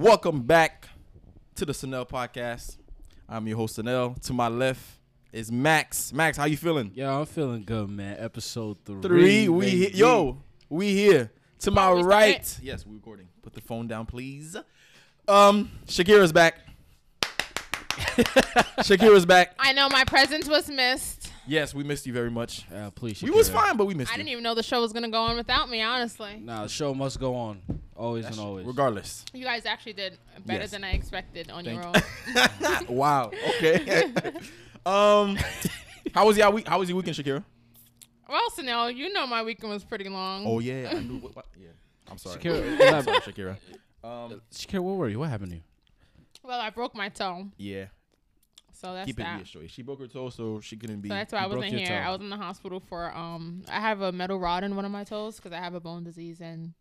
Welcome back to the Sonel podcast. I'm your host Sonel. To my left is Max. Max, how you feeling? Yo, I'm feeling good, man. Episode three. Three. We baby. he- yo, we here. To my right. Yes, we're recording. Put the phone down, please. Um, Shakeria's back. Shakeria's back. I know my presence was missed. Yes, we missed you very much. Uh, please. We was Shakeria. fine, but we missed you. I you. didn't even know the show was gonna go on without me. Honestly, Nah, the show must go on. Always That's- and always. Regardless. you guys actually did better Yes. than I expected on your own. wow. Okay. um, how was your week? How was your weekend, Shakeria? well, Sonel, you know my weekend was pretty long. Oh yeah, I knew. What, what, yeah, I'm sorry. Shakeria, I'm sorry, Shakeria. Um, Shakeria, where were you? What happened to you? Well, I broke my toe, yeah, so that's keep it that. yeah, short. She broke her toe, so she couldn't be. So that's why I wasn't here. toe. I was in the hospital for um. I have a metal rod in one of my toes because I have a bone disease and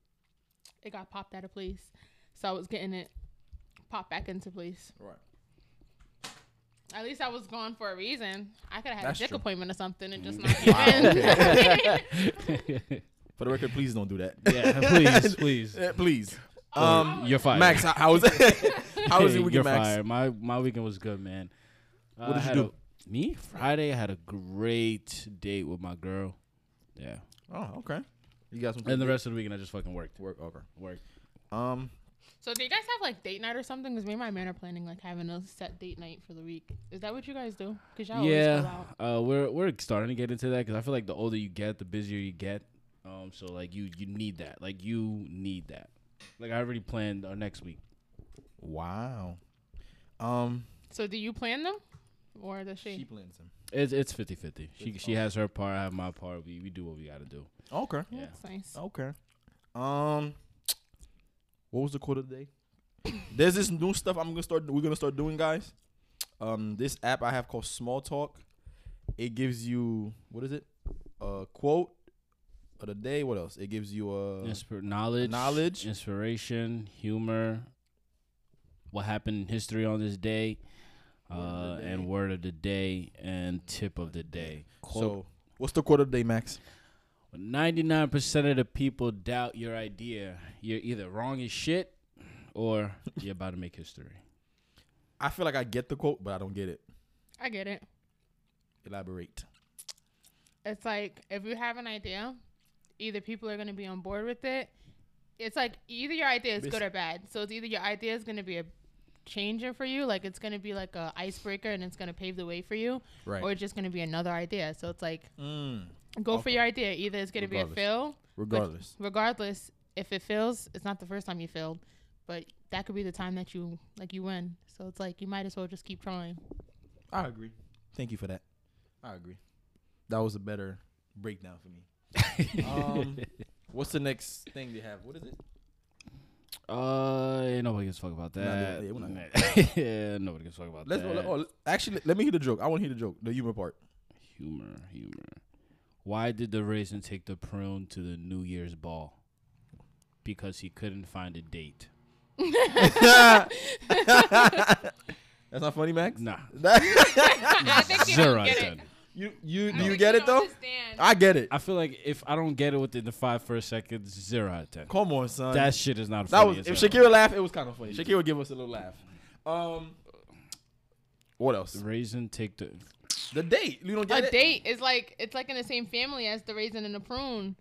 it got popped out of place. So I was getting it popped back into place. right. At least I was gone for a reason. I could have had That's a dick true. appointment or something and just Mm. not give Wow, in. For the record, please don't do that. yeah, please, please. Eh, please. Oh, Um, You're fired. Max, how, how was it? how was your You're weekend, Max? fired. My my weekend was good, man. Uh, What did I you do? a- me Friday, I had a great date with my girl. Yeah, Oh, okay. You got some. and the rest of the weekend I just fucking worked. work. Okay. Worked. Um, So do you guys have like date night or something? Because me and my man are planning like having a set date night for the week. Is that what you guys do? Because y'all always go yeah, out. uh, we're we're starting to get into that because I feel like the older you get, the busier you get. Um, so like you you need that. Like you need that. Like I already planned our next week. wow. Um, So do you plan them, or does she? she plans him. It's it's 50-50. She It's she has her part, I have my part. We we do what we got to do. Okay. Yeah. That's nice. Okay. Um, what was the quote of the day? There's this new stuff I'm gonna start. We're gonna start doing, guys. Um, this app I have called Small Talk. It gives you what is it? A quote of the day. What else? It gives you a Inspir- knowledge, knowledge. inspiration, humor. What happened in history on this day, Word of uh, the and word of the day and tip of the day. So, what's the quote of the day, Max? Ninety-nine percent of the people doubt your idea. You're either wrong as shit, or you're about to make history. I feel like I get the quote, but I don't get it. I get it. Elaborate. It's like if you have an idea, either people are gonna be on board with it. It's like either your idea is good or bad. So it's either your idea is gonna be a changer for you, like it's gonna be like a icebreaker and it's gonna pave the way for you, Right. or it's just gonna be another idea. So it's like mm, go for your idea. Either it's gonna Regardless. be a fail, regardless. regardless if it fails it's not the first time you failed but that could be the time that you like you win so it's like you might as well just keep trying I agree. Thank you for that. I agree. That was a better breakdown for me. um, what's the next thing they have? What is it? Uh, ain't nobody gives a fuck about Nah, yeah, that. yeah, yeah, nobody gives a fuck about Let's that. oh, actually let me hear the joke. I want to hear the joke, the humor part. Humor, humor. Why did the raisin take the prune to the New Year's ball? Because he couldn't find a date. That's not funny, Max. Nah. I think you Zero don't out get of ten. You you do you think get it though? understand. I get it. I feel like if I don't get it within the five first seconds, zero out of ten. Come on, son. That shit is not that funny. was as if hell. Shakeria laughed, it was kind of funny. Shakeria would give us a little laugh. Um, what else? Raisin take the. The date. You don't get a it. date is like it's like in the same family as the raisin and the prune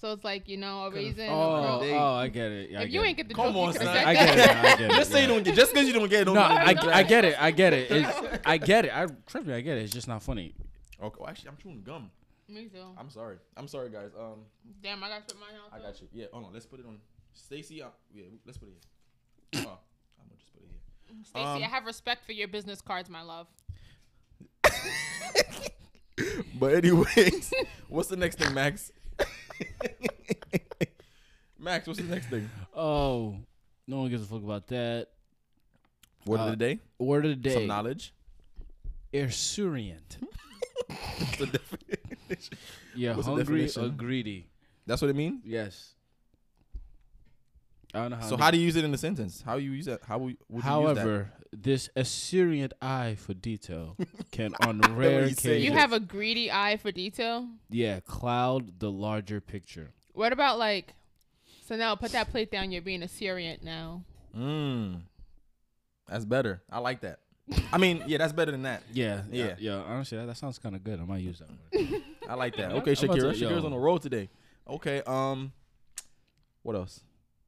so it's like you know a Could've- raisin Oh, a oh, I get it. Yeah, I if get you it. ain't get the Come joke on, son. I get it. I get it. Just say you don't get. Just because you don't get it, don't No, I, I get it. I get it. It's, I get it. I trust me. I get it. It's just not funny. Okay, well, actually, I'm chewing gum. me too I'm sorry. I'm sorry, guys. Um, damn i gotta put mine out I got you. Yeah, hold on. Let's put it on. Stacy, uh, yeah, let's put it here. Oh, I'm gonna just put it here. Stacey, Um, i have respect for your business cards my love But anyways, what's the next thing, Max? Max, what's the next thing? Oh, no one gives a fuck about that. Word Uh, of the day. Word of the day. Some knowledge. Esurient. What's the definition? You're What's the hungry or definition? greedy. That's what it means. Yes. I don't know how. So how do you use it in a sentence? How you use that? How would you use that? However, this esurient eye for detail can, on rare you say. occasions, you have a greedy eye for detail yeah, cloud the larger picture. what about like so now put that plate down you're being a syrian now Mm. That's better. I like that. I mean, yeah, that's better than that. Yeah, Yeah. yeah, yeah. Honestly, that, that sounds kind of good. I might use that word. I like that. Okay, about to- Shakeria. Shakeria's on the road today. Okay. Um. What else?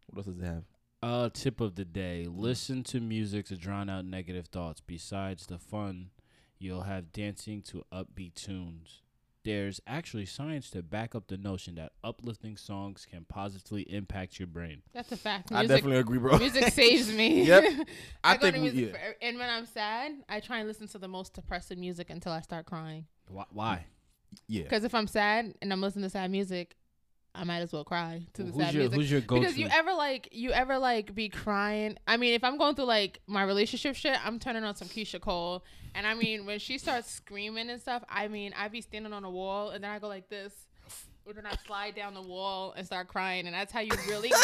What else does it have? Uh, tip of the day: listen to music to drown out negative thoughts. Besides the fun, you'll have dancing to upbeat tunes. There's actually science to back up the notion that uplifting songs can positively impact your brain. That's a fact. I definitely agree, bro. music saves me. Yep. I, I go think to we, music yeah. for, and when I'm sad, I try and listen to the most depressing music until I start crying. Why? Why? yeah. Because if I'm sad and I'm listening to sad music, I might as well cry to the who's sad your music. Who's your go-to? because you ever like you ever like be crying. I mean, if I'm going through like my relationship shit, I'm turning on some Keyshia Cole, and I mean when she starts screaming and stuff, I mean I be standing on a wall and then I go like this, or then I slide down the wall and start crying, and that's how you really.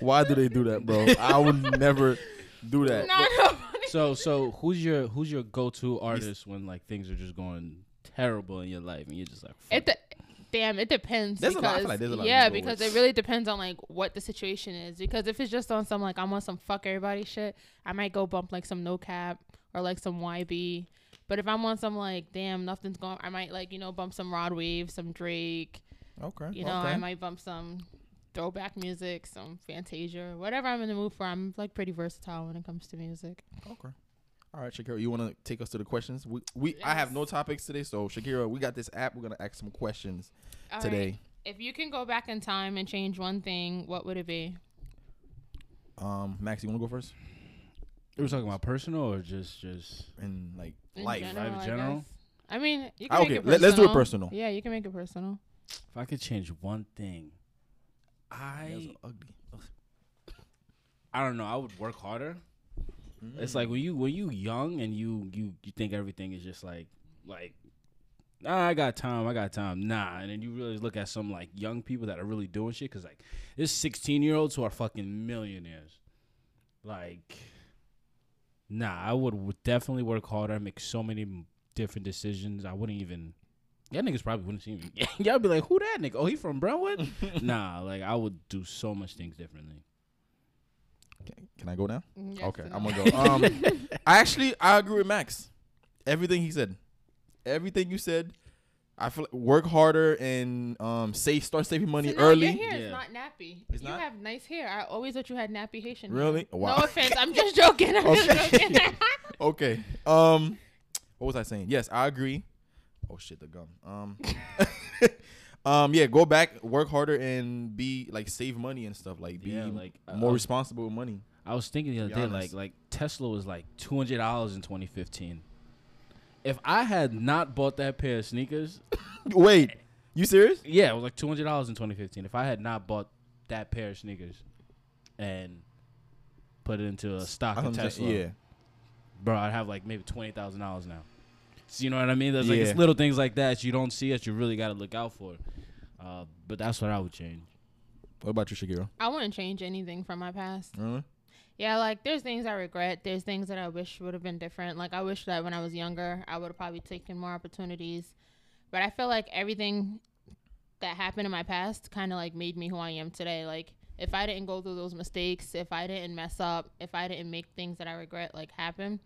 Why do they do that, bro? I would never do that. no, no. so so who's your who's your go-to artist when like things are just going terrible in your life and you're just like fuck It de- damn, it depends. There's a lot- I feel like there's a lot yeah, because it really depends on like what the situation is. Because if it's just on some like I'm on some fuck everybody shit, I might go bump like some NoCap or like some YB. But if I'm on some like damn nothing's going, I might like you know bump some Rod Wave, some Drake. Okay. You know, okay. I might bump some throwback music, some Fantasia, whatever I'm in the mood for. I'm like pretty versatile when it comes to music. Okay. All right, Shakeria, you want to take us to the questions? We, we I have no topics today, so Shakeria, we got this app. We're gonna ask some questions All right. today. If you can go back in time and change one thing, what would it be? Um, Max, you want to go first? we were talking about personal or just just In like In life, general, Life I general? guess. I mean, you Ah, can okay, make it let- let's do it personal. personal. Yeah, you can make it personal. if I could change one thing, I ugly. I don't know. I would work harder. Mm. It's like when you when you young and you you you think everything is just like like nah, I got time, I got time. Nah, and then you really look at some like young people that are really doing shit because like there's 16 year olds who are fucking millionaires. Like, nah, I would w- definitely work harder, make so many different decisions. I wouldn't even. Y'all niggas probably wouldn't see me. Y'all be like, who that nigga? Oh, he from Brentwood? nah, like I would do so much things differently. Can, can I go now? Yes okay, and I'm gonna go. Um, I actually I agree with Max. Everything he said, everything you said. I feel like work harder and um save start saving money So, no, early. Your hair Yeah. is not nappy. It's you not? have nice hair. I always thought you had nappy Haitian. hair. Really? Wow. No offense. I'm just joking. I'm just Okay. joking. okay. Um, what was I saying? Yes, I agree. Oh shit, the gum. Um, um, yeah, go back, work harder, and be like save money and stuff. Like be Yeah, like, I- more I- responsible with money. I was thinking the other Be day, like like Tesla was like two hundred dollars in 2015. If I had not bought that pair of sneakers, Wait, you serious? yeah, it was like two hundred dollars in 2015. If I had not bought that pair of sneakers and put it into a stock I'm of saying- Tesla, yeah. bro, I'd have like maybe twenty thousand dollars now. So you know what I mean? There's like Yeah. it's little things like that you don't see that you really got to look out for. Uh, but that's what I would change. What about you, Shakeria? I wouldn't change anything from my past. Really? Yeah, like there's things I regret. There's things that I wish would have been different. Like I wish that when I was younger, I would have probably taken more opportunities. But I feel like everything that happened in my past kind of like made me who I am today. Like if I didn't go through those mistakes, if I didn't mess up, if I didn't make things that I regret like happen,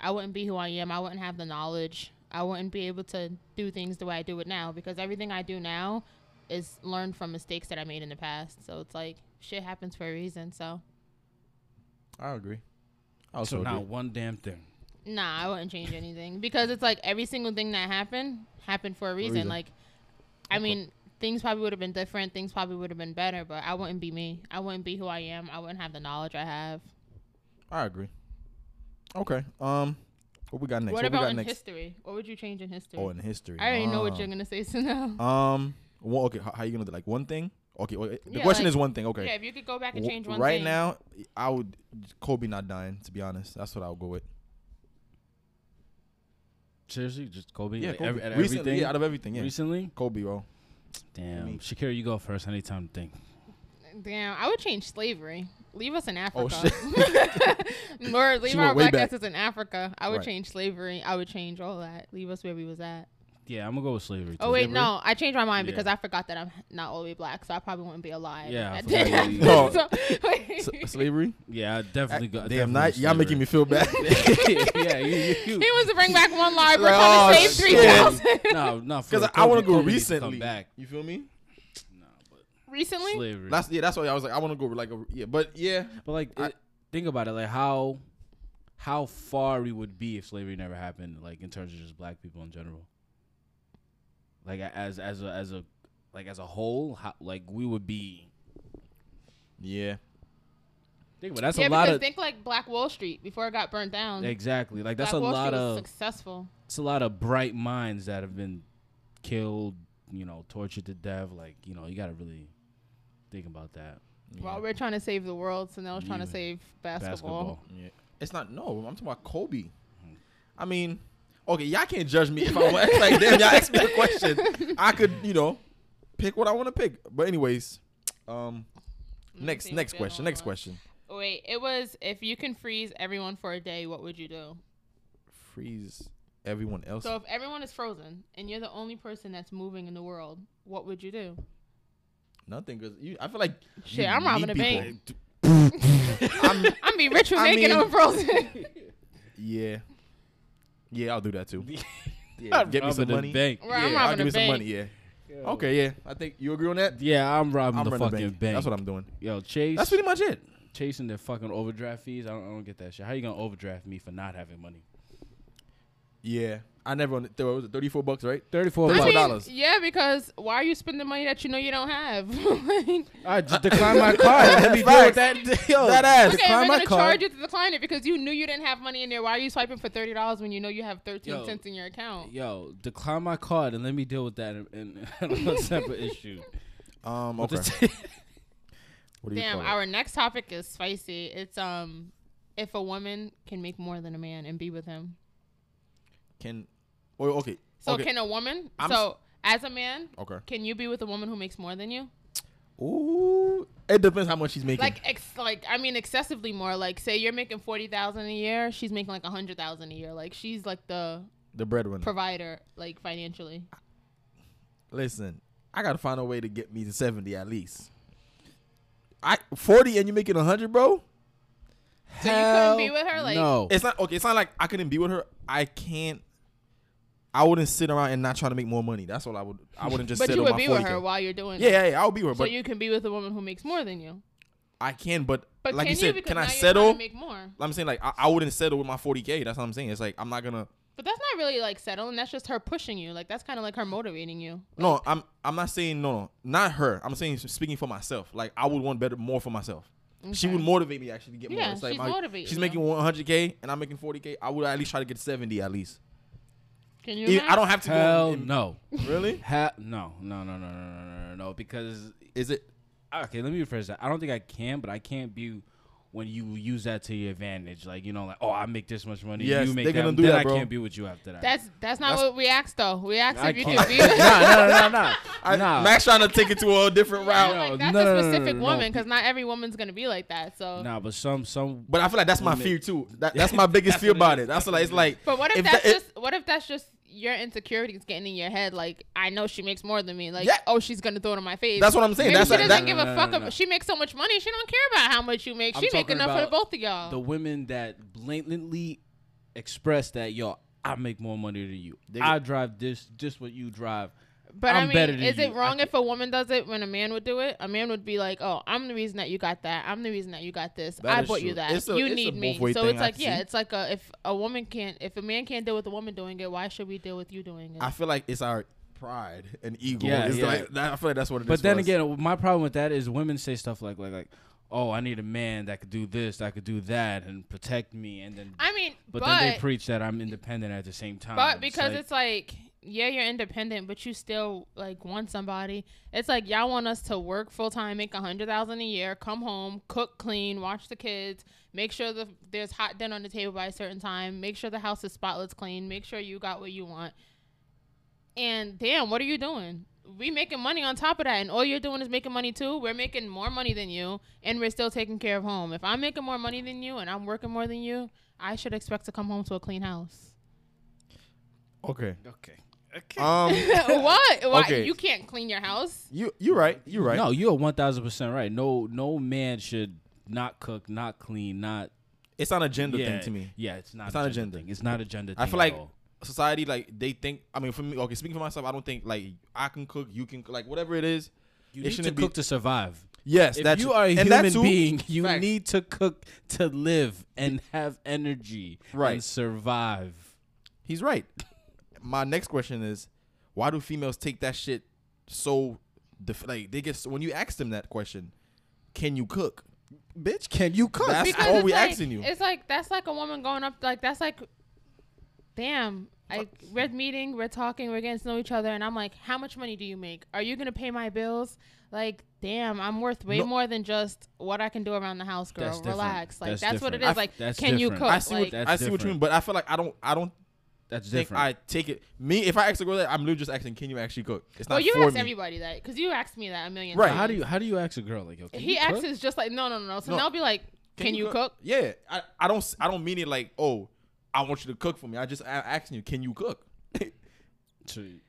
I wouldn't be who I am. I wouldn't have the knowledge. I wouldn't be able to do things the way I do it now because everything I do now is learned from mistakes that I made in the past. So it's like shit happens for a reason. So I agree. I So also not one damn thing. Nah, I wouldn't change anything because it's like every single thing that happened happened for a reason. reason. Like, I mean, things probably would have been different. Things probably would have been better, but I wouldn't be me. I wouldn't be who I am. I wouldn't have the knowledge I have. I agree. Okay. Um, what we got next? what we about got in next? history? What would you change in history? Oh, in history. I already know what Ah. you're gonna say, so no. Um. Well, okay. How, how you gonna do like one thing? Okay. well, the Yeah, question like- is one thing. Okay. Yeah, if you could go back and change one thing. right thing. now, I would Kobe not dying. To be honest, that's what I would go with. Seriously, just Kobe. Yeah, Like, Kobe. every- Recently, everything. yeah, out of everything, yeah. Recently, Kobe, bro. damn. me. Shakeria, you go first. I need time to think. Damn, I would change slavery. Leave us in oh, Africa. Oh, shit. Lord, leave She our went black asses in Africa. I would Right. change slavery. I would change all that. Leave us where we was at. Yeah, I'm gonna go with slavery. Oh wait, Slavery? no, I changed my mind Yeah. because I forgot that I'm not all the way black, so I probably wouldn't be alive. Yeah, I at forgot that- No. So. S- slavery. Yeah, I definitely go. Damn, definitely not, y'all making me feel bad. yeah, you, you, he wants to bring back one live. We're Like, trying to oh, save three thousand. No, no. Because I, want to go recently. Back. You feel me? No, but Recently, slavery. That's yeah. That's why I was like, I want to go like a yeah. But yeah, But like, I- it, think about it. Like how how far we would be if slavery never happened. Like in terms of just black people in general. Like as as a as a like as a whole, how, like we would be. yeah. Think about that's yeah, a lot of think like Black Wall Street before it got burnt down. exactly. Like that's Black a Wall lot Street of successful. it's a lot of bright minds that have been killed. You know, tortured to death. Like you know, you got to really think about that. While we're trying to save the world, Sonel's trying to save basketball. Basketball. Yeah. It's not no. I'm talking about Kobe. Mm-hmm. I mean, okay, y'all can't judge me if I want. like, damn, y'all asked me a question. I could, you know, pick what I want to pick. But anyways, um, next next question. Next question. Wait, it was if you can freeze everyone for a day, what would you do? Freeze everyone else. So if everyone is frozen and you're the only person that's moving in the world, what would you do? Nothing, cause you. I feel like Shit, I'm robbing a bank. I'm, I'm be rich with I making mean- them frozen. yeah, yeah, I'll do that too. Yeah, Yeah, get me some Robbing a money. bank. Right, I'm yeah, I'll robbing give a me some bank. money. Yeah. Okay, yeah. I think you agree on that. Yeah, I'm robbing I'm the running fucking the bank. bank. That's what I'm doing. Yo, Chase. That's pretty much it. chasing their fucking overdraft fees. I don't, I don't get that shit. How you gonna overdraft me for not having money? Yeah, I never. under- There was it 34 bucks, right? Thirty-four Thirty I mean, dollars. yeah, because why are you spending money that you know you don't have? like, I just decline my card. Let me deal with that. Yo, That ass. okay, if decline they're gonna card. charge you to decline it because you knew you didn't have money in there, why are you swiping for thirty dollars when you know you have thirteen Yo. cents in your account? Yo, decline my card and let me deal with that in, in a separate issue. Um. But Okay. What do you Damn, call it? our next topic is spicy. It's um, if a woman can make more than a man and be with him. Can. Oh, okay. So okay. can a woman? I'm so as a man, okay. can you be with a woman who makes more than you? Ooh. It depends how much she's making. Like, ex- like I mean, excessively more. Like, say you're making forty thousand a year, she's making like a hundred thousand a year. Like, she's like the the breadwinner. provider, like financially. Listen, I gotta find a way to get me to 70 at least. I 40 and you're making a 100, bro. So you couldn't be with her, like- no. It's not okay. It's not like I couldn't be with her. I can't. I wouldn't sit around and not try to make more money. That's all I would. I wouldn't just But sit you would be with her while you're doing Yeah, yeah, yeah, I'll be with her, So but you can be with a woman who makes more than you. I can. But, But like can you said, can I settle? make more. I'm saying like I, I wouldn't settle with my 40k. That's what I'm saying. It's like I'm not gonna. But that's not really like settling. That's just her pushing you. Like that's kind of like her motivating you. No, I'm. I'm not saying no, no, not her. I'm saying speaking for myself. Like I would want better, more for myself. She would motivate me actually to get Yeah, more. It's like she's my- motivating She's you. making 100k and I'm making 40k. I would at least try to get 70 at least. Can you? I don't have to. Hell in, no. Really? Ha- no, no, no, no, no, no, no, no. Because is it? Okay, let me rephrase that. I don't think I can, but I can't be when you use that to your advantage. Like you know, like oh, I make this much money. Yes, you make they're that. gonna do then that, I bro. can't be with you after that. That's that's not That's- what we asked though. We asked I if you can't. be. with no, no, no, no. I, Nah. Max trying to take it to a different Yeah, route. No, like, that's no, no, a no, no, specific no, no. woman because not every woman's gonna be like that. So. Nah, but some some But I feel like that's my fear too. That, that's my biggest That's fear about it. That's That's like it's like. But what if, if that's that- just what if that's just your insecurities getting in your head? Like I know she makes more than me. Like Yeah. oh she's gonna throw it in my face. That's what I'm saying. Maybe That's she what- doesn't that- give No, a no, fuck. no, ab- no. She makes so much money. She don't care about how much you make. I'm She make enough for the both of y'all. the women that blatantly express that yo, I make more money than you. They- I drive this, just what you drive. But I'm I mean, better than is it you. wrong I if a woman does it when a man would do it? A man would be like, "Oh, I'm the reason that you got that. I'm the reason that you got this. I bought true. you that. It's a- you a need me." So it's I like, yeah, see. it's like a if a woman can't, if a man can't deal with a woman doing it, why should we deal with you doing it? I feel like it's our pride and ego. Yeah, it's yeah. like that, I feel like that's what it is. But for then us. again, my problem with that is women say stuff like like like, oh, I need a man that could do this, that could do that, and protect me, and then I mean, but, but then they preach that I'm independent at the same time. But because like, it's like, yeah, you're independent, but you still like want somebody. It's like y'all want us to work full time, make a hundred thousand a year, come home, cook, clean, watch the kids, make sure the there's hot dinner on the table by a certain time, make sure the house is spotless clean, make sure you got what you want. And damn, what are you doing? We making money on top of that, and all you're doing is making money too. We're making more money than you, and we're still taking care of home. If I'm making more money than you, and I'm working more than you, I should expect to come home to a clean house. okay, okay, Um, what? Why? Okay. You can't clean your house. you you're right. You're right. No, you're one thousand percent right. No, no man should not cook, not clean, not it's not a gender yeah, thing to me. Yeah, it's not. It's a not a gender gender. thing. It's not a gender. I feel at like all. society like they think. I mean, for me, okay, speaking for myself, I don't think like I can cook, you can like whatever it is. you it need to shouldn't be- cook to survive. Yes, If that's you are a and human too- being, you Facts. need to cook to live and have energy Right. and survive. He's right. My next question is, why do females take that shit so def- like they get when you ask them that question, can you cook? Bitch, can you cook? That's Because all we like, asking you. It's like that's like a woman going up. Like that's like, damn. I we're meeting, we're talking, we're getting to know each other, and I'm like, how much money do you make? Are you gonna pay my bills? Like, damn, I'm worth way No. more than just what I can do around the house, girl. That's different. Relax. Like That's that's, what it is. I- Like, that's can you cook? I see like, what I see what you mean, but I feel like I don't I don't That's think different. I take it. Me, if I ask a girl that, I'm literally just asking, can you actually cook? It's not well, you for ask me. everybody that because you asked me that a million Right. times. how do you how do you ask a girl like yo? Can He you asks cook? is just like no, no, no, no. So No. they'll be like, can, you cook? Yeah, I, I don't I don't mean it like oh I want you to cook for me. I just a- asking you, can you cook?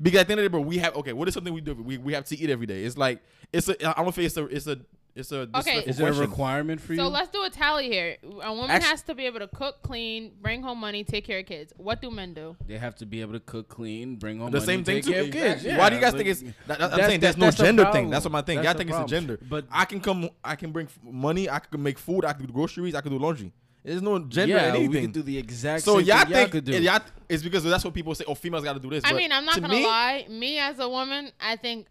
Because at the end of the day, bro, we have okay. What is something we do? We, we have to eat every day. It's like it's a. I don't think it's a. It's a. It's a. Okay. Is there a requirement for you? So let's do a tally here. A woman Actu- has to be able to cook, clean, bring home money, take care of kids. What do men do? they have to be able to cook, clean, bring home The money, same thing take too. care of kids. Exactly. Yeah, Why do you guys like- think it's? That, that- I'm saying there's that- no that's the gender thing. That's what my thing. That's Y'all the think it's a gender. But- I can come. I can bring money. I can make food. I can do groceries. I can do laundry. There's no gender yeah, in anything. we could do the exact so same y'all thing y'all think could do. y'all it's because that's what people say. Oh, females got to do this. I mean, I'm not gonna lie. Me as a woman, I think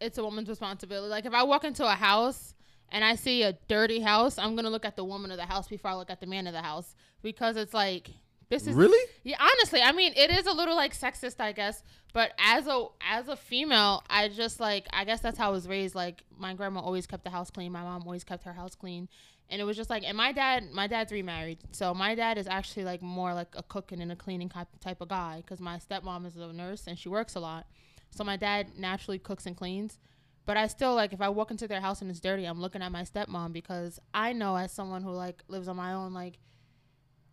it's a woman's responsibility. Like if I walk into a house and I see a dirty house, I'm gonna look at the woman of the house before I look at the man of the house because it's like this is Really? Yeah, honestly, I mean, it is a little like sexist, I guess. But as a as a female, I just like I guess that's how I was raised. Like my grandma always kept the house clean. My mom always kept her house clean, and it was just like. And my dad, my dad's remarried, so my dad is actually like more like a cooking and a cleaning type type of guy. Because my stepmom is a nurse and she works a lot, so my dad naturally cooks and cleans. But I still like if I walk into their house and it's dirty, I'm looking at my stepmom because I know as someone who like lives on my own, like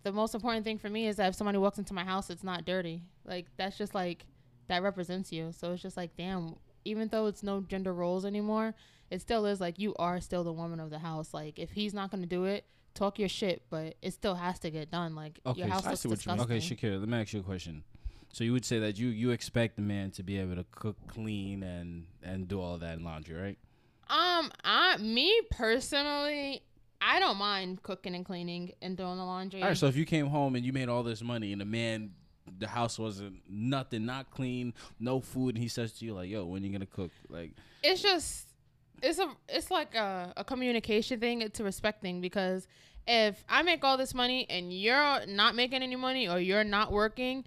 the most important thing for me is that if somebody walks into my house, it's not dirty. Like that's just like that represents you. So it's just like, damn. Even though it's no gender roles anymore, it still is like you are still the woman of the house. Like if he's not gonna do it, talk your shit, but it still has to get done. Like Okay, your house I looks see you disgusting. Okay, Shakeria, let me ask you a question. So you would say that you you expect the man to be able to cook, clean, and and do all that in laundry, right? Um, I me personally, I don't mind cooking and cleaning and doing the laundry. All right. So if you came home and you made all this money and the man, the house wasn't nothing, not clean, no food, and he says to you like, "Yo, when you gonna cook?" Like, it's just it's a it's like a, a communication thing it's a respect thing because if i make all this money and you're not making any money or you're not working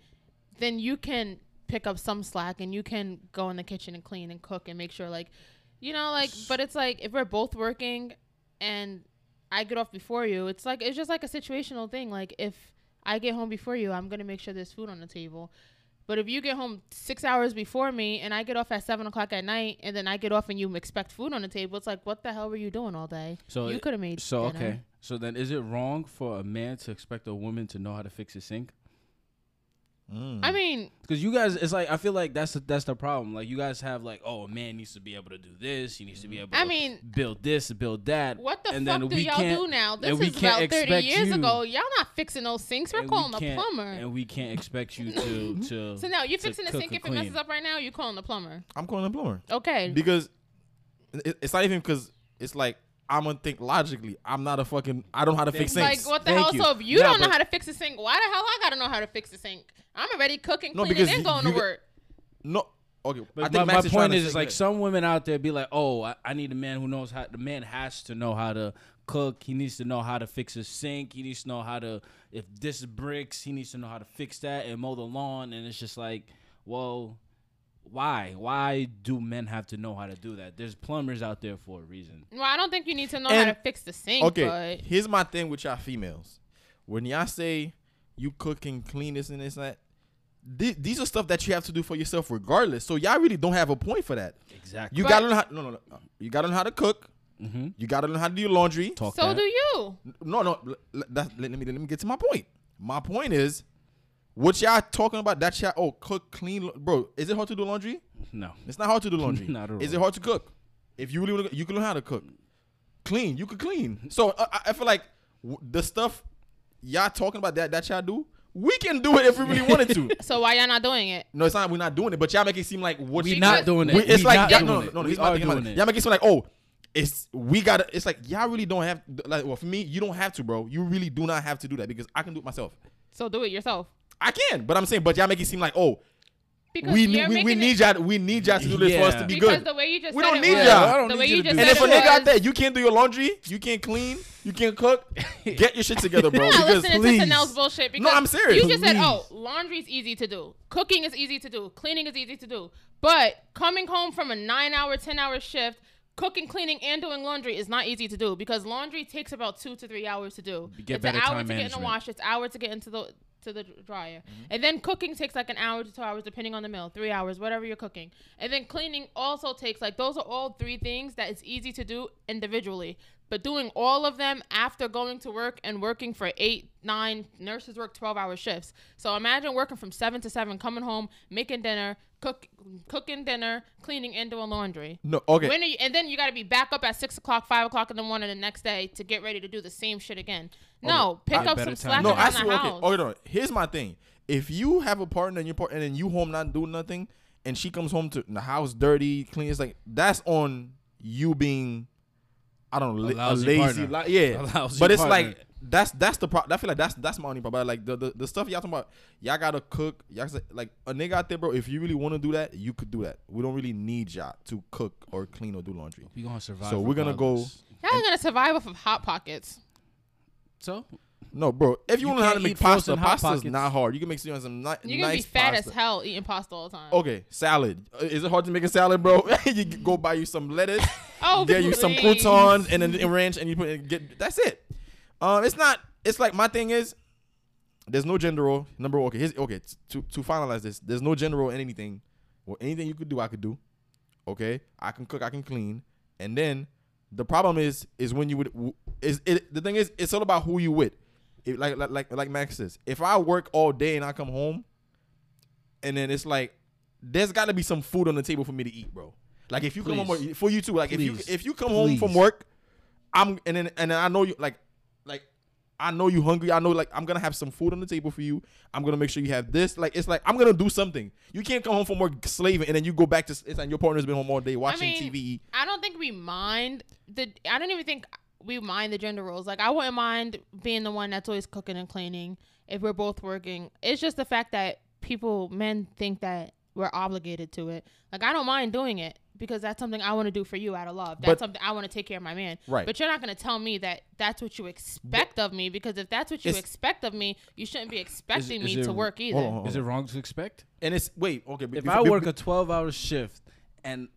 then you can pick up some slack and you can go in the kitchen and clean and cook and make sure like you know like but it's like if we're both working and i get off before you it's like it's just like a situational thing like if i get home before you i'm gonna make sure there's food on the table but if you get home six hours before me and I get off at seven o'clock at night and then I get off and you expect food on the table, it's like, what the hell were you doing all day? so you could have made it. So dinner. okay. So then, is it wrong for a man to expect a woman to know how to fix a sink? Mm. I mean, Because you guys, it's like I feel like that's the, that's the problem. Like you guys have like, oh, a man needs to be able to do this. He needs to be able. I to mean, build this, build that. what the and fuck then do we y'all do now? This is about thirty years you- ago. Y'all not fixing those sinks. We're and calling we the plumber. and we can't expect you to to. so now you're fixing the sink. or If it messes up right now, you're calling the plumber. I'm calling the plumber Okay. because it, it's not even because it's like I'm gonna think logically. I'm not a fucking. I don't know how to fix like what the Thank hell? you. So if you Nah, don't know how to fix a sink, why the hell I gotta know how to fix a sink? I'm already cooking, No, cleaning, because and you- going you to work. No. Okay. I But think my, Max my is point to is, like some women out there be like, oh, I, I need a man who knows how. The man has to know how to cook. He needs to know how to fix a sink. He needs to know how to. If this bricks, he needs to know how to fix that and mow the lawn. And it's just like, well, why? Why do men have to know how to do that? There's plumbers out there for a reason. Well, I don't think you need to know how to fix the sink. Okay, but here's my thing with y'all females. When y'all say you cook and clean this and this and that, thi- these are stuff that you have to do for yourself regardless. So y'all really don't have a point for that. Exactly. You But- gotta learn how. No, no, no. You gotta learn how to cook. mm-hmm. You gotta learn how to do your laundry. Talk so that. do you. No, no. l- l- that- let, me let me get to my point. My point is, What y'all talking about? That y'all oh cook clean, bro. Is it hard to do laundry? No. It's not hard to do laundry. Not at all. Is it hard to cook? If you really wanna, you can learn how to cook. Clean, you can clean. So uh, I, I feel like w- the stuff y'all talking about that that y'all do, we can do it if we really wanted to. So why y'all not doing it? No, it's not. We're not doing it, but y'all make it seem like what We you not doing it. we- it's We like not y'all, doing no, it. no, no. We Here's my are thing about doing it. it. Y'all make it seem like oh, it's we gotta. It's like y'all really don't have like. Well, for me, you don't have to, bro. You really do not have to do that because I can do it myself. So do it yourself. I can, but I'm saying, but y'all make it seem like oh, Because we need we, we need y'all we need y'all to do this for us to be because good. the way you just We said don't need y'all. I don't the need way you you to just do And if a it nigga out there, you can't do your laundry, you can't clean, you can't cook, get your shit together, bro. I'm not Because listening please. to Chanel's bullshit because No, I'm serious. You just said, "Oh, laundry's easy to do, cooking is easy to do, cleaning is easy to do," but coming home from a nine-hour, ten-hour shift, cooking, cleaning, and doing laundry is not easy to do because laundry takes about two to three hours to do. You get it's an better hour time to get in the wash. It's an hour to get into the to the dryer, Mm-hmm. and then cooking takes like an hour to two hours depending on the meal, three hours, whatever you're cooking, and then cleaning also takes like those are all three things that it's easy to do individually. But doing all of them after going to work and working for eight, nine, nurses work 12 hour shifts. So imagine working from seven to seven, coming home, making dinner, cook, cooking dinner, cleaning, and doing laundry. no, okay. When are you, and then you got to be back up at six o'clock, five o'clock in the morning the next day to get ready to do the same shit again. No, pick I- up better some time slack No. I around see. the Okay, okay, no. Here's my thing: if you have a partner and your partner and then you home not doing nothing, and she comes home to the house dirty, clean, it's like that's on you being, I don't know, A li- a, lazy, partner. li- yeah. A lousy but it's partner. like that's that's the problem. I feel like that's that's my only problem. Like the, the the stuff y'all talking about, y'all gotta cook. Y'all say, like a nigga out there, bro. If you really want to do that, you could do that. We don't really need y'all to cook or clean or do laundry. We gonna survive. So we're gonna go- Y'all gonna survive off of hot pockets. So No, bro. If you, You want to know how to make pasta, Hot pasta's not hard. You can make some some ni- You're gonna nice be fat pasta. as hell eating pasta all the time. Okay, salad. Uh, Is it hard to make a salad, bro? you go buy you some lettuce, Oh, get you some croutons, and then a ranch, and you put it, get. That's it. Um, it's not. It's like my thing is, there's no gender role. Number one, okay, here's, okay. To to finalize this, there's no gender role in anything. Well, anything you could do, I could do. Okay, I can cook, I can clean, and then the problem is, is when you would, is it. The thing is, it's all about who you with. It, like like like like Max says, if I work all day and I come home, and then it's like there's got to be some food on the table for me to eat, bro. Like if you come home for you too. Like if you if you come home from work, I'm and then and then I know you like like I know you hungry. I know like I'm gonna have some food on the table for you. I'm gonna make sure you have this. Like it's like I'm gonna do something. You can't come home from work slaving and then you go back to it's like your partner's been home all day watching mean, TV. I don't think we mind the. I don't even think we mind the gender roles. Like I wouldn't mind being the one that's always cooking and cleaning if we're both working. It's just the fact that people, men, think that we're obligated to it. Like I don't mind doing it because that's something I want to do for you out of love. That's But- something I want to take care of my man. Right. But you're not going to tell me that that's what you expect of me because if that's what you expect of me, you shouldn't be expecting is me it- to work either. Hold on, hold is it wrong to expect? And it's wait okay. If be- I be- work a twelve hour shift and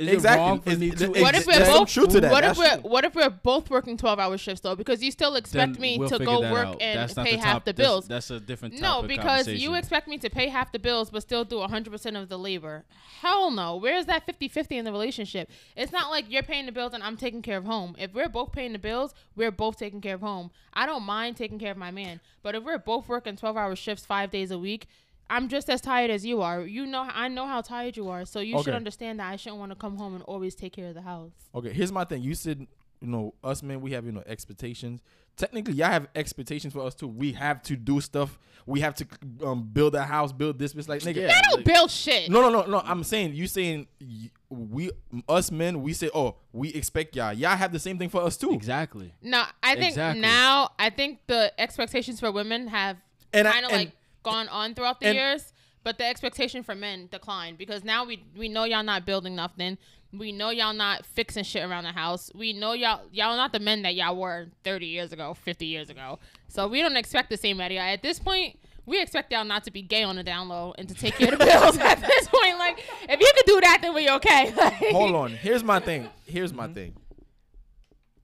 is Exactly. it wrong for Is- me to is- What if we're both? truth to that. What if we're What if we're both working twelve hour shifts though? Because you still expect Then me we'll to go work out. and That's pay the half the bills. That's, a different No, topic because you expect me to pay half the bills but still do 100% of the labor. Hell no. Where's that 50-50 in the relationship? It's not like you're paying the bills and I'm taking care of home. If we're both paying the bills, we're both taking care of home. I don't mind taking care of my man. But if we're both working 12-hour shifts 5 days a week, I'm just as tired as you are. You know I know how tired you are. So you should understand that I shouldn't want to come home and always take care of the house. Okay, here's my thing. You said, you know, us men, we have, you know, expectations. Technically, y'all have expectations for us too. We have to do stuff. We have to um, build a house, build this. It's like, nigga. Yeah. I don't build shit. No, no, no, no. I'm saying you saying we, us men, we say, oh, we expect y'all. Y'all have the same thing for us too. exactly. No, I think Exactly. now I think the expectations for women have And I- kind of like gone on throughout the and- years, but the expectation for men declined because now we we know y'all not building nothing. We know y'all not fixing shit around the house. We know y'all y'all not the men that y'all were 30 years ago, 50 years ago. So we don't expect the same out of y'all. At this point, we expect y'all not to be gay on the down low and to take care of the bills. At this point, like if you could do that, then we okay. Like, Hold on. Here's my thing. Here's my thing.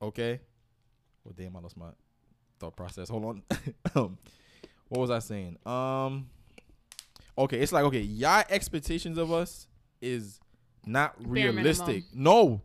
Okay. Well, damn, I lost my thought process. Hold on. um, what was I saying? Um. Okay, it's like okay, y'all expectations of us is not Bare realistic. No,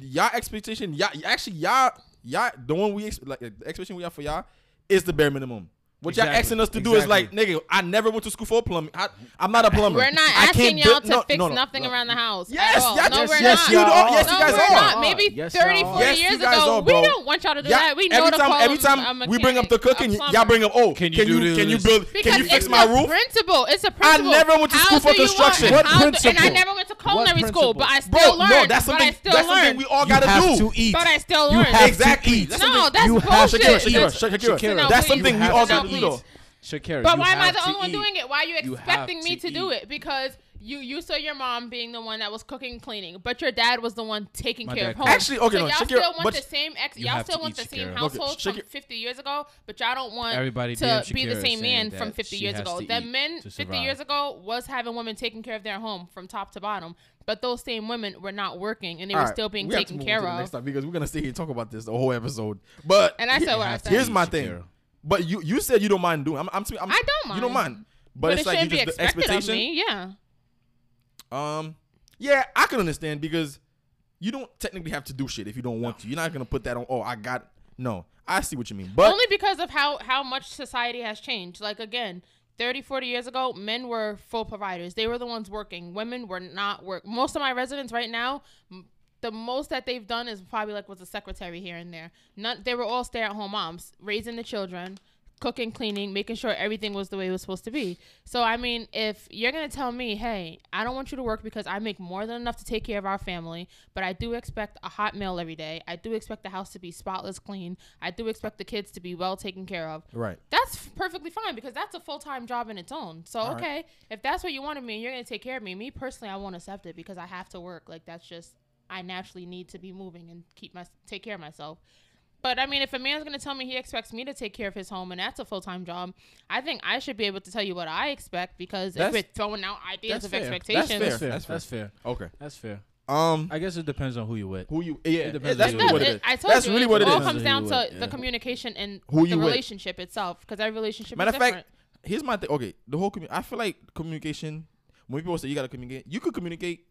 y'all expectation, y'all actually y'all y'all the one we ex- like the expectation we have for y'all is the bare minimum. What y'all asking us to do is like, nigga, I never went to school for plumbing. I, I'm not a plumber. We're not I asking y'all to no, fix no, no, nothing no. around the house. Yes, at all. yes, no, yes, we're yes, not. you are. Yes, no, you guys we're not. Maybe Yes, 30, 40 Yes, years ago, are, we don't want y'all to do Yeah, that. We know every to time, every a time we bring up the cooking, y'all bring up, oh, Can can you you do can you build Because can you fix it's my the roof? principle. It's a principle. I never went to school for do you want- construction. What how And I never went to culinary school, but I still learned. no, that's but I something still that's something learned. we all You gotta have do. to eat. But I still learned. have to Exactly. eat. That's No, something- that's You have bullshit. to Shakeria, eat. Shakeria, That's- Shakeria, Shakeria, No, That's please. something we all gotta to do though. Eat. Shakeria, But why am I the to only one eat. doing it? Why are you You expecting me to to do it? Because you you saw your mom being the one that was cooking and cleaning, but your dad was the one taking My care of home. Actually, okay, so no, y'all Shakeria, still want but the same ex. you Y'all still want the eat same Shakeria. household Okay, from 50 years ago, but y'all don't want Everybody to be the same is man from 50 years ago. to The men 50 years ago was having women taking care of their home from top to bottom, but those same women were not working and they were Alright, still being we have to taken move on care to the of. next time because we're gonna stay here and talk about this the whole episode. But And I said what I have said. here's my thing. But you you said you don't mind doing. I'm I'm, I'm I don't mind. You don't mind. But, But, it's it like you shouldn't just the expected of expectation. me. Yeah. Um, yeah, I can understand because you don't technically have to do shit if you don't want to. You're not gonna put that on. Oh, I got. No, I see what you mean. But only because of how how much society has changed like again 30 40 years ago men were full providers they were the ones working women were not work most of my residents right now the most that they've done is probably like was a secretary here and there. None, they were all stay-at-home moms raising the children cooking cleaning making sure everything was the way it was supposed to be. So i mean if you're gonna tell me hey i don't want you to work because i make more than enough to take care of our family but i do expect a hot meal every day. I do expect the house to be spotless clean. I do expect the kids to be well taken care of. Right. that's f- perfectly fine because that's a full-time job in its own. So All right. okay if that's what you wanted me and you're gonna take care of me me personally i won't accept it because i have to work. Like that's just i naturally need to be moving and keep my take care of myself but I mean, if a man's gonna tell me he expects me to take care of his home and that's a full time job, I think I should be able to tell you what I expect because That's- if we're throwing out ideas that's of fair. That's expectations, fair. That's fair. That's That's fair. fair. Okay. That's fair. Um, I guess it depends on who you with. who you? Yeah, It depends that's on really who what it it, is. I told That's you, really it what it all is. comes down to with, the communication and Who the you with. relationship itself because every relationship Matter is of fact, here's my thing. Okay, the whole commu- I feel like communication. When people say you gotta communicate, you could communicate,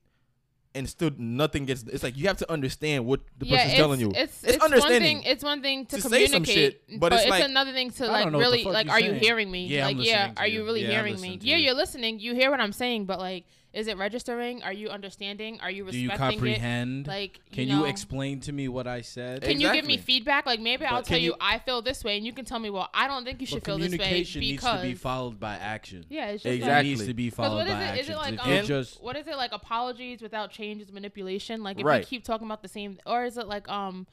and still nothing gets. It's like you have to understand what the person's it's, telling you. It's, It's it's, one understanding. thing. It's one thing to, To say some communicate, shit, but, but it's it's, like- another thing to like don't know what the really like. you Are you hearing me? Yeah, I'm like, yeah. Are you you. really Yeah, hearing me? Yeah, you. you're listening. You hear what I'm saying, but like, is it registering? Are you understanding? Are you respecting Do you comprehend? it? Like, Can you, know, you explain to me what I said? Can you give me feedback? Like maybe I'll tell you, you- I feel this way, and you can tell me, well, I don't think you should feel this way communication needs because to be followed by action. yeah, it's just Exactly. Like, It needs to be followed what is by it? action. Is it like um, you just what is it like apologies without change is manipulation? Like if Right. you keep talking about the same, or is it like um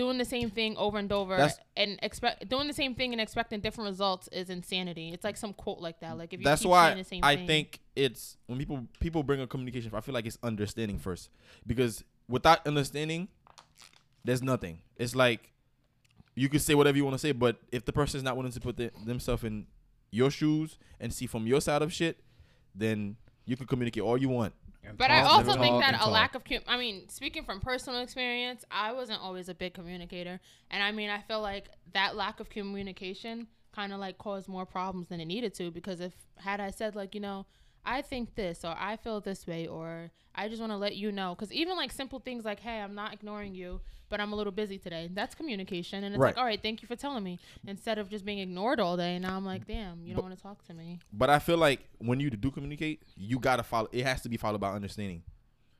doing the same thing over and over That's- and expect doing the same thing and expecting different results is insanity. It's like some quote like that. Like if you That's keep why saying the same I thing. think it's when people people bring up communication. I feel like it's understanding first because without understanding, there's nothing. It's like you can say whatever you want to say, but if the person is not willing to put the, themselves in your shoes and see from your side of shit, then you can communicate all you want. But I also think that a talk. lack of, I mean, speaking from personal experience, I wasn't always a big communicator, and I mean, I feel like that lack of communication kind of like caused more problems than it needed to. Because if had I said like, you know, I think this or I feel this way or I just want to let you know, because even like simple things like, hey, I'm not ignoring you, but I'm a little busy today. That's communication, and it's Right. like, all right, thank you for telling me, instead of just being ignored all day. And now I'm like, damn, you don't want to talk to me. But I feel like when you do communicate, you gotta follow. It has to be followed by understanding.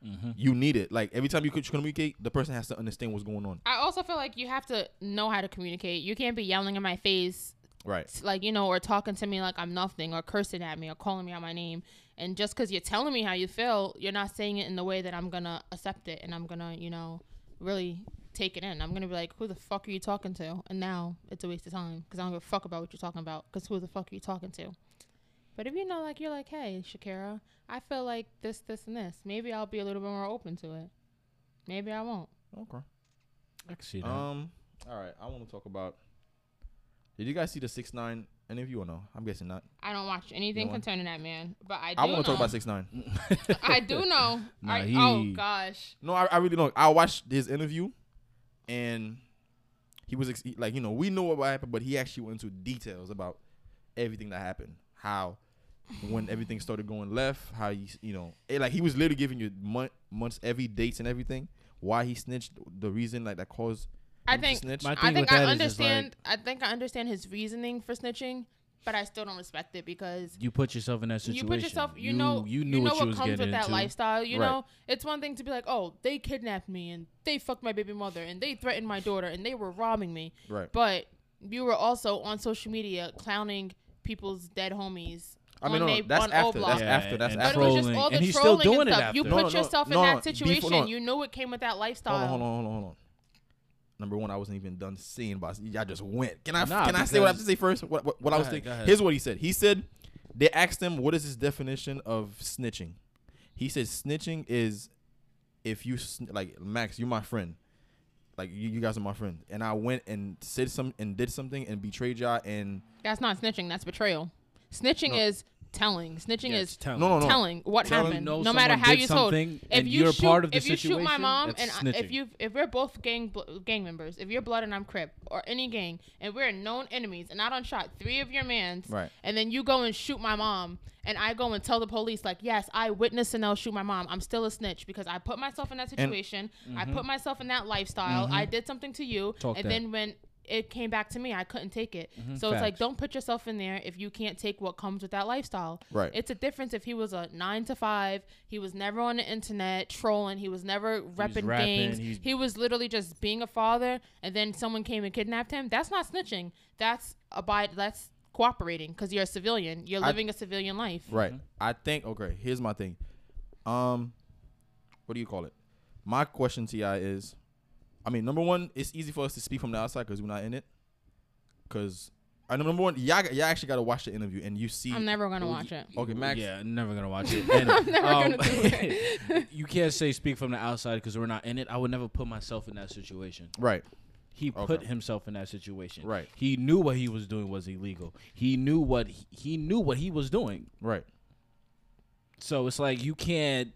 Mm-hmm. You need it. Like every time you communicate, the person has to understand what's going on. I also feel like you have to know how to communicate. You can't be yelling in my face Right. like you know or talking to me like i'm nothing or cursing at me or calling me out my name and just because you're telling me how you feel you're not saying it in the way that i'm gonna accept it and i'm gonna you know really take it in i'm gonna be like who the fuck are you talking to and now it's a waste of time because i don't give a fuck about what you're talking about because who the fuck are you talking to but if you know like you're like hey shakeria i feel like this this and this maybe i'll be a little bit more open to it maybe i won't Okay. I can see that. Um. All right. I want to talk about. Did you guys see the six nine interview or no? I'm guessing not. i don't watch anything No one- concerning that man but i do I want know to talk about six nine. I do know. Nah, I, he- oh gosh. No, I, I really don't. I watched his interview, and he was ex- he- like, you know, we know what happened, but he actually went into details about everything that happened, how when everything started going left, how you, you know, it, like he was literally giving you month, months, every dates and everything, why he snitched, the reason like that caused. I think snitch. My I think with I that is just, like- understand. I think I understand his reasoning for snitching, but I still don't respect it because You put yourself in that situation. you put yourself. You, know. You knew know what what you comes getting with that into. lifestyle. You Right. know, it's one thing to be like, oh, they kidnapped me and they fucked my baby mother and they threatened my daughter and they were robbing me. right. But you were also on social media clowning people's dead homies. I mean, on no, they- that's on after. That's Oblock. Yeah, after. That's and But after. it was just all the and he's trolling still doing and it stuff. You after. put No, no, no, yourself in no, that no, before- situation. no. You know what came with that lifestyle. Hold on, hold on, hold on, hold on. Number one, I wasn't even done seeing but y'all just went. Can I? Nah, can I say what I have to say first? What, what, what I was ahead, thinking. Here's what he said. He said they asked him, "What is his definition of snitching?" He said, "Snitching is if you sn- like Max, you're my friend. Like you, you guys are my friend, and I went and said some and did something and betrayed y'all and That's not snitching. That's betrayal. Snitching No. is telling. Snitching Yeah, is telling. no, no, no. telling what Telling- happened. know No matter how you told. If you you're shoot, part of the if you shoot my mom and I, if you if we're both gang bl- gang members, if you're blood and I'm Crip or any gang, and we're known enemies, and I don't shot three of your mans, Right. and then you go and shoot my mom, and I go and tell the police like, yes, I witnessed and I'll shoot my mom. I'm still a snitch because I put myself in that situation. I put myself in that lifestyle. I did something to you, Mm-hmm. Talk and that. then when it came back to me, I couldn't take it. So it's like, Mm-hmm. Don't put yourself in there if you can't take what comes with that lifestyle. Right. It's a difference if he was a nine to five. He was never on the internet trolling. He was never repping rapping, gangs. he's- He was literally just being a father, and then someone came and kidnapped him. That's not snitching. That's abide. That's cooperating because you're a civilian. You're living a civilian life. Right. I think okay, here's my thing. Um what do you call it? My question to y'all is I mean, number one, it's easy for us to speak from the outside because we're not in it. Cause I know number one, y'all, y'all actually gotta watch the interview and you see I'm never gonna watch it. Okay, Max. Yeah, I'm never gonna watch it. And, I'm never um, gonna do it. you can't say speak from the outside because we're not in it. I would never put myself in that situation. Right. He Okay. put himself in that situation. Right. He knew what he was doing was illegal. He knew what he, he knew what he was doing. Right. So it's like you can't,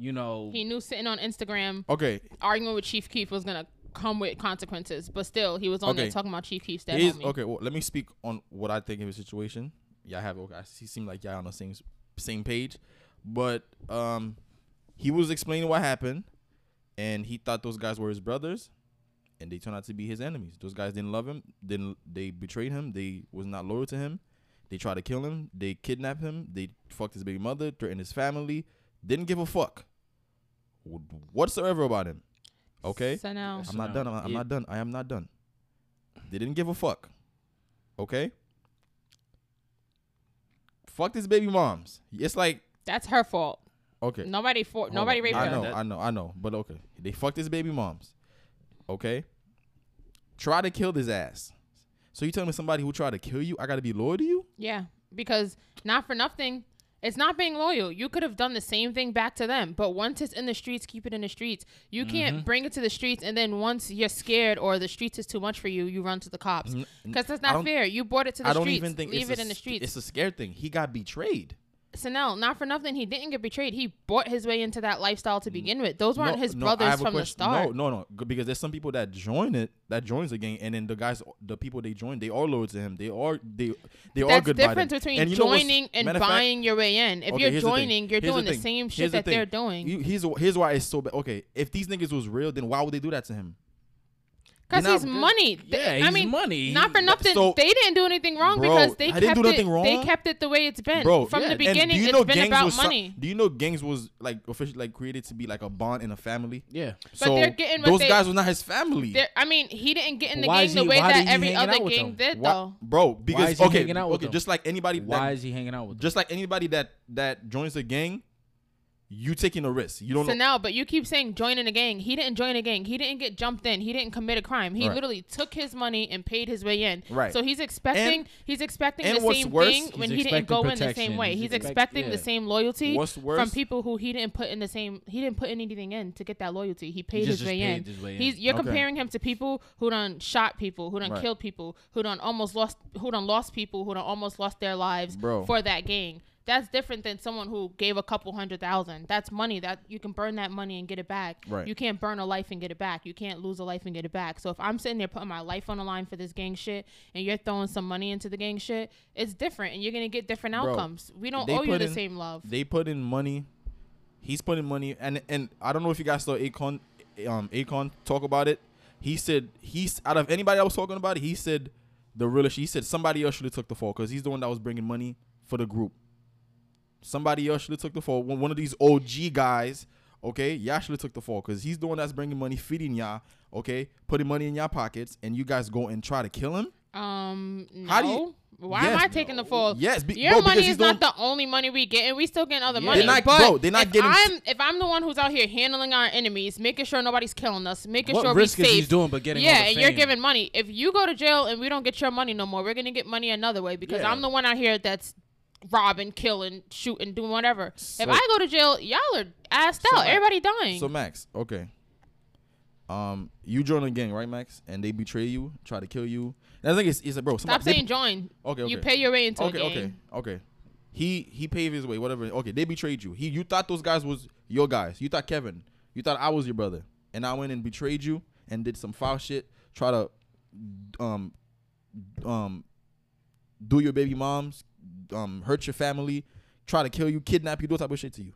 you know. He knew sitting on Instagram Okay. arguing with Chief Keef was gonna come with consequences, but still he was on there talking about Chief Keef's dead homie. okay, well, let me speak on what I think of his situation. Yeah, I have okay, he seemed like y'all on the same same page. But um he was explaining what happened and he thought those guys were his brothers and they turned out to be his enemies. Those guys didn't love him, didn't they betrayed him, they was not loyal to him. They tried to kill him, they kidnapped him, they fucked his baby mother, threatened his family, didn't give a fuck whatsoever about him. Okay? So now, I'm not done. I'm, I'm not done. I am not done. They didn't give a fuck. Okay? Fuck this baby moms. It's like that's her fault. okay. Nobody for hold nobody on. raped I her. know, That- I know, I know. But okay. They fucked his baby moms. Okay? Try to kill this ass. So you telling me somebody who tried to kill you, I gotta be loyal to you? Yeah, because not for nothing, it's not being loyal. You could have done the same thing back to them, but once it's in the streets, keep it in the streets. You Mm-hmm. can't bring it to the streets and then once you're scared or the streets is too much for you, you run to the cops. Because that's not fair. You brought it to the I don't even think Leave it a in the streets. It's a scared thing. He got betrayed. No, not for nothing. He didn't get betrayed. He bought his way into that lifestyle to begin with. Those weren't No, his no, brothers from the start. No, no, no. Because there's some people that join it, that joins the gang, and then the guys, the people they join, they are loyal to him. They are they they are That's good the difference between And you know what's- joining and of fact- buying your way in. If Okay, you're the thing. joining, you're Here's doing the, thing. same shit the that they're doing. You- Here's here's why it's so bad. Okay, if these niggas was real, then why would they do that to him? Because he's not- money. Yeah, They- I mean, money. Not for nothing. So- they didn't do anything wrong Bro, because they I kept didn't do it. nothing They kept it the way it's been Bro, from yeah, the beginning. do you It's know been about was so- money. do you know gangs was like officially like created to be like a bond in a family? yeah. so they're getting those they- guys were not his family. I mean, he didn't get in the Why gang is the way that every other gang did, Why- though. bro, because is he okay, hanging out with okay, them? just like anybody Why that is he hanging out with just like anybody that that joins a gang, you taking a risk. You don't So know. now, but you keep saying joining a gang. He didn't join a gang. He didn't get jumped in. He didn't commit a crime. He Right. literally took his money and paid his way in. Right. So he's expecting And- he's expecting and the what's same worse- thing when he didn't expecting go in the same way. He's He's, expect- expecting the same loyalty What's from people who he didn't put in the same. He didn't put anything in to get that loyalty. He paid just- his just way paid in. his way in. He's you're Okay. comparing him to people who done shot people, who done Right. killed people, who done almost lost, who done lost people, who done almost lost their lives Bro. for that gang. That's different than someone who gave a couple hundred thousand. That's money that you can burn that money and get it back. Right. You can't burn a life and get it back. You can't lose a life and get it back. So if I'm sitting there putting my life on the line for this gang shit and you're throwing some money into the gang shit, it's different and you're gonna get different Bro, outcomes. We don't owe you the in- same love. They put in money. He's putting money, and and I don't know if you guys saw Akon, um, Akon talk about it. He said he's out of anybody I was talking about it. He said the realest. He said somebody else should have took the fall because he's the one that was bringing money for the group. Somebody else should have took the fall. One of these OG guys, okay, y'all should have took the fall because he's the one that's bringing money, feeding y'all, okay, putting money in y'all pockets, and you guys go and try to kill him. Um, no. How do you- Why Yes, am I taking the fall? Yes, be, Your bro, money is not the only money we get, and we still getting other Yeah. money. They're not- but bro, they're not if getting- I'm if I'm the one who's out here handling our enemies, making sure nobody's killing us, making What sure risk we is safe. he doing but getting yeah, and you're giving money. If you go to jail and we don't get your money no more, we're gonna get money another way because Yeah. I'm the one out here that's robbing, killing, shooting, doing whatever. So- if I go to jail, y'all are assed So out. Max- Everybody dying. So Max, okay. Um, you join a gang, right, Max? And they betray you, try to kill you. And I think it's, it's a bro. Stop somebody- they- saying join. Okay, okay. You pay your way into okay, a okay, okay. He he paved his way, whatever. Okay, they betrayed you. He you thought those guys was your guys. You thought Kevin. You thought I was your brother, and I went and betrayed you and did some foul shit. Try to um um do your baby moms, um hurt your family, try to kill you, kidnap you, do that type of shit to you.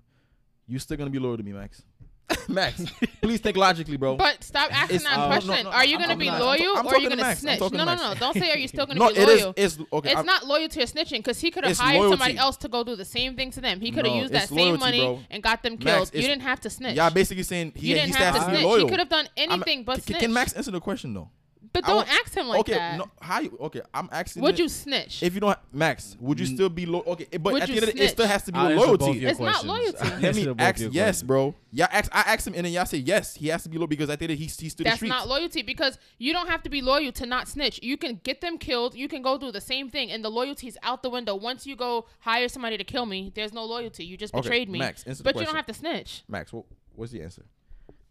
You still gonna be loyal to me, Max? Max, please think logically, bro. But stop asking It's- that uh, question. no, are you gonna I'm be not- loyal I'm or are you gonna Max. Snitch? No, no, no. Don't say are you still gonna no, be it is. loyal. It's okay. it's not loyal to a snitching because he could have hired somebody else to go do the same thing to them. He could have No, used that it's same money bro. and got them Max, killed. you didn't have to snitch. Y'all basically saying he, you didn't still have to snitch. loyal. He could have done anything but can, snitch. can Max answer the question though? But don't ask him like okay, that. no, how you? Okay, I'm asking. Would it. you snitch? If you don't, Max, would you still be loyal? Okay, but Would at the you end of the day, it still has to be I'll with answer both loyalty. your It's not loyalty. I'll Let me ask yes, questions. bro. Yeah, ask, I asked him, and then y'all say yes. He has to be loyal because I the end of the day, he he stood the That's not loyalty because you don't have to be loyal to not snitch. You can get them killed. You can go do the same thing, and the loyalty's out the window. Once you go hire somebody to kill me, there's no loyalty. You just Okay, betrayed me. Max, answer the but you don't have to snitch. Max, what, what's the answer?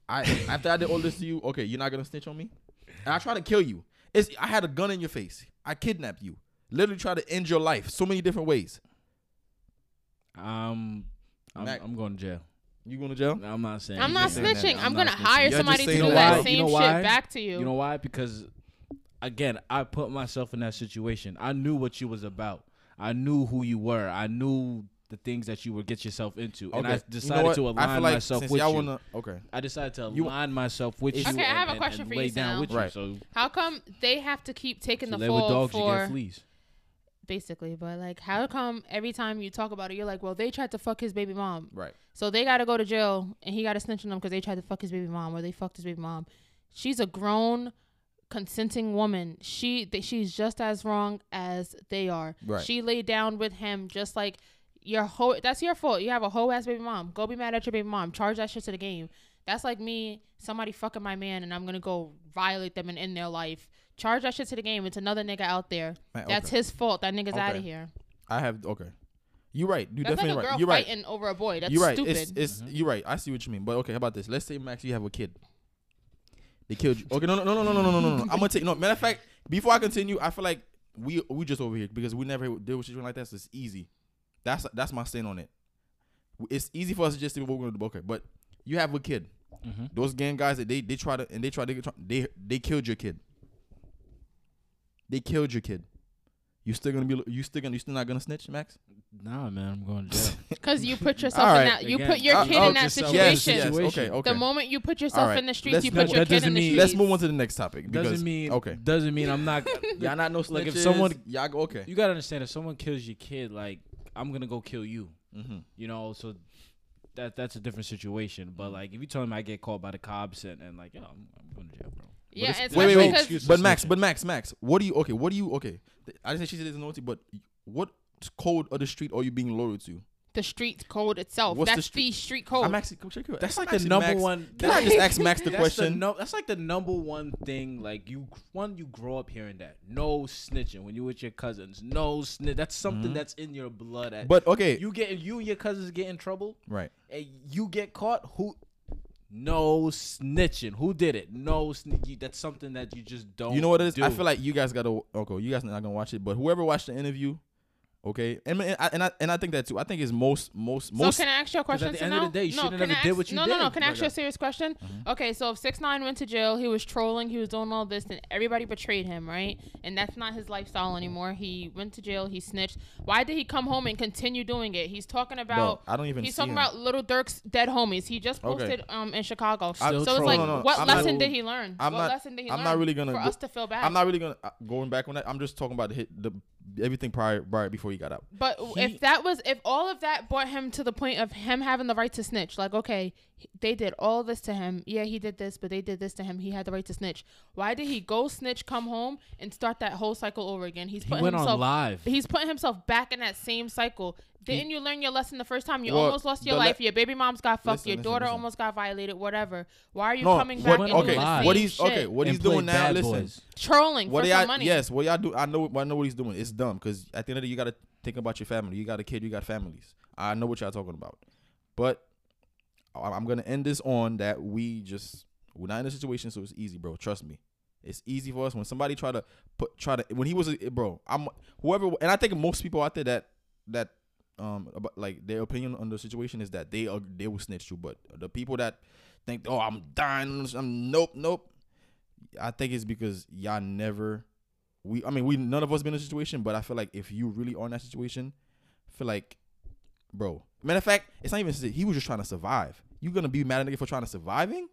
I after I did all this to you, okay, you're not gonna snitch on me, and I try to kill you. It's I had a gun in your face. I kidnapped you. Literally try to end your life so many different ways. Um, I'm, Mac- I'm going to jail. You going to jail? I'm not saying. I'm not saying that. snitching. I'm, gonna snitching. hire You're just somebody to saying do why- that you same know shit back to you. You know why? Because again, I put myself in that situation. I knew what you was about. I knew who you were. I knew the things that you would get yourself into, and I You know decided what? to I align feel like myself since with y'all you. wanna, okay. I decided to You- align myself with you. Okay, I have a question and for you, down Sal. with you. Right. So How come they have to keep taking you the lay with fall dogs, you for get fleas. basically? But like, how come every time you talk about it, you're like, well, they tried to fuck his baby mom, Right. so they got to go to jail, and he got to snitch on them because they tried to fuck his baby mom, or they fucked his baby mom. She's a grown, consenting woman. She th- she's just as wrong as they are. Right. She laid down with him just like your whole. That's your fault. You have a whole ass baby mom. Go be mad at your baby mom. Charge that shit to the game. That's like me, somebody fucking my man, and I'm gonna go violate them and end their life. Charge that shit to the game. It's another nigga out there. Man, That's okay. his fault. That nigga's out of here. I have okay. You're right. You're That's like definitely a girl right. You're right. fighting over a boy. That's you're right. stupid. It's mm-hmm. it's you're right. I see what you mean. But okay, how about this? Let's say Max, you have a kid. They killed you. Okay, no, no, no, no, no, no, no, no, no. I'm gonna take no. Matter of fact, before I continue, I feel like we we just over here because we never deal with situation like that. So it's easy. That's that's my stand on it. It's easy for us to just say what we're gonna do. Okay, but you have a kid. Mhm. Those gang guys that they they try to and they try to get- they they killed your kid. They killed your kid. You still gonna be you still gonna you still not gonna snitch, Max? Nah, man, I'm going to jail. Because you put yourself All in that. You Again, put your I'll- kid I'll in that situation. Yes, yes, okay, okay. The moment you put yourself All right. in the streets, Let's you move- put your that kid in the mean- streets. Let's move on to the next topic. Because, doesn't mean okay. Doesn't mean I'm not. Y'all not no snitches. Like, if someone- y'all go okay. you gotta understand if someone kills your kid, like I'm gonna go kill you. Mm-hmm. You know, so that that's a different situation. But like if you tell me I get caught by the cops and, and like, yo, I'm, I'm going to jail, bro. Yeah, it's- it's wait, wait, wait. Excuse- But Max, but Max, Max, what do you? Okay, what do you? Okay, I didn't say she said it's naughty, but what code of the street are you being loyal to? The street code itself. What's that's the street- street, code. I'm actually. Come check it out. That's I'm like the number Max- one. Can I just ask Max the That's question? no, that's like the number one thing. Like you, one, you grow up hearing that no snitching when you with your cousins. No snitch. That's something Mhm. that's in your blood. At, But okay, you get you and your cousins get in trouble, right. and you get caught. Who? No snitching. Who did it? No snitching. That's something that you just don't. You know what it is? I feel like you guys gotta. Okay, you guys not gonna watch it, but whoever watched the interview Okay, and and I, and I and I think that too. I think it's most most most. So can I ask you a question? at the end of now? the day, you no, shouldn't have I did what you no, No, no, did. Can I ask you a serious question? Mhm. Okay, so if six nine went to jail, he was trolling, he was doing all this, and everybody betrayed him, right? And that's not his lifestyle anymore. He went to jail, he snitched. Why did he come home and continue doing it? He's talking Bro, about. I don't even. He's talking him. about Lil Durk's dead homies. He just Okay. posted um in Chicago. Still so it's like, trolling. No, no, no, what I'm not- lesson did he learn? I'm what not- lesson did he I'm learn? not really gonna for go- us to feel bad. I'm not really gonna uh, going back on that. I'm just talking about the the everything prior prior before he got out. But He- if that was, if all of that brought him to the point of him having the right to snitch, like, okay, they did all this to him. Yeah, he did this, but they did this to him. He had the right to snitch. Why did he go snitch, come home, and start that whole cycle over again? He's He putting went himself. on live. He's putting himself back in that same cycle. Didn't you learn your lesson the first time? You Well, almost lost your the le- life. Your baby mom's got fucked. Listen, your listen, daughter listen. almost got violated. Whatever. Why are you No, coming what- back and okay, doing the live. same what he's shit? okay. What And he's doing now? Bad Listen, Boys. Trolling what for y'all some money. yes, what y'all do? I know. I know what he's doing. It's dumb because at the end of the day, you gotta think about your family. You got a kid. You got families. I know what y'all talking about, but I- I'm gonna end this on that we just we're not in a situation, so it's easy, bro. Trust me. It's easy for us when somebody try to put try to when he was a bro. I'm whoever, and I think most people out there that that um about, like their opinion on the situation is that they are they will snitch too. But the people that think oh I'm dying, I'm nope nope. I think it's because y'all never we I mean we none of us been in a situation, but I feel like if you really are in that situation, I feel like bro. Matter of fact, it's not even he was just trying to survive. You gonna be mad at a nigga for trying to surviving?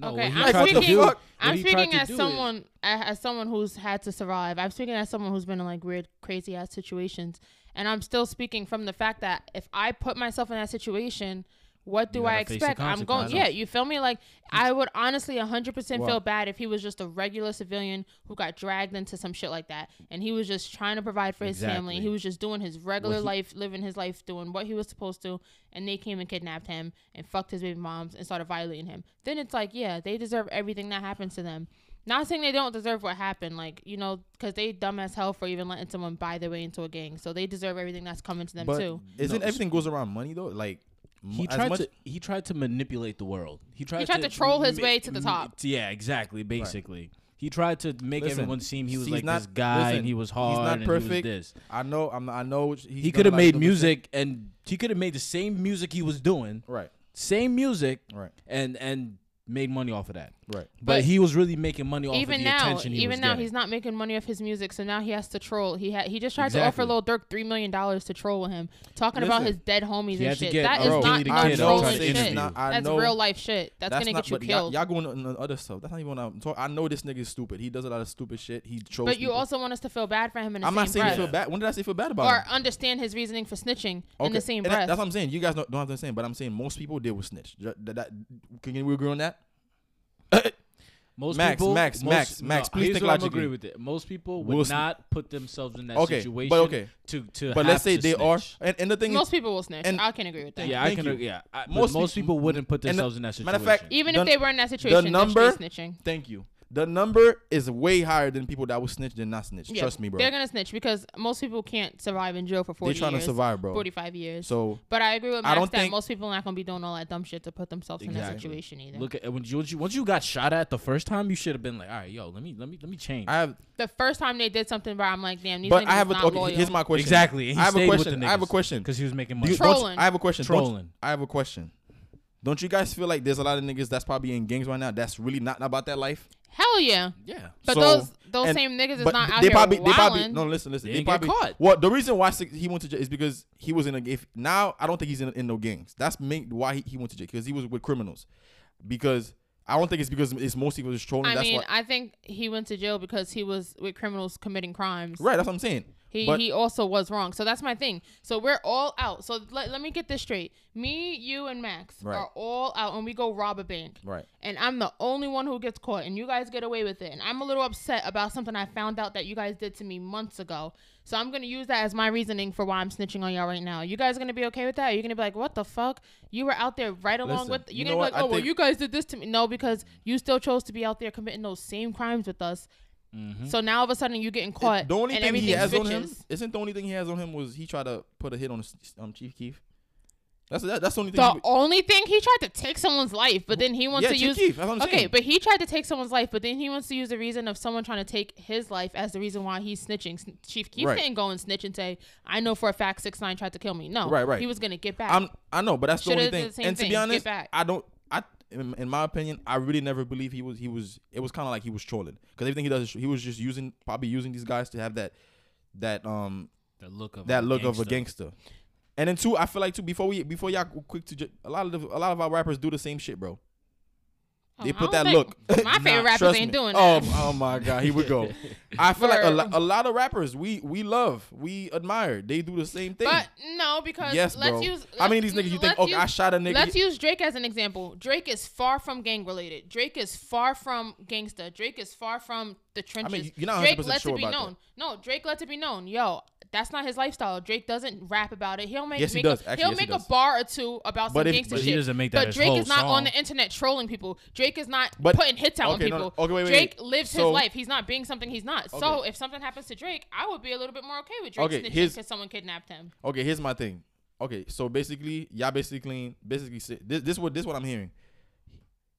No, Okay, I'm speaking- do- I'm speaking as do is- someone as someone who's had to survive. I'm speaking as someone who's been in like weird, crazy ass situations, and I'm still speaking from the fact that if I put myself in that situation, what do I gotta face the expect? I'm going. Yeah, you feel me? Like I would honestly 100 percent Well- feel bad if he was just a regular civilian who got dragged into some shit like that, and he was just trying to provide for his family. He was just doing his regular Well, he- life, living his life, doing what he was supposed to, and they came and kidnapped him and fucked his baby moms and started violating him. Then it's like, yeah, they deserve everything that happens to them. Not saying they don't deserve what happened, like you know, because they dumb as hell for even letting someone buy their way into a gang. So they deserve everything that's coming to them but too. isn't No, everything goes around money though? Like He as tried much- to he tried to manipulate the world. He tried, tried to troll his way to the top. Yeah, exactly. Basically, he tried to make Listen, everyone seem he was like not- this guy listen, and he was hard. he's hard not and he perfect. was this. I know. I'm. I know. He's He could have made music and he could have made the same music he was doing, Right. same music, Right. and and made money off of that. Right. But, But he was really making money off even of the now, attention he even was now, getting. he's not making money off his music, so now he has to troll. He had he just tried to offer Exactly. Lil Durk three million dollars to troll with him, talking about his dead homies and shit. get That is Bro, not Dilly the no Kid I know. trolling this shit. not. I That's know. real life shit. That's, gonna not, get you but y'all- killed. Y'all, going on the other stuff. That's not even what I'm talking. I know this nigga is stupid. He does a lot of stupid shit. He trolls. but you people. also want us to feel bad for him in the I'm same not saying breath, you feel bad. When did I say feel bad about or him? understand his reasoning for snitching in the same breath. that's what I'm saying. You guys don't, don't have to understand, but I'm saying most people deal with snitch. Ju- That, that, can we agree on that? Most Max, people, Max, most, Max, Max, please here's think what I'm logically. agree with it. Most people would Will Smith- not put themselves in that Okay, situation. but okay. to to. But have let's say to they are, and, and the thing most is, people will snitch. and- I can agree with that. Yeah, I can. you. agree- Yeah, I, Most most most people- people wouldn't put and the- themselves in that situation. matter of fact, Even the- if they were in that situation, the number- they're straight snitching. thank you. The number is way higher than people that will snitch than not snitch. Yeah, Trust me, bro. They're gonna snitch because most people can't survive in jail for forty. They're trying years, to survive, bro. 45 years. So but I agree with I Max don't that think- most people are not gonna be doing all that dumb shit to put themselves in that situation either. Look at when you, once you once you got shot at the first time, you should have been like, all right, yo, let me let me let me change. I have, the first time they did something, bro. I'm like, damn, these but niggas I have a not okay. loyal. Here's my question. exactly. and he I have a question. I have a question. because he was making money. you- Trolling. I have a question. Don't Trolling. I have a question. Don't you guys feel like there's a lot of niggas that's probably in gangs right now that's really not about that life? Hell yeah. yeah. But So- those those and- same niggas is not out they here probably, they probably no listen listen They they, didn't get probably caught. well the reason why he went to jail is because he was in a if now I don't think he's in, in no gangs that's main, why he, he went to jail because he was with criminals because I don't think it's because it's mostly was trolling I that's mean, why I think he went to jail because he was with criminals committing crimes. right that's what I'm saying He But- he also was wrong. So that's my thing. So we're all out. So let, let me get this straight. Me, you, and Max Right. are all out and we go rob a bank. right And I'm the only one who gets caught and you guys get away with it. And I'm a little upset about something I found out that you guys did to me months ago. So I'm gonna use that as my reasoning for why I'm snitching on y'all right now. You guys gonna be okay with that? Are you gonna be like, what the fuck? You were out there right along Listen, with you you're know gonna be like, oh well you guys did this to me. No, because you still chose to be out there committing those same crimes with us. Mm-hmm. So now all of a sudden you're getting caught. It, the only thing he has on him isn't the only thing he has on him was he tried to put a hit on um, Chief Keef? That's that, that's the only thing. The he, only thing he tried to take someone's life, but then he wants yeah, to Chief use. Okay, but he tried to take someone's life, but then he wants to use the reason of someone trying to take his life as the reason why he's snitching. Chief Keef right. didn't go and snitch and say, "I know for a fact six nine tried to kill me." No, right, right. He was gonna get back. I'm, i know, but that's Should've the only thing. The and to be honest, I don't in, in, my opinion, I really never believe he was. He was. It was kind of like he was trolling because everything he does, he was just using probably using these guys to have that that um that look of that look gangster. of a gangster. And then two, I feel like too before we before y'all quick to ju- a lot of the, a lot of our rappers do the same shit, bro. They put that look. My favorite rappers ain't doing oh, that. Oh, oh my god, here we go. I feel like a, a lot of rappers we we love, we admire. They do the same thing. But no, because yes, bro. How many of these niggas you think? Okay, I shot a nigga. Let's use Drake as an example. Drake is far from gang related. Drake is far from gangsta. Drake is far from the trenches. You're not Drake let sure it be known. That. No, Drake let it be known. Yo, that's not his lifestyle. Drake doesn't rap about it. He'll make, yes, he does. A, Actually, he'll yes, make he does. a bar or two about but some if, gangster but shit. He doesn't make that but Drake is not song. on the internet trolling people. Drake is not but, putting hits out okay, on people. No, okay, wait, Drake wait. lives so, his life. He's not being something he's not. Okay. So if something happens to Drake, I would be a little bit more okay with Drake okay, because someone kidnapped him. Okay, here's my thing. Okay, so basically, y'all basically basically this this what this what I'm hearing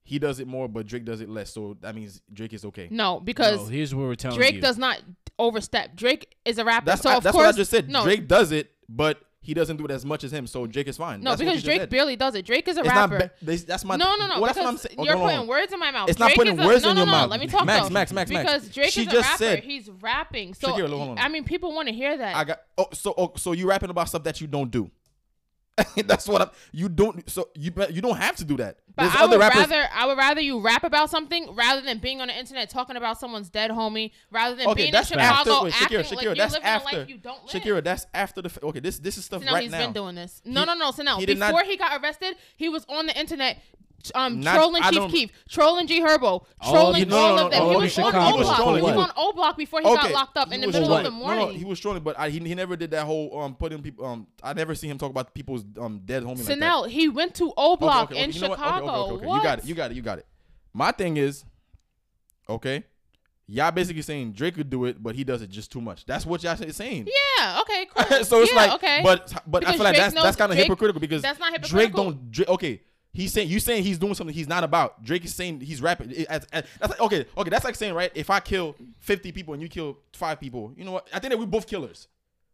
he does it more, but Drake does it less. So that means Drake is okay. No, because no, here's what we're telling Drake you. does not overstep. Drake is a rapper. That's, so I, that's course, what I just said. No. Drake does it, but he doesn't do it as much as him, so Drake is fine. No, that's because Drake barely does it. Drake is a it's rapper. Not ba- that's my no, no, no. Well, that's what I'm saying. Oh, you're no, putting no. words in my mouth. It's Drake not putting words a, no, in your mouth. Let me talk. Max, though. Max, Max, Max. Because Drake she is a rapper. Said, He's rapping. So I mean, people want to hear that. I got. Oh, so oh, so you rapping about stuff that you don't do. That's what I'm. You don't. So you you don't have to do that. But There's I other would rappers. rather I would rather you rap about something rather than being on the internet talking about someone's dead homie rather than okay, being that's in Chicago after, wait, Shakeria, Shakeria, like that's after, Shakeria, that's after the. Okay, this this is stuff Sonel, right he's now. He's been doing this. No, he, no, no. Sonel, he before not, he got arrested, he was on the internet um, Not, trolling I Chief Keef, trolling G Herbo, oh, trolling you know, all no, no, of them. He, was on O Block. He was on O Block before he okay. got locked up he in the middle trolling. of the morning. No, he was trolling, but I, he, he never did that whole um putting people. Um, I never seen him talk about people's um dead homie. So like now he went to O Block okay, okay, in Chicago. What? Okay, what? You got it. You got it. You got it. My thing is, okay. Y'all basically saying Drake could do it, but he does it just too much. That's what y'all is saying. Yeah. Okay. Cool. so it's yeah, like, okay. but but because I feel like Drake that's that's kind of hypocritical because that's not hypocritical. Drake don't. Drake, okay. He's saying you saying he's doing something he's not about. Drake is saying he's rapping. It, it, it, that's like, okay, okay. That's like saying right, if I kill fifty people and you kill five people, you know what? I think that we're both killers.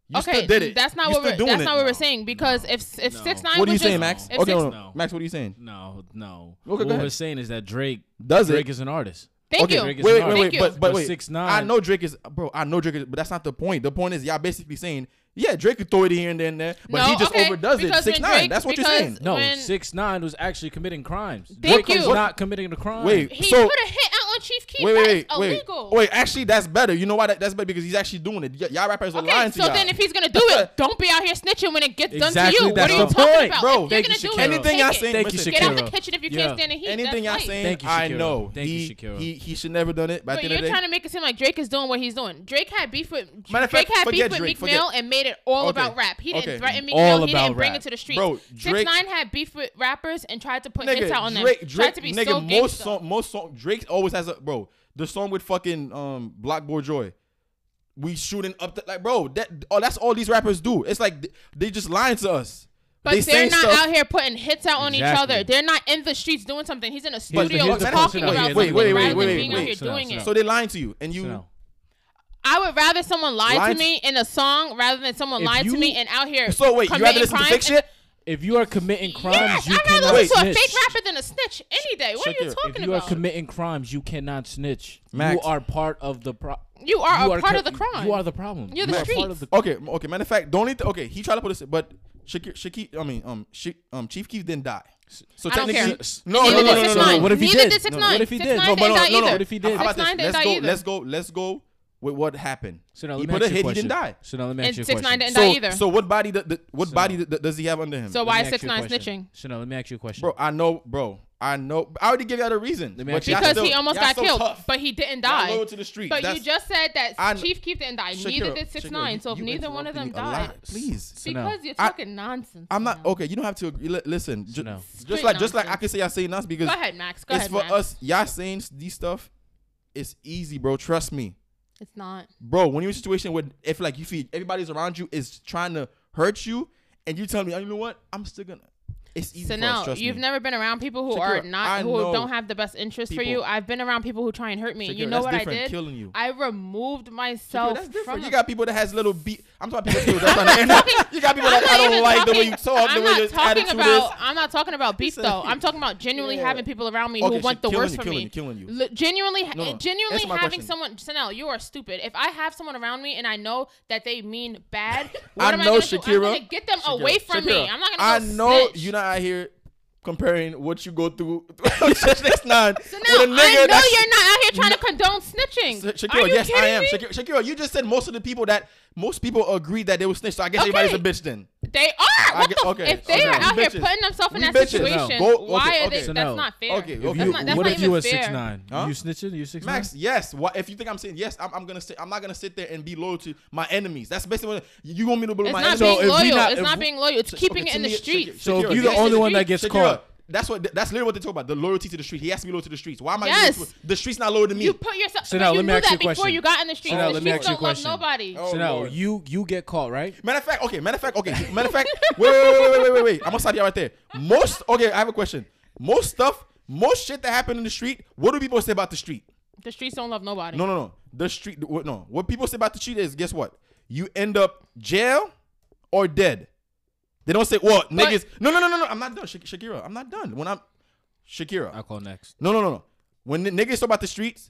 You okay, That's not you what we're that's not what we're saying because no, if if no. six nine. What are you saying, just, Max? Okay, six, Max, what are you saying? No, no. Okay, what we're saying is that Drake does Drake is an artist. Thank okay. you. Wait, wait, wait, wait, but, but wait. Six, nine. I know Drake is, bro. I know Drake is, but that's not the point. The point is, y'all basically saying, yeah, Drake could throw it here and then there, but no, he just okay. overdoes because it. Six Drake, nine. That's what you're saying. No, six nine was actually committing crimes. Thank Drake you. was not committing the crime. Wait, he so, put a hit Chief Wait, wait, wait, wait, illegal. wait. Actually, that's better. You know why that, that's better because he's actually doing it. Y- y'all rappers are lying to so you. So then, if he's gonna do it, don't be out here snitching when it gets exactly done to you. What are you talking point. about, bro? Thank you, Shakeria. Anything y'all I say, thank you, Shakeria. Get out the kitchen if you can't stand the heat. Anything I say, I know. Thank you, Shakeria. He he should never done it. But you're trying to make it seem like Drake is doing what he's doing. Drake had beef with Drake had beef with Meek Mill and made it all about rap. He didn't threaten Meek Mill. He didn't bring it to the streets. Bro, Drake Nine had beef with rappers and tried to put hits out on them. Tried to be so most song most song Drake always has a a bro. The song with fucking um Black Joy. We shooting up the, like bro. That oh, that's all these rappers do. It's like they just lying to us. But they are not stuff. out here putting hits out on exactly. each other. They're not in the streets doing something. He's in a studio talking about something rather than being out here so doing it. So they're lying to you, and you. I would rather someone lie to me in a song rather than someone lie to me and out here. So wait, you rather listen to fake shit? If you are committing crimes, yes, you I'd rather cannot listen to a snitch. fake rapper than a snitch any day. What Check are you it. talking If you are committing crimes, you cannot snitch. You are part of the problem. you are a part co- of the crime. You are the problem. You're the You are part of streets. the- Okay, okay. Matter of fact, the only th- okay, he tried to put this, but Shaki, Shaki, I mean, um, Shi um, Chief Keef didn't die. So I don't technically, care. no, Neither no, no, did no, no, no, no. What if he Neither did? did? 6ix9ine. What if he did? 6ix9ine No, but no, did? no, no. What if he did? 6ix9ine Let's go. Let's go. Let's go with what happened. So now he put a hit. He didn't die. So now let me ask and you a question. six nine didn't so, die either. So what body? The, the, what so, body the, does he have under him? So why is six nine snitching? So now let me ask you a question, bro. I know, bro. I know. I already gave you the reason. because still, he almost got so killed, tough. but he didn't die. Loyal to the street. But That's, you just said that I, Chief Keef didn't die. Shakeria, neither did Six Shakeria, Nine. So if neither one of them died, please, because you're talking nonsense. I'm not okay. You don't have to listen. Just like just like I can say I say saying nonsense because go ahead, Max. Go it's for us. Y'all saying these stuff. It's easy, bro. Trust me. It's not. bro. When you're in a situation where if like you feel everybody's around you is trying to hurt you, and you tell me, oh, you know what, I'm still gonna. It's easy So now you've me. never been around people who are not I who don't have the best interest for you. I've been around people who try and hurt me. you know that's what I did? Killing you. I removed Shakeria, myself that's from. different. You got people that has little beat. I'm talking about people that's on the internet. You got people I'm that I don't like the way you talk, the I'm way not your talking attitude about. is. I'm not talking about beef though. I'm talking about genuinely Yeah. having people around me Okay, who want the worst for me. killing you. Genuinely, No, no. genuinely having someone. Sonel, you are stupid. If I have someone around me and I know that they mean bad, what am I gonna do? I'm gonna get them away from me. I'm not gonna. I know you're not out here comparing what you go through next nine So with now I know you're not out here trying to condone snitching. Are Shakeria, yes, I am. me? Shakeria, Shakeria, you just said most of the people that most people agree that they were snitch. So I guess everybody's a bitch then. They are. What get- the? okay, if they okay, are we out here bitches. putting themselves in We that bitches. situation, No. Go- why okay, are they? okay. So that's no. not fair. Okay, If okay. That's you, not, that's what not if you were fair. six nine? Huh? You snitching? You six Max, yes. What if you think I'm saying yes? I'm, I'm gonna sit. I'm not gonna sit there and be loyal to my enemies. That's basically what you want me to believe It's my not enemies. So being if we loyal. not- it's not being loyal. It's keeping it in the me, streets. So if you're the only one that gets caught, That's what. That's literally what they talk about. The loyalty to the street. He has to be loyal to the streets. Why am I? Yes. loyal to- the streets not loyal to me. You put yourself. So but now you let me knew ask you that a before question. you got in the streets. So now the let me streets ask you a don't love question. nobody. Oh, so now Lord. you you get caught, right? Matter of fact, okay. Matter of fact, okay. Matter of fact, wait, wait, wait, wait, wait, wait, wait. I'm gonna stop you right there. Most, okay. I have a question. Most stuff, most shit that happened in the street. What do people say about the street? The streets don't love nobody. No, no, no. The street. What? No. What people say about the street is, guess what? You end up jail or dead. They don't say, well, niggas. No, no, no, no, no. I'm not done, Shak- Shakeria. I'm not done. When I'm Shakeria. I'll call next. No, no, no, no. When the niggas talk about the streets,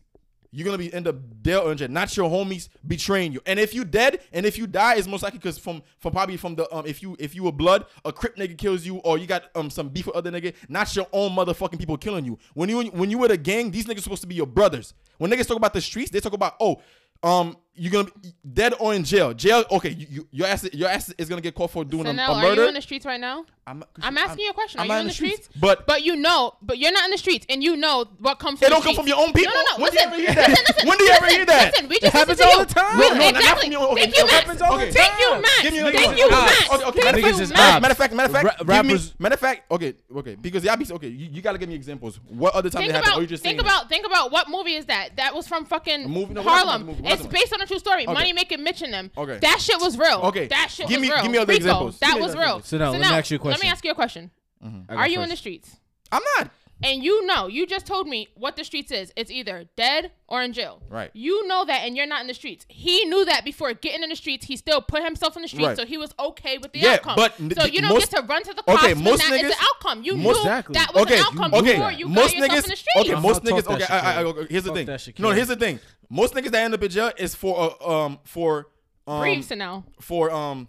you're gonna be end up dead or in jail. Not your homies betraying you. And if you dead and if you die, it's most likely because from from probably from the um if you if you were blood, a crip nigga kills you, or you got um some beef with other nigga, not your own motherfucking people killing you. When you when you with the gang, these niggas supposed to be your brothers. When niggas talk about the streets, they talk about oh. Um, you're gonna be dead or in jail. Jail, okay. You, you, your ass, your ass is gonna get caught for doing So a, now, a are you in the streets right now? I'm, I'm asking you a question. Are I'm you not in the streets? But But you know, but you're not in the streets, and you know what comes. It From don't the come from your own people. No, no, no. When do you ever hear that? listen, listen, When do you ever hear that? Listen, we It just happens to all you. the time. We- No, no, not exactly. from your own- okay, Thank you, it Max. happens all the Okay. Thank you, time. Max. Give me Thank another you, example. Max. Okay, okay. Thank Matter you, Niggas is Max. ops. Matter of fact, matter of fact, Ra- give me, rappers- matter of fact, okay, okay, because y'all be okay. You, you gotta give me examples. What other time Think they happened? Or about, you just think saying about, think about what movie is that? That was from fucking A movie? No, we're not talking about Harlem. the movie. We're not It's talking based on a true story. Okay. Money making Mitch and them. Okay. That shit was real. Okay. That shit Give was me- real. give me other Rico, examples. That me was other real. examples. So now, let me ask you a question. Let me ask you a question. I got Are you in the streets? I'm not. And you know, you just told me what the streets is. It's either dead or in jail. Right. You know that, and you're not in the streets. He knew that before getting in the streets. He still put himself in the streets, Right. so he was okay with the Yeah, outcome. but so you don't most- get to run to the cops okay, when most that is niggas- the outcome. You most- knew Exactly. that was okay, an outcome okay. before you most got yourself niggas, in the streets. okay, most Talk niggas. that Okay, I, I, I, Shakeria. okay, here's the thing. No, here's the thing. Most niggas that end up in jail is for uh, um for um Briefs and now. for um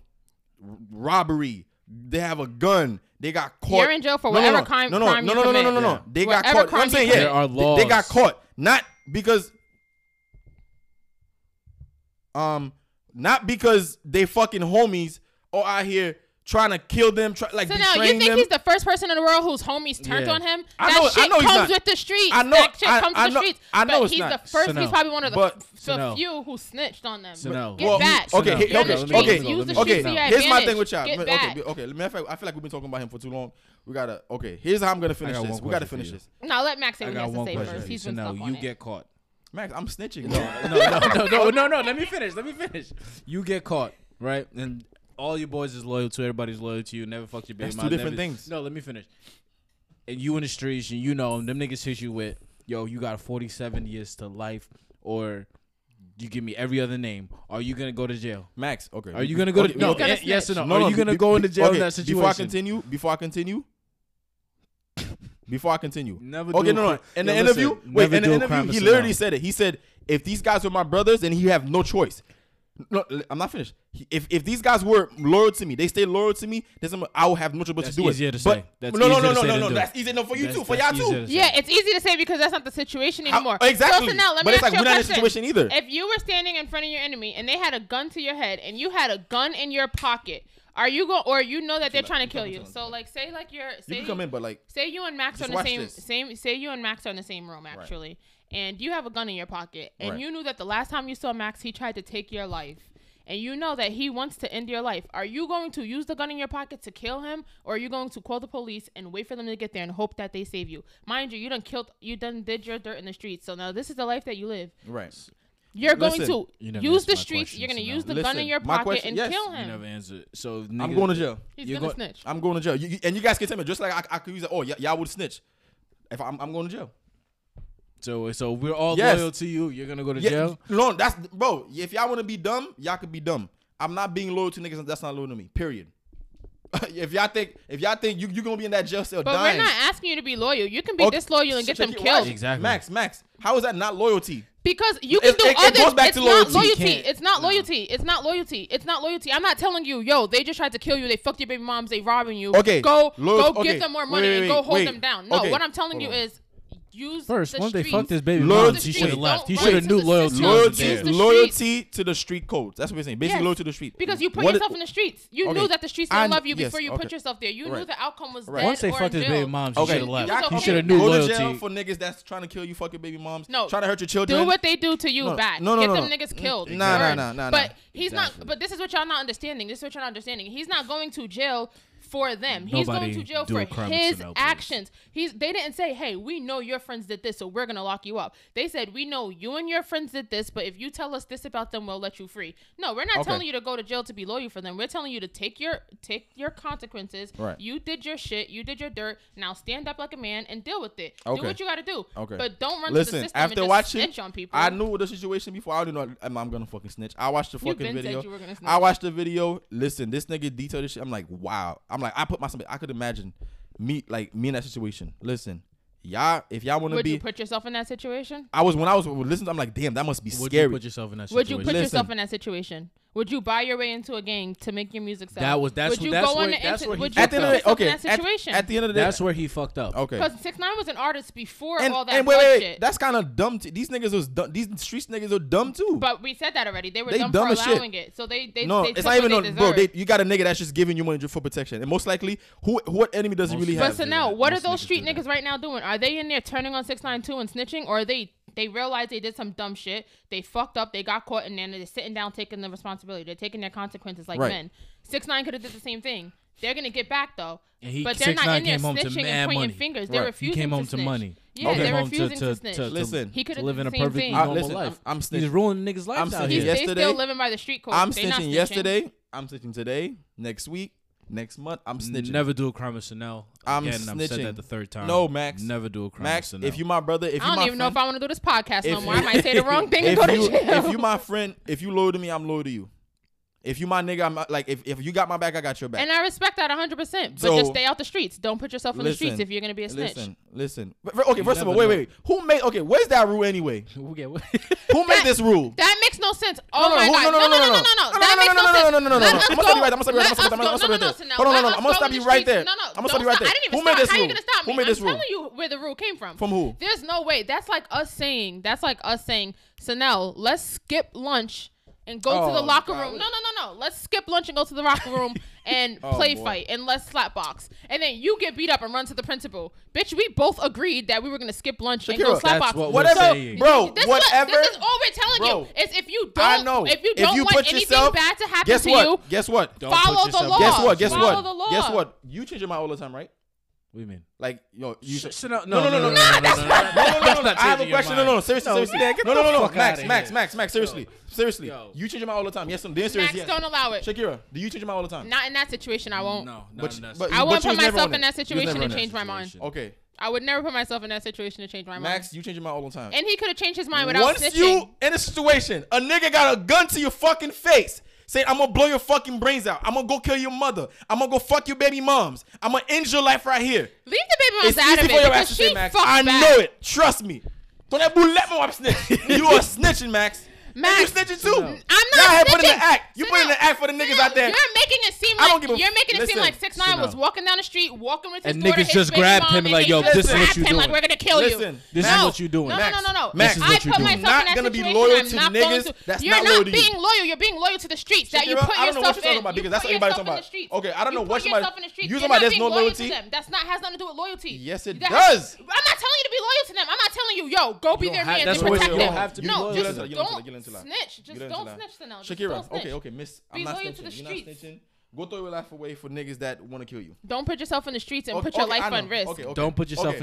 robbery. They have a gun. They got caught. You're in jail for No, no, whatever no. crime- No, no, crime no, you no, no, no, no, commit. no, Yeah. no. They got Whatever caught. You know I'm saying? Yeah, There are They- They got caught. Not because um not because they fucking homies or out here trying to kill them, try, like So now you think them. he's the first person in the world whose homies turned Yeah. on him? I that know- I shit know comes with the streets. I know- That shit I- comes I with the know- streets. I know but he's not. the first. So he's probably one of the, But- f- So the few who snitched on them. So no. Get Well, back. So okay, no. he- You're in okay, the okay. Use the let okay. Here's my thing with y'all. Get okay, back. okay, okay. Matter of fact, I feel like we've been talking about him for too long. We gotta. Okay, here's how I'm gonna finish this. We gotta finish this. Now let Max say I what he got has to one say question. first. for you. Been stuck on you get caught. Max, I'm snitching. no, no, no, no, no, no. Let me finish. Let me finish. You get caught, right? And all your boys is loyal to. Everybody's loyal to you. Never fucked your baby That's two mom, different never- things. No, let me finish. And you in the streets, and you know them niggas hit you with, yo, you got 47 years to life, or you give me every other name. Are you gonna go to jail? Max, okay. Are you gonna go to Okay, no? okay. yes or snitch. no? Are you gonna be- go into jail okay, in that situation? Before I continue, before I continue, before I continue. Never. Okay, do no, no. In the interview, wait, in the interview, he literally said it. He said, if these guys were my brothers, then he have no choice. No, I'm not finished. He- If if these guys were loyal to me, they stay loyal to me. Then some- I will have no choice but That's to do easier it. to But- say. That's no, no, no, no, no, no. That's easy enough for you That's- too, for y'all too. to. Yeah, it's easy to say because that's not the situation How- anymore. exactly. So, so now let But me it's ask like you we're a not in a question. situation either. If you were standing in front of your enemy and they had a gun to your head and you had a gun in your pocket, are you going or you know that they're trying to kill you? So like, say like you're You say can come in, but like, say you and Max are in the same this. same say you and Max are in the same room actually, and you have a gun in your pocket and right. you knew that the last time you saw Max he tried to take your life and you know that he wants to end your life, are you going to use the gun in your pocket to kill him, or are you going to call the police and wait for them to get there and hope that they save you? Mind you, you done killed, you done did your dirt in the streets, so now this is the life that you live. Right. You're Listen, going to you use the streets. You're gonna use the Listen, gun in your pocket question, and yes. kill him. You never answered. So nigga, I'm going to jail. He's gonna going, snitch. I'm going to jail. You, you, and you guys can tell me just like I, I could use it. Oh, y- y'all would snitch. If I'm, I'm going to jail. So so we're all yes. loyal to you. You're gonna go to yeah, jail. No, that's bro. If y'all wanna be dumb, y'all could be dumb. I'm not being loyal to niggas. That's not loyal to me. Period. if y'all think if y'all think you you gonna be in that jail cell, but dying, we're not asking you to be loyal. You can be okay, disloyal and get them killed. Watch. Exactly. Max, Max, how is that not loyalty? Because you can it, do it, other. It goes back it's to loyalty. Not loyalty. It's not loyalty. It's not loyalty. It's not loyalty. I'm not telling you, yo, they just tried to kill you. They fucked your baby moms. They robbing you. Okay. Go, Loyal, go okay. give them more money wait, wait, and go hold wait. them down. No, okay. what I'm telling hold you on. is Use First, the once they fucked his baby, Loyalty- mom, she should have left. He should have knew loyalty. Loyalty, loyalty to the street codes. That's what we're saying. Basically, Yes. loyalty to the street. Because you put What- yourself in the streets. You Okay. knew that the streets didn't love you yes, before you okay. put yourself there. You knew the outcome was Right. dead Once they or fucked in his baby jail. Okay. should have Y'all. He should have knew Go to jail loyalty. for niggas that's trying to kill you, fuck your baby moms. No. trying to hurt your children. Do what they do to you back. no, no, Get no, them no. niggas killed. Nah, nah, nah, nah, nah. But he's not. But this is what y'all not understanding. This is what y'all not understanding. He's not going to jail for them. Nobody he's going to jail for his actions. He's they didn't say, "Hey, we know your friends did this, so we're going to lock you up." They said, "We know you and your friends did this, but if you tell us this about them, we'll let you free." No, we're not okay. telling you to go to jail to be loyal for them. We're telling you to take your take your consequences. Right. You did your shit, you did your dirt. Now stand up like a man and deal with it. Okay. Do what you got to do. Okay. But don't run Listen, to the system after and watching, snitch on people. I knew the situation before. I didn't know I'm, I'm going to fucking snitch. I watched the fucking video. I watched the video. Listen, this nigga detailed this shit. I'm like, "Wow." I'm like, I put myself. I could imagine me like me in that situation. Listen, y'all, if y'all want to be, you put yourself in that situation. I was when I was listening. I'm like, damn, that must be would scary. You put yourself in that. Situation? Would you put Listen, yourself in that situation? Would you buy your way into a gang to make your music sell? That was that's would you that's go where, on the that's inter- where he at the end of the okay, at, at, the end of the day, that's where he fucked up. Okay, because Six Nine was an artist before and, all that. And wait, wait, shit. that's kind of dumb. T- these niggas was dumb. These streets niggas are dumb too. But we said that already. They were they dumb, dumb for allowing shit. it. So they they no, they it's not even on, bro. They, you got a nigga that's just giving you money for protection, and most likely, who what enemy does most, he really have? But so now, what are those street niggas right now doing? Are they in there turning on Six Nine Two and snitching, or are they they realized they did some dumb shit. They fucked up. They got caught, and then they're sitting down, taking the responsibility. They're taking their consequences like right. men. Six nine could have did the same thing. They're gonna get back though, he, but they're not in there snitching and pointing money. fingers. They're right. refusing. He came to home snitch. to money. Yeah, okay. they're refusing to, to, snitch. To, to, listen, he could have live in a perfect thing. normal listen, life. I'm, I'm snitching. He's ruining niggas' lives out here. They still living by the street code. I'm snitching, snitching yesterday. I'm snitching today. Next week, Next month, I'm snitching. Never do a crime with Sonel. I'm Again, snitching. I've said that the third time. No, Max. Never do a crime Max, with Sonel. If you my brother, if I you don't my even friend, know if I want to do this podcast no more. I might say the wrong thing and go you, to jail. If you my friend, if you loyal to me, I'm loyal to you. If you my nigga, I'm like if, if you got my back, I got your back. And I respect that 100. percent But so, just stay out the streets. Don't put yourself in listen, the streets if you're gonna be a snitch. Listen, listen. Okay, first of all, wait, know. wait. Who made? Okay, where's that rule anyway? who made this rule? That makes no sense. Oh no, no, my who, god. No, no, no, no, no, no, no. That makes no sense. No, no, no, no, no, no. I'm gonna stop you right there. I'm gonna stop you right there. I'm gonna stop you right there. Hold on, no, no. I'm gonna stop you right there. No, no. I'm gonna stop you right there. I didn't even stop. How you gonna stop me? Who made this rule? I'm telling you where the rule came from. From who? There's no way. That's like us saying. That's like us saying. Sonel, let's skip lunch and go oh, to the oh, locker God. room. No, no, no, no. Let's skip lunch and go to the locker room and oh, play boy. fight and let's slap box. And then you get beat up and run to the principal. Bitch, we both agreed that we were gonna skip lunch Shakeria, and go slap box. What whatever, saying. bro. This whatever. This is all we're telling bro, you is if you don't, I know. if you don't if you want anything yourself, bad to happen guess to what? you, guess what? Don't follow the law. Guess what? Guess follow what? Guess what? You change your mind all the time, right? What do you mean? Like, yo, you should. Sh- no, no, no, no, no, no, no, that's no, no, not. No, no, no, no, no. I have a question. No, no, no, seriously, no, seriously. Man, get no, no, no, no, no. Max, Max, Max, Max, seriously, yo. seriously. Yo. You change your mind all the time. Yes, no, the answer Max, is yes. don't allow it. Shakeria, do you change your mind all the time? Not in that situation, I won't. No, not but, in that but, I won't put myself in that situation to change my mind. Okay. I would never put myself in that situation to change my mind. Max, you change your mind all the time. And he could have changed his mind without Once snitching. Once you in a situation, a nigga got a gun to your fucking face saying, I'm gonna blow your fucking brains out. I'm gonna go kill your mother. I'm gonna go fuck your baby moms. I'm gonna end your life right here. Leave the baby moms it's out easy of for it. Your ass to say, Max. I back. know it. Trust me. Don't ever let me wife snitch. you are snitching, Max. Max, you snitching too. No. I'm not. Y'all had put in the act. You Sit put in the act for the niggas out there. You're making it seem like I don't give a, you're making it listen, seem like six nine was walking down the street, walking with his and daughter, niggas just grabbed him like, yo, this is what you doing. Like we're gonna kill you. This is what you doing. No, no, no, no. Max, I put myself in that situation. I'm not going to. That's You're not being loyal. You're being loyal to the streets that you put yourself in. I don't know what you're talking About because that's what everybody's talking about. Okay, I don't know what somebody. talking about. there's no loyalty. That's not has nothing to do with loyalty. Yes, it does. I'm not telling you to be loyal to them. I'm not telling you, yo, go be their man and protect them. No, just don't don't- you you don't- snitch. Just don't don't snitch to them. Just Shakeria, don't snitch. okay, okay, miss. I'm Be not loyal snitching. to the You're not snitching. Go throw your life away for niggas that want to kill you. Don't put yourself in the streets and Okay, put your okay, life on risk. Okay, okay. Don't put yourself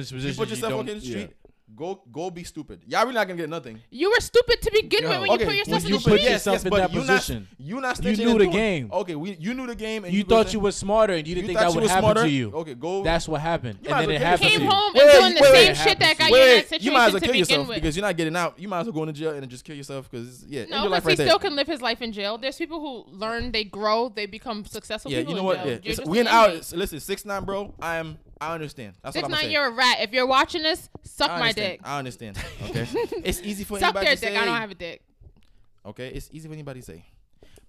Go, go be stupid. Y'all really not gonna get nothing. You were stupid to begin Yo, with when okay, you put yourself in you the put position. yourself yes, in that you position. Not, you not you knew the doing. game. Okay, we, you knew the game, and you, you thought you were smarter, and you didn't you think that would happen smarter? to you. Okay, go. That's what happened, and then it happened. Came home and doing the same shit that got you in that situation. You might as well kill yourself because you're not getting out. You might as well go into jail and just kill yourself because yeah. No, because he still can live his life in jail. There's people who learn, they grow, they become successful. Yeah, you know what? Yeah, we're out. Listen, six nine, bro. I am I understand. That's Six what I'm nine, saying. you're a rat. If you're watching this, suck my dick. I understand. Okay, it's easy for Suck anybody their to dick. say. I don't have a dick. Okay, it's easy for anybody to say.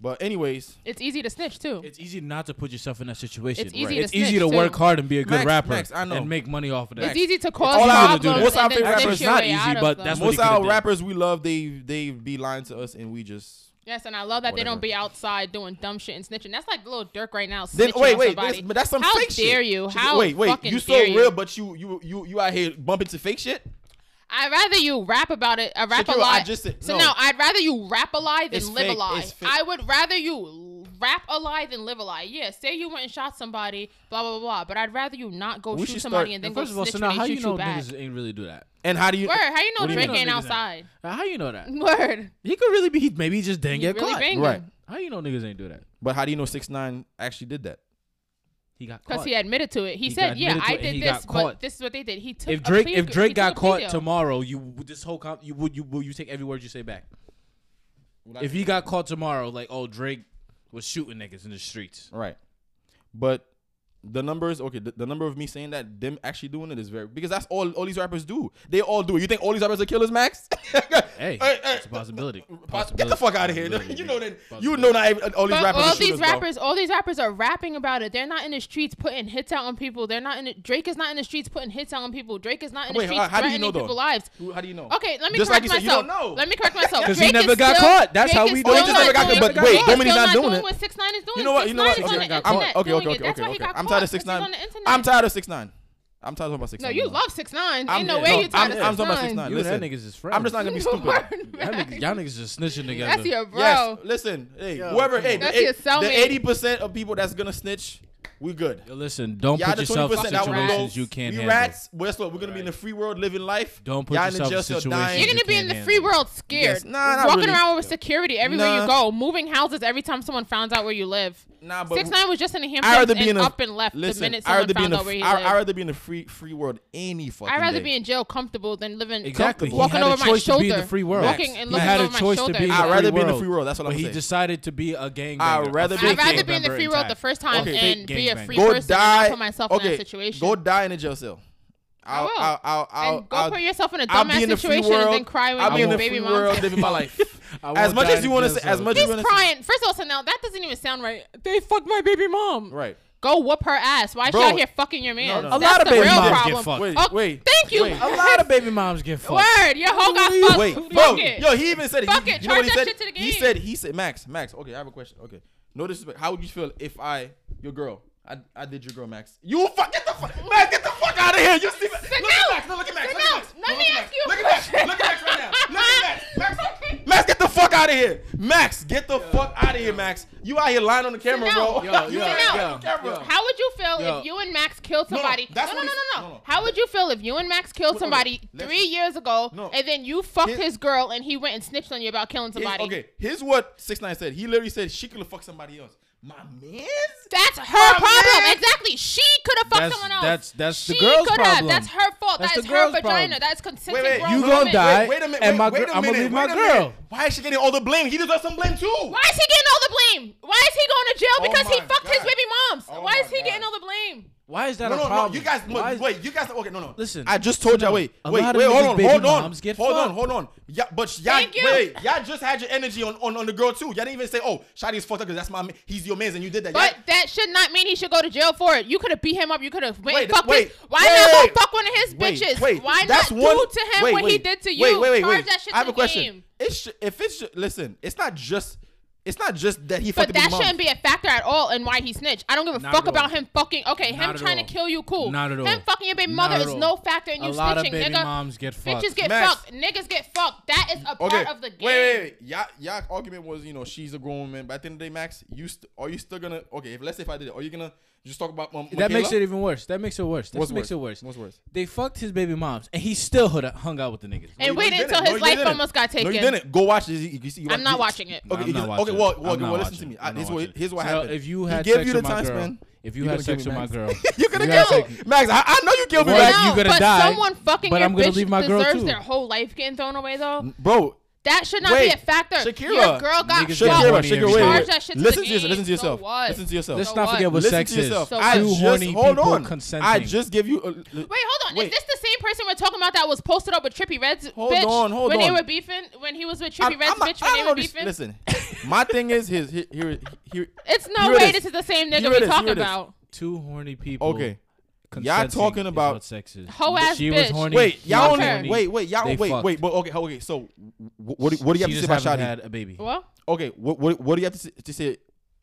But anyways, It's easy to snitch too. It's easy not to put yourself in that situation. It's easy to It's easy too. work hard and be a good Max, rapper Max, I know. and make money off of that. It's easy to cause all I would What's our and then favorite snitch rapper? It's not easy, but that's what most he our did. rappers we love, they they be lying to us, and we just Yes, and I love that Whatever. they don't be outside doing dumb shit and snitching. That's like Lil Durk right now. Then, wait, wait, that's, that's, some How fake shit. How dare you? How wait, wait, you so real, you. but you you you you out here bumping to fake shit. I'd rather you rap about it. Uh, I rap Shakeria, a lie. No. So now I'd rather you rap a lie than it's live fake. a lie. I would rather you rap a lie than live a lie. Yeah, say you went and shot somebody, blah blah blah. But I'd rather you not go we shoot somebody start, and then first go of all, so now how you, know back. niggas ain't really do that? And how do you word? How you know Drake you ain't outside? That? How you know that? Word. He could really be. Maybe he just didn't he get really caught. Banging. Right. How you know niggas ain't do that? But how do you know six nine actually did that? He got caught. because he admitted to it. He, he said, "Yeah, I did this, but this is what they did." He took if Drake plea, if Drake got caught tomorrow, you this whole comp, you would you will you take every word you say back. If he got caught tomorrow, like oh Drake was shooting niggas in the streets. Right. But the numbers okay the, the, number of me saying that them actually doing it is very because that's all all these rappers do. They all do it. You think all these rappers are killers max? Hey it's a possibility. possibility. get the fuck out of here you know that you know not even, all these but rappers all these shooters, rappers bro. all these rappers are rapping about it. They're not in the streets putting hits out on people. They're not in the, drake is not in the streets putting hits out on people. Drake is not in Wait, the streets how, how threatening you know, people's lives. How do you know? Okay let me Just correct like myself. said, let me correct myself. Because he never got caught. That's how we do it but wait Domini's not doing it. 6 9 is doing. You know what? You know what? Okay okay okay. Okay that's why tired of six nine. I'm tired of six nine. I'm tired of talking about six. No, nine you now. love six nine. Ain't I'm, no yeah, way no, you tired I'm, of I'm talking about six nine. You listen, that niggas is friends. I'm just not gonna be stupid. Y'all niggas, y'all niggas just snitching together. That's your bro. Yes, listen, hey, Yo, whoever, hey, that's the, your cellmate. the eighty percent of people that's gonna snitch we good. Yo, listen, don't y'all put yourself in situations you can't we handle. rats. Where's what? We're gonna be in the free world living life. Don't put y'all yourself in, in situations. Dying. You're gonna be in the free world scared. Yes. Nah, not Walking really. around with security everywhere nah. you go. Moving houses every time someone finds out where you live. Nah, but six nine was just in the Hamptons and a, up and left listen, the minute someone found a, out where he I, lived. I'd rather be in the free free world any fucking. I'd rather day. be in jail comfortable than living exactly. Walking over my shoulder. Free world. Walking and looking over my shoulder. I'd rather be in the free world. That's what I'm saying. He decided to be a gangbanger. I'd rather be in the free world the first time and be a a free go person. Die. put myself okay, in that situation. Go die in a jail cell. I'll, I will. I'll, I'll, I'll, go I'll, put yourself in a dumbass situation world. and then cry when your baby mom. I'll be in the free world living my life. as much as you want to say, as much as you crying. Say. First of all, so now that doesn't even sound right. They fucked my baby mom. Right. Go whoop her ass. Why is Bro, she out here fucking your man? No, no. A lot of baby moms problem. get fucked. Wait, oh, wait. Thank you. Wait. A lot of baby moms get fucked. Word, your whole got fucked. Wait, Bro, yo, he even said it. Fuck he. You know what he said? He said he said Max, Max. Okay, I have a question. Okay, no disrespect. How would you feel if I, your girl, I, I did your girl, Max. You fuck get the fuck, Max, get the fuck out of here. You see, Max, look at Max, no, look at Max, look at Max, no, look at Max, look at Max, look at Max right now, look at Max, Max, Max, get the fuck out of here, Max, get the yo, fuck out of here, Max. You out here lying on the camera, bro. You camera. How would you feel if you and Max killed somebody? No, no, no, no, no, How would you feel if you and Max killed somebody three years ago, and then you fucked his girl, and he went and snitched on you about killing somebody? Okay, here's what Six Nine said. He literally said she could have fucked somebody else my man's. That's her my problem. Man? Exactly. She could have fucked that's, someone else. That's that's the girl's problem. That's her fault. That's that her vagina. Problem. That's consenting. Wait, wait, you gonna die? Wait, wait, a minute. And my wait, gr- I'm gonna leave my girl. Why is she getting all the blame? He deserves some blame too. Why is he getting all the blame? Why is he going to jail oh because oh he fucked God. his baby moms? Oh Why is he God. getting all the blame? Why is that no, a no, problem? No, you guys, no, is, wait, you guys, okay, no, no. Listen, I just told y'all, wait, wait, wait, hold on, hold on, hold on, hold on. Yeah, but y'all, wait, y'all just had your energy on, on, on the girl too. Y'all didn't even say, oh, Shotti's fucked up because that's my, he's your man's and you did that. But that should not mean he should go to jail for it. You could have beat him up. You could have went wait, and wait, his, wait, Why wait, not go fuck one of his bitches? Wait, why not one, do to him what he did to you? Wait, wait, wait, wait. I have a question. If it's listen, it's not just it's not just that he. But that shouldn't be a factor at all in why he snitched. I don't give a not fuck about him fucking. Okay, him trying all. to kill you, cool. Not at all. Him fucking your baby mother is no factor in you a snitching, lot of baby nigga. Moms get fucked. Bitches get Max. fucked. Niggas get fucked. That is a okay. part of the game. Wait, wait, wait. Y'all, y'all argument was you know she's a grown woman, but at the end of the day, Max, you st- are you still gonna okay? If let's say if I did it, are you gonna just talk about um, that makes it even worse. That makes it worse. That What's makes worse? it worse. What's worse? They fucked his baby moms, and he still hung out with the niggas. And wait until his life almost got taken. No, you didn't. Go watch it. You- see- you I'm not watching it. Okay, I'm okay. Well, well, well listen to me. here's what, here's what So happened. if you had sex with my girl, if you're had gonna sex with my girl, You're gonna kill Max. I, I know you killed me, Well, Max. no, you gonna but die, someone fucking but your I'm gonna bitch leave my girl, deserves too. their whole life getting thrown away though. Bro, that should not Wait, be a factor. Shakeria. Your girl got Niggas got Shakeria, Shakeria, wait, wait. that shit to Listen the to game. Listen to yourself. what? Listen to yourself. Let's So not what? forget what Listen sex to is. So I what? Two horny hold people on. consenting. I just give you. A, Wait, hold on. Is this the same person we're talking about that was posted up with Trippie Redd's Hold bitch on, hold when they were beefing? When he was with I'm- Trippie Redd's I'm- bitch I when they were under- beefing? Listen, my thing is his. Here, here, here. it's no way this is the same nigga we're talking about. Two horny people. Okay. Y'all talking about sex is. Hoe ass she bitch. was horny. Wait, y'all was horny. wait, wait, y'all They wait, fucked. wait. But okay, okay. So what do, what do you have to say about Shotti? had a baby. Well, Okay, what what what do you have to say to say,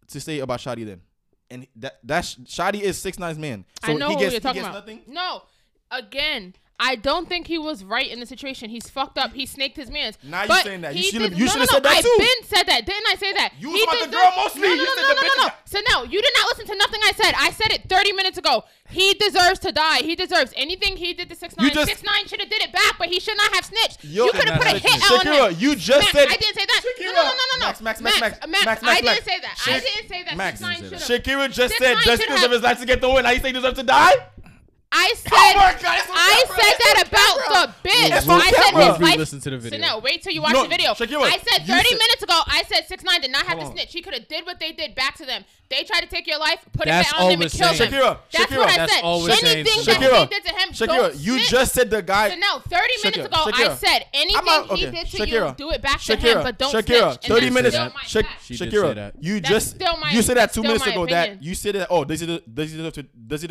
to say about Shotti then? And that that Shotti is six nine's man. So I know he what you're talking about. nothing. No, again, I don't think he was right in the situation. He's fucked up. He snaked his mans. Now you're saying that. You should have no, no, no. said that too. I've been said that. Didn't I say that? You was about the girl mostly. No, no, no, no, no, no. So no, you did not listen to nothing I said. I said it 30 minutes ago. He deserves to die. He deserves anything he did to 6 9 6 9 should have did it back, but he should not have snitched. You could have put a hit out Shakeria, him. you just Max, said. I didn't say that. Shakeria. No, no, no, no, no. Max, Max, Max, Max, Max, Max, Max, Max I didn't say that. Shak- I didn't say that. Max, 6 9 should have. Shakeria just said just deserves his life to get the win. Now you say he deserves to die? I said, oh God, I said that about the bitch. Yes, I said his wife. Listen to the video. So no, wait till you watch no, the video. I said 30 said, minutes ago. I said six nine did not have to snitch. He could have did what they did back to them. They tried to take your life, put that's it on him, and kill them. Shakeria, that's Shakeria, what I that's said. Anything saying. that Shakeria, they did to him, Shakeria, don't you snitch. just said the guy. So no, 30 minutes ago, I said anything out, okay. he did to you, do it back to him, but don't Shakeria, snitch. 30 minutes. Shakeria, you just you said that two minutes ago. That you said that. Oh, does he does he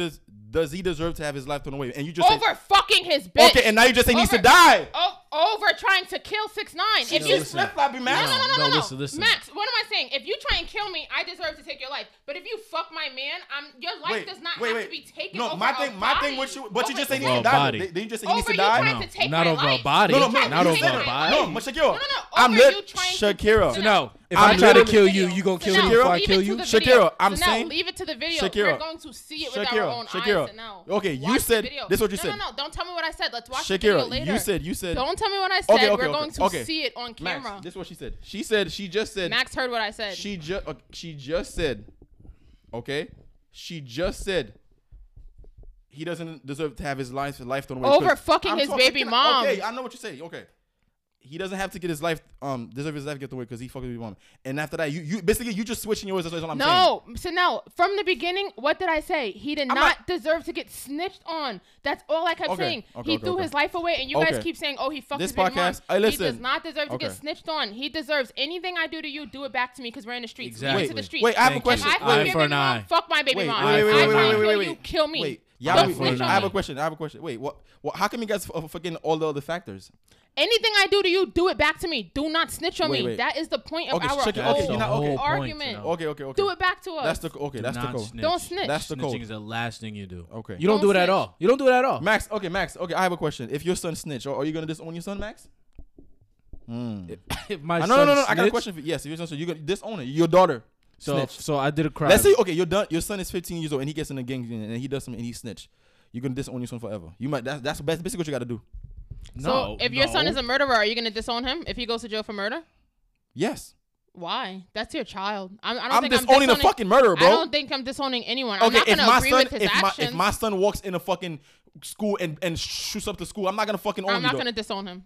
does he deserve to have his life thrown away? And you just over say, fucking his bitch. Okay, and now you just say over, needs to die. Oh, over trying to kill six nine. If no, you flip flop, Max. No, no, no, no, no, no. Listen, listen. Max, what am I saying? If you try and kill me, I deserve to take your life. But if you fuck my man, I'm your life wait, does not wait, have wait. to be taken. No, over my thing, my thing with you, but you just say needs to die. Then you just say needs to die? No, Not over a body. No, no, not over a body. No, Shakeria. No, no. I'm lit, Shakeria. No. If I'm I try to kill you, you gonna kill so me before I kill you. Shakeria, I'm so saying. Leave it to the video. Shakeria, We're going to see it with Shakeria, our own Shakeria. eyes now. Okay, you said this. Is what you no, said? No, no, no. Don't tell me what I said. Let's watch Shakeria, the video later. You said you said. Don't tell me what I said. Okay, okay, We're okay, going to okay. see it on camera. Max, this is what she said. She said she just said. Max heard what I said. She just uh, she just said, okay. She just said he doesn't deserve to have his life life thrown away over fucking I'm his baby mom. Okay, I know what you say. Okay he doesn't have to get his life um deserve his life get the word because he fucking be woman. And after that, you you basically you just switching yours. That's what I'm no, saying. No, so no, from the beginning, what did I say? He did not, not, deserve to get snitched on. That's all I kept okay, saying. Okay, he okay, threw his life away, and you guys keep saying, "Oh, he fucked this his podcast." Mom. I listen. He does not deserve to get snitched on. He deserves anything I do to you. Do it back to me because we're in the streets. Exactly. Wait, the streets. wait, I have Thank a question. I fuck your mom. Fuck my baby wait, mom. Wait, wait, wait, wait, wait, wait, wait, You kill me. Wait. Yeah, I, have a question. I have a question. Wait, what? How come you guys f- forgetting all the other factors? Anything I do to you, do it back to me. Do not snitch on Wait, me. wait. That is the point of Okay, our whole Okay, not- okay. point, argument. you know. Okay, okay, okay. Do it back to us. That's the okay. Do That's the not code. snitch. Don't snitch. That's the Snitching is the last thing you do. Okay. You don't, Don't do it at all. You don't do it at all. Max, okay, Max, okay. I have a question. If your son snitch, are, you gonna disown your son, Max? Hmm. If my Ah, no, no, no, no. I got a question for you. Yes, if your son, snitch, you gonna disown it. Your daughter. So, Snitch. so I did a crime. Let's say okay, your done, your son is 15 years old and he gets in a gang and he does something and he snitch. You're gonna disown your son forever. You might. That's that's basically what you gotta do. No. So if your son is a murderer, are you going to disown him if he goes to jail for murder? Yes. Why? That's your child. I'm, I do not think disowning I'm disowning a fucking murderer, bro. I don't think I'm disowning anyone. Okay, if my son, if actions. my if my son walks in a fucking school and and shoots up the school, I'm not gonna fucking own I'm not gonna disown him.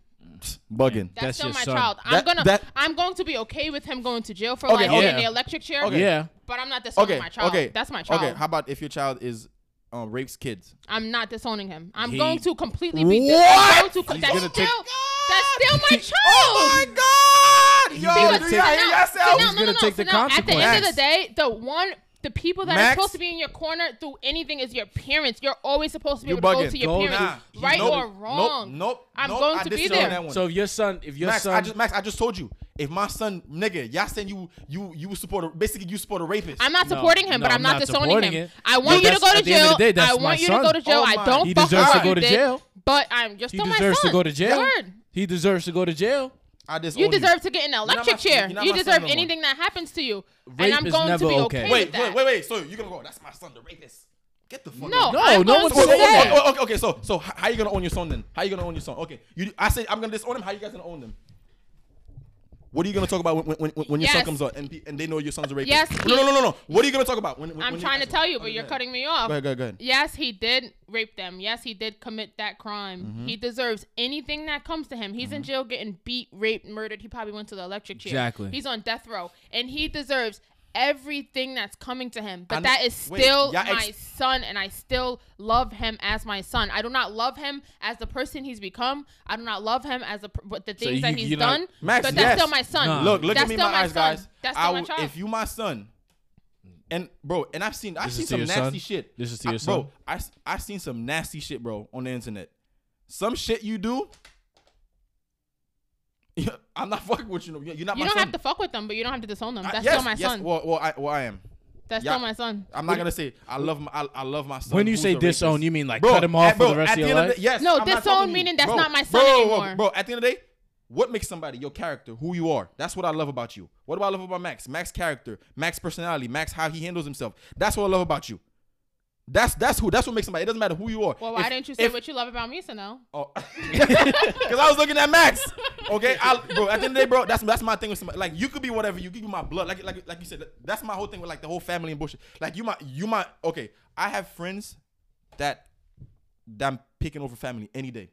Bugging. That's, That's still my son. child. That, I'm gonna. That, I'm going to be okay with him going to jail for okay, life yeah. in the electric chair. Okay. Yeah. But I'm not disowning okay, my child. Okay. That's my child. Okay. How about if your child is um, rapes kids? I'm not disowning him. I'm He- going to completely be. What? I'm going to, He's that's gonna still. take- that's still my child. Oh my God! Yo, gonna do y'all hear so He's no, no, take so the no, At the end of consequence. the day, the one the people that are supposed to be in your corner through anything is your parents. You're always supposed to be You able to go to your Go- parents, Nah, you- right nope, or wrong. Nope, nope. I'm nope, going I to be disagree on there. that one. So if your son, if your Max, son, I just Max, I just told you. If my son, nigga, y'all saying you you you support a, basically you support a rapist. I'm not No, supporting him, no, but I'm, I'm not not disowning him. I But want you to go to at the end of jail. the day, that's I my want you to son. go to jail. Oh I my. don't He fuck deserves to go to jail. But I'm just he still my deserves son. to go to jail. Word. He deserves to go to jail. I disown You deserve to get in an electric my- chair. you're not You my son deserve no anything that happens to you, Rape and I'm going to be okay. okay, Wait, with that. wait, wait, wait. So you're gonna go? That's my son, the rapist. Get the fuck. No, out. No, I'm no going one's to saying say- that. Okay, okay, okay, so so h- how you gonna own your son then? How you gonna own your son? Okay, you I say I'm gonna disown him. How you guys gonna own them? What are you gonna talk about when when, when, when your son comes out and, pe- and they know your son's a rapist? Yes, no, no, no, no, no. What are you gonna talk about? When, when, I'm when trying to tell you, but Okay, you're ahead. cutting me off. Go ahead, go ahead, go ahead. Yes, he did rape them. Yes, he did commit that crime. Mm-hmm. He deserves anything that comes to him. He's in jail getting beat, raped, murdered. He probably went to the electric chair. Exactly. He's on death row, and he deserves everything that's coming to him. But I know- that is still y'all my ex- son, and I still love him as my son. I do not love him as the person he's become. I do not love him as the pr- what the So things that he's you're not- done. Max, but that's yes. still my son. Nah. Look, look that's at me in still my eyes, son. guys. That's I still my will- child. If you my son, and bro, and I've seen I've This seen some nasty son? shit. This is to I- your son? bro. I s- I seen some nasty shit, bro, on the internet. Some shit you do. I'm not fucking with you. You're not you my don't son. have to fuck with them, but you don't have to disown them. I- That's yes, still my yes, son. Well, well, I, well, I am. That's yeah. still my son. I'm not gonna say I love my I, I love my son. When you say disown, rapist. you mean like Bro, cut him off at- bro, for the rest at of the your end of life? the- yes, No, I'm disown talking to you. meaning that's Bro, not my son bro, bro, anymore. Bro, at the end of the day, what makes somebody your character, who you are? That's what I love about you. What do I love about Max? Max character, Max personality, Max how he handles himself. That's what I love about you. That's that's who. That's what makes somebody. It doesn't matter who you are. Well, why If- didn't you say if- what you love about me, so no? Oh, because I was looking at Max. Okay, I, bro. At the end of the day, bro, that's that's my thing with somebody. Like you could be whatever. You could be my blood. Like like like you said. That's my whole thing with like the whole family and bullshit. Like you my you my okay. I have friends that that I'm picking over family any day.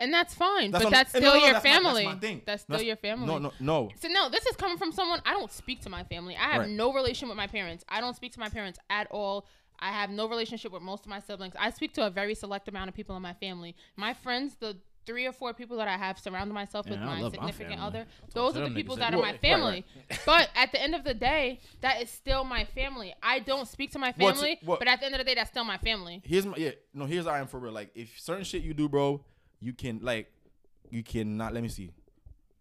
And that's fine, That's but that's still no, no, your that's that's family. my thing. That's still That's- your family. No, no, no. So no, this is coming from someone. I don't speak to my family. I have Right. no relation with my parents. I don't speak to my parents at all. I have no relationship with most of my siblings. I speak to a very select amount of people in my family. My friends, the three or four people that I have surrounded myself with, I my love my significant other, those are the people that are my family. but at the end of the day, that is still my family. I don't speak to my family, what- but at the end of the day, that's still my family. Here's my yeah. No, here's how I am for real. Like if certain shit you do, bro, you can like you cannot. Let me see.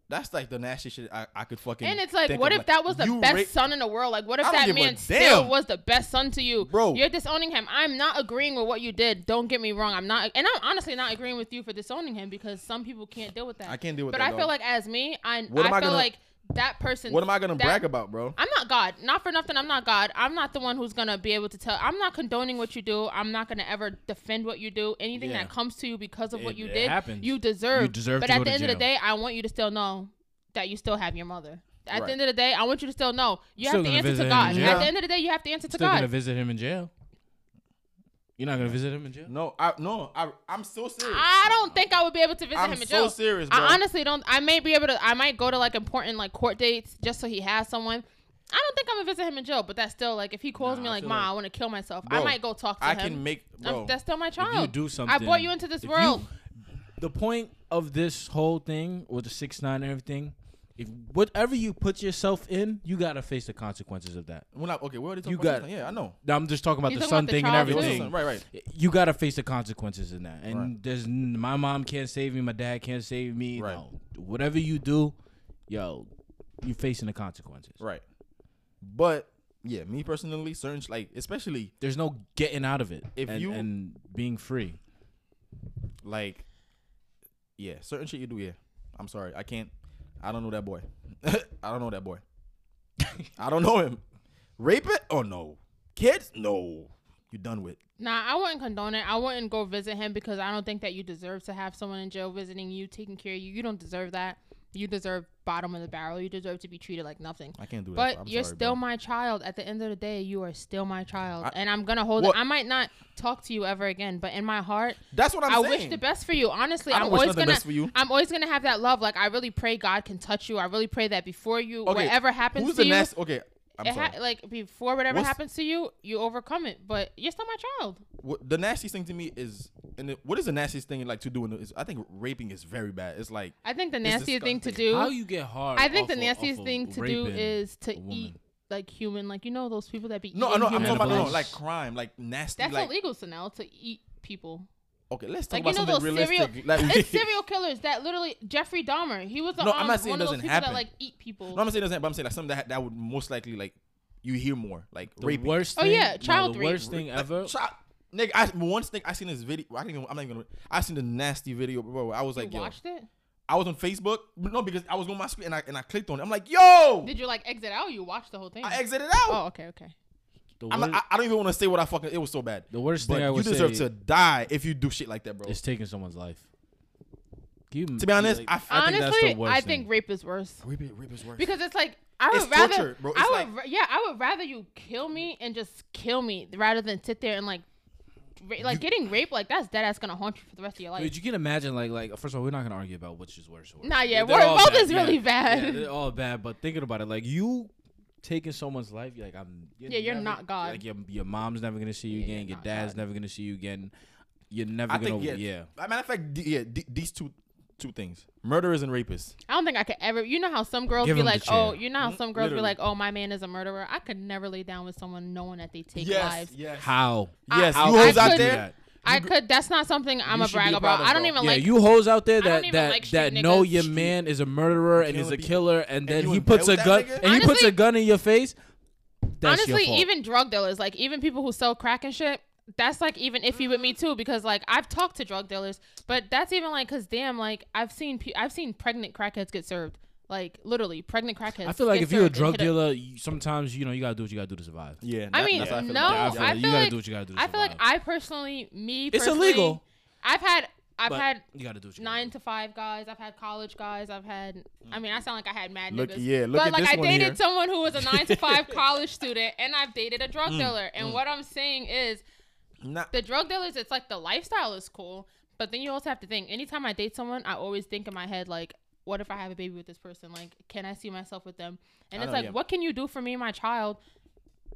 That's like the nasty shit I, I could fucking. And it's like, what if that was the best rape- son in the world? Like, what if that man still was the best son to you? Bro. You're disowning him. I'm not agreeing with what you did. Don't get me wrong. I'm not, and I'm honestly not agreeing with you for disowning him because some people can't deal with that. I can't deal with but that, But I feel like as me, I, What I feel gonna- like that person. What am I gonna that- brag about, bro? I'm not God. Not for nothing. I'm not God. I'm not the one who's gonna be able to tell. I'm not condoning what you do. I'm not gonna ever defend what you do. Anything Yeah. that comes to you because of what you did, happens. you deserve. You deserve But to at go the to end of the day, I want you to still know that you still have your mother. At Right. the end of the day, I want you to still know you Still have to answer to God. At the end of the day, you have to answer to Still gonna God. visit him in jail. You're not gonna visit him in jail. No, I no, I I'm so serious. I don't think I would be able to visit I'm him in so jail. I'm so serious, bro. I honestly don't. I may be able to. I might go to like important like court dates just so he has someone. I don't think I'm gonna visit him in jail, but that's still like if he calls Nah, me like, feel "Ma, like- I want to kill myself," I might go talk to I him. I can make bro. that's still my If child. you do something, I brought you into this world. You, the point of this whole thing with the six nine and everything, if whatever you put yourself in, you gotta face the consequences of that. We're not okay. We already talked You about got- Yeah, I know. Now I'm just talking about You're the talking son about the thing and child everything. too. Right, right. You gotta face the consequences in that, and Right. there's n- my mom can't save me, my dad can't save me. Right. No. Whatever you do, yo, you facing the consequences. Right. But yeah, me personally, certain sh- like especially There's no getting out of it. If and, you- and being free. like yeah, certain shit you do. Yeah, I'm sorry, I can't. I don't know that boy. I don't know that boy. I don't know him. Rape it? Oh no. Kids? No. You're done with? Nah, I wouldn't condone it. I wouldn't go visit him because I don't think that you deserve to have someone in jail visiting you, taking care of you. You don't deserve that. You deserve bottom of the barrel. You deserve to be treated like nothing. I can't do that. But you're sorry, still bro. my child. At the end of the day, you are still my child, I- and I'm gonna hold What- it. I might not talk to you ever again, but in my heart, That's what I'm I saying. wish the best for you. Honestly, I'm always gonna. best for you. I'm always gonna have that love. Like I really pray God can touch you. I really pray that before you, Okay, whatever happens Who's to the you, next? Okay, I'm it sorry. Ha- like before whatever What's- happens to you, you overcome it. But you're still my child. what, the nastiest thing to me is, and it, what is the nastiest thing like to do? In the, is I think raping is very bad. It's like I think the nastiest thing to do. How you get hard? I think the nastiest of thing to do is to eat like human, like you know those people that be No, eating no, I'm talking about no, like crime, like nasty. That's like illegal, so now to eat people. Okay, let's talk Like you know something those serial. Like, it's serial killers that literally Jeffrey Dahmer. He was No, I'm um, not saying one it of those doesn't people happen. that like eat people. no, I'm not saying it doesn't, but I'm saying like something that that would most likely like you hear more like The raping. worst. Oh, Thing, yeah, no, child The rape. worst thing Like, ever. child- nigga, I once thing I seen this video. I didn't even. I'm not even gonna. I seen the nasty video, bro. I was you like, yo, watched it? I was on Facebook. No, because I was on my screen and I and I clicked on it. I'm like, yo, Did you like exit out? Or you watched the whole thing? I exited out. oh, okay, okay. The, I'm wor- like, I, I don't even want to say what I fucking. It was so bad. the worst But thing I was. you deserve say to die if you do shit like that, bro. It's taking someone's life. You- To be honest, like, I, I think that's the Honestly, worst I thing. think rape is worse. rape, rape is worse. Because it's like I would It's rather, torture, bro. I would, like- yeah, I would rather you kill me and just kill me rather than sit there and like, ra- like getting raped like that's dead ass gonna haunt you for the rest of your life. Dude, you can imagine like like first of all, we're not gonna argue about which is worse. Or worse. Nah, yeah, They're we're- both bad, is really bad. Yeah, they're all bad. But thinking about it, like you taking someone's life, you're like I'm. Yeah, you're never- not God. Like your your mom's never gonna see you Yeah, again. Your dad's God. never gonna see you again. You're never I gonna. think yeah. yeah. As a matter of fact, d- yeah, d- these two two things: murderers and rapists. I don't think I could ever. You know how some girls Give be like, oh, you know how Mhm, some girls literally. be like, oh, my man is a murderer. I could never lay down with someone knowing that they take yes, lives. yes, How? yes. I- you hoes out could- there. I could. That's not something I'm a brag about. I don't even yeah, like. you hoes out there that that like that know niggas. your man is a murderer and is killing a people. killer, and then you he puts a gun that nigga? and he puts a gun in your face. That's honestly, your fault. even drug dealers, like even people who sell crack and shit, that's like even iffy with me too because like I've talked to drug dealers, but that's even like because damn, like I've seen pe- I've seen pregnant crackheads get served, like literally pregnant crackheads. I feel like get if you're a served and drug hit dealer, you, sometimes you know you gotta do what you gotta do to survive. Yeah, I that- mean, that's how I feel no, about I it. feel I like you gotta like- do what you gotta do. To I feel like survive. I personally, me, It's personally, illegal. I've had I've but had you gotta do what you gotta nine do. to five guys. I've had college guys. I've had. I mean, I sound like I had mad Look, niggas. yeah, look but at like this I one dated here. someone who was a nine to five college student, and I've dated a Mm, drug dealer. And what I'm saying is, Nah, the drug dealers, it's like the lifestyle is cool, but then you also have to think. Anytime I date someone, I always think in my head like, what if I have a baby with this person? Like, can I see myself with them? And I it's know, like, yeah. what can you do for me and my child?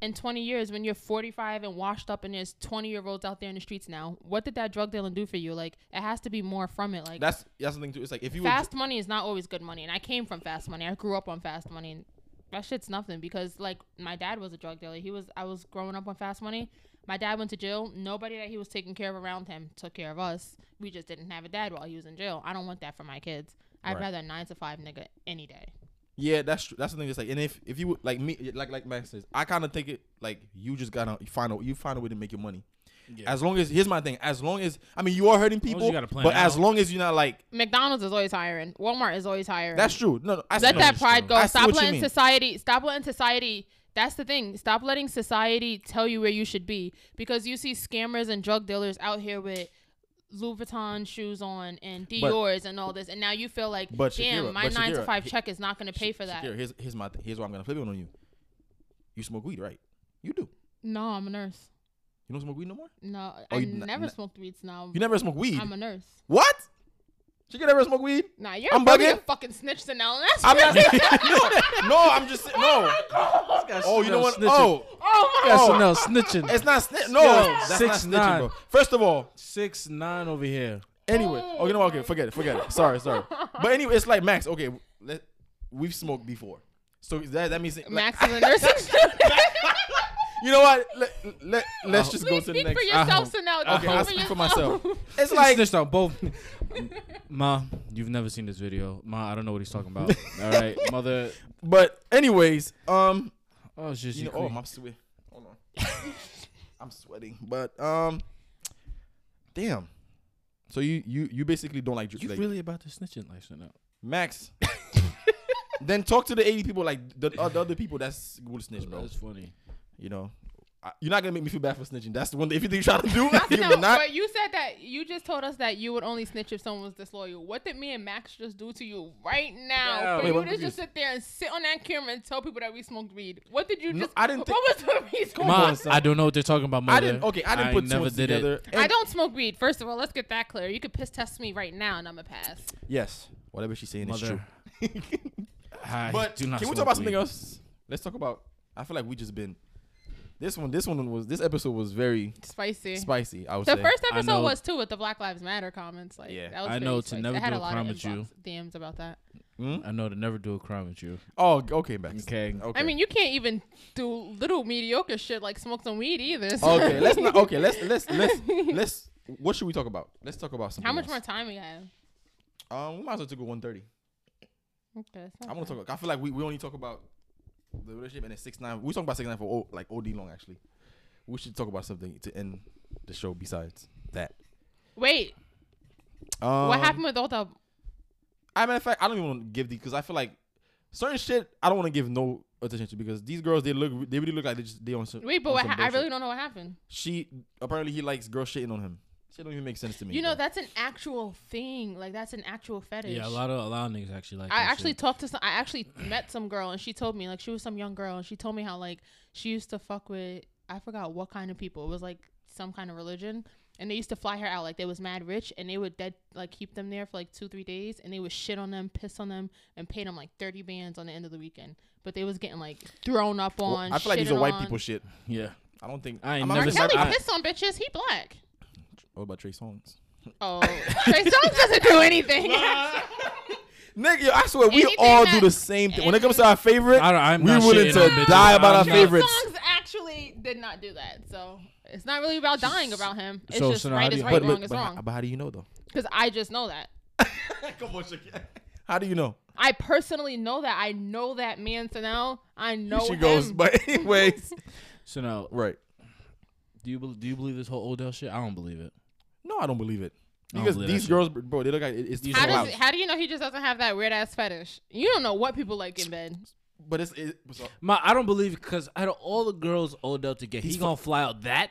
In 20 years, when you're 45 and washed up, and there's 20 year olds out there in the streets now, what did that drug dealing do for you? Like, it has to be more from it. Like, that's that's the thing too. It's like if you fast money is not always good money and i came from fast money i grew up on fast money and that shit's nothing because like my dad was a drug dealer he was i was growing up on fast money my dad went to jail nobody that he was taking care of around him took care of us we just didn't have a dad while he was in jail i don't want that for my kids i'd Right. rather a nine to five nigga any day Yeah, that's true. That's the thing. It's like, and if if you like me, like like Max says, I kind of think it like you just gotta find a you find a way to make your money. Yeah. As long as here's my thing. As long as I mean, you are hurting long as people, you got a plan but as long as you're not like mcdonald's is always hiring walmart is always hiring that's true. No, no I let that pride true. go I stop letting society stop letting society that's the thing stop letting society tell you where you should be because you see scammers and drug dealers out here with Louis Vuitton shoes on and But- Dior's and all this, and now you feel like, But damn, Shakeria- my but nine to five he- check is not going to pay for that. Shakeria, here's here's my thing. Here's what I'm gonna flip it on you. You smoke weed, right? You do. No, I'm a nurse. You don't smoke weed no more. No, Oh, I never n- smoked weeds. Now You never smoke weed. I'm a nurse. what? Shakeria never smoke weed? Nah, you're I'm probably a bugging? fucking snitch to now. That's I'm not. crazy. no, no, I'm just saying- no. Oh, you know what? Oh, oh my Got Oh. Chanel snitching. it's not snitch. No, Yo, that's not six, snitching, nine. bro. First of all, Six nine over here. Anyway, oh, you know what? Okay, forget it, forget it. Sorry, sorry. But anyway, it's like Max. Okay, let, we've smoked before, so that that means like, Max is a nursing student. You know what? Let, let let's just go to the speak next. for yourself, Uh-huh. so now. Okay, I'll Speak speak for myself. It's Like like snitched on both. Ma, you've never seen this video. Ma, I don't know what he's talking about. All right, mother. But anyways, um, Oh, it's just you know, oh, my sweat. Hold on, I'm sweating. But um, damn. So you you you basically don't like, you like really about to snitching like Chanel? Max. then talk to the 80 people like the, uh, the other people that's will snitch, bro. That's funny. You know, you're not gonna make me feel bad for snitching. That's the one. If you think you're trying to do, No, you're not. but you said that you just told us that you would only snitch if someone was disloyal. What did me and Max just do to you right now? Yeah. for Wait, you to did just sit there and sit on that camera and tell people that we smoked weed. What did you No, just? I didn't What was the reason? Come Ma, on, son. I don't know what they're talking about, mother. I didn't. Okay, I didn't put never did together. it. I don't smoke weed. First of all, let's get that clear. You could piss test me right now, and I'm a pass. Yes, whatever she's saying is true. I But do can not we talk smoke about something else? Let's talk about. I feel like we just been. This one, this one was. This episode was very Spicy. spicy. I would The say. first episode know- was too with the Black Lives Matter comments. Like Yeah. that was I know to spicy. never I had do a a lot crime of with you. DMs about that. Hmm? I know to never do a crime with you. Oh, okay, Max. Okay. Okay. I mean, you can't even do little mediocre shit like smoke some weed either. so- okay. Let's not. Okay. Let's let's let's let's. What should we talk about? Let's talk about something. How much else. more time we have? Um, we might as well take a one thirty. Okay, I want bad. to talk. About, I feel like we, we only talk about the relationship and then six nine. We talk about six nine for o, like OD long actually. We should talk about something to end the show besides that. Wait, Um, what happened with all the? I mean, in fact, I don't even want to give the because I feel like certain shit I don't want to give no attention to because these girls they look they really look like they just they on some. Wait, but on what some ha- I really don't know what happened. She apparently he likes girls shitting on him. Shit don't even make sense to me. You know bro. that's an actual thing. Like that's an actual fetish. Yeah, a lot of a lot of niggas actually like. I that actually shit. talked to some. I actually met some girl, and she told me like she was some young girl, and she told me how like she used to fuck with. I forgot what kind of people. It was like some kind of religion, and they used to fly her out like they was mad rich, and they would dead like keep them there for like two three days, and they would shit on them, piss on them, and pay them like thirty bands on the end of the weekend. But they was getting like thrown up Well, on. I feel like these are white on. people shit. Yeah. I don't think. I ain't I'm never not seen- gonna- Kelly I- pissed on bitches. He black. What about Trey Songz? Oh, Trey Songz doesn't do anything. Nigga, yo, I swear we Anything all do that- the same thing. When it comes to our favorite, I don't, I'm we not willing shitting to on bitches. die about our I'm not- Trey favorites. Songz actually did not do that, so it's not really about dying about him. It's So- just so now how right do is you- right, but, wrong but, is but, wrong. how, but how do you know though? Because I just know that. Come on, Shakeria. How do you know? I personally know that. I know that man. So now I know she him. goes, but anyways, So now, right? do you bel- do you believe this whole Odell shit? I don't believe it. No, I don't believe it I don't because believe that these shit. girls, bro, they look like it's these how does it, how do you know he just doesn't have that weird ass fetish? You don't know what people like in bed. But it's it, so- My, I don't believe because out of all the girls Odell to get, He's he gonna fly out that.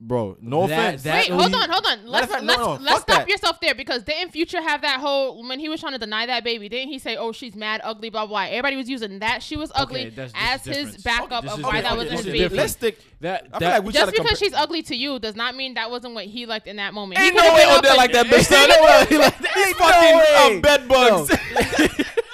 Bro. No That- offense. that- Wait, hold on, hold on. Let's fact, let's no, let's stop that. yourself there because didn't Future have that whole when he was trying to deny that baby? Didn't he say, "Oh, she's mad, ugly, blah blah"? Everybody was using that she was ugly that's- this as is his backup This of is why that different. wasn't This his is baby. different. Let's stick. That that like Just because compare- she's ugly to you does not mean that wasn't what he liked in that moment. He Ain't could've no way been off Odell a- like that bitch. son. No way. He like these fucking um, bed bugs.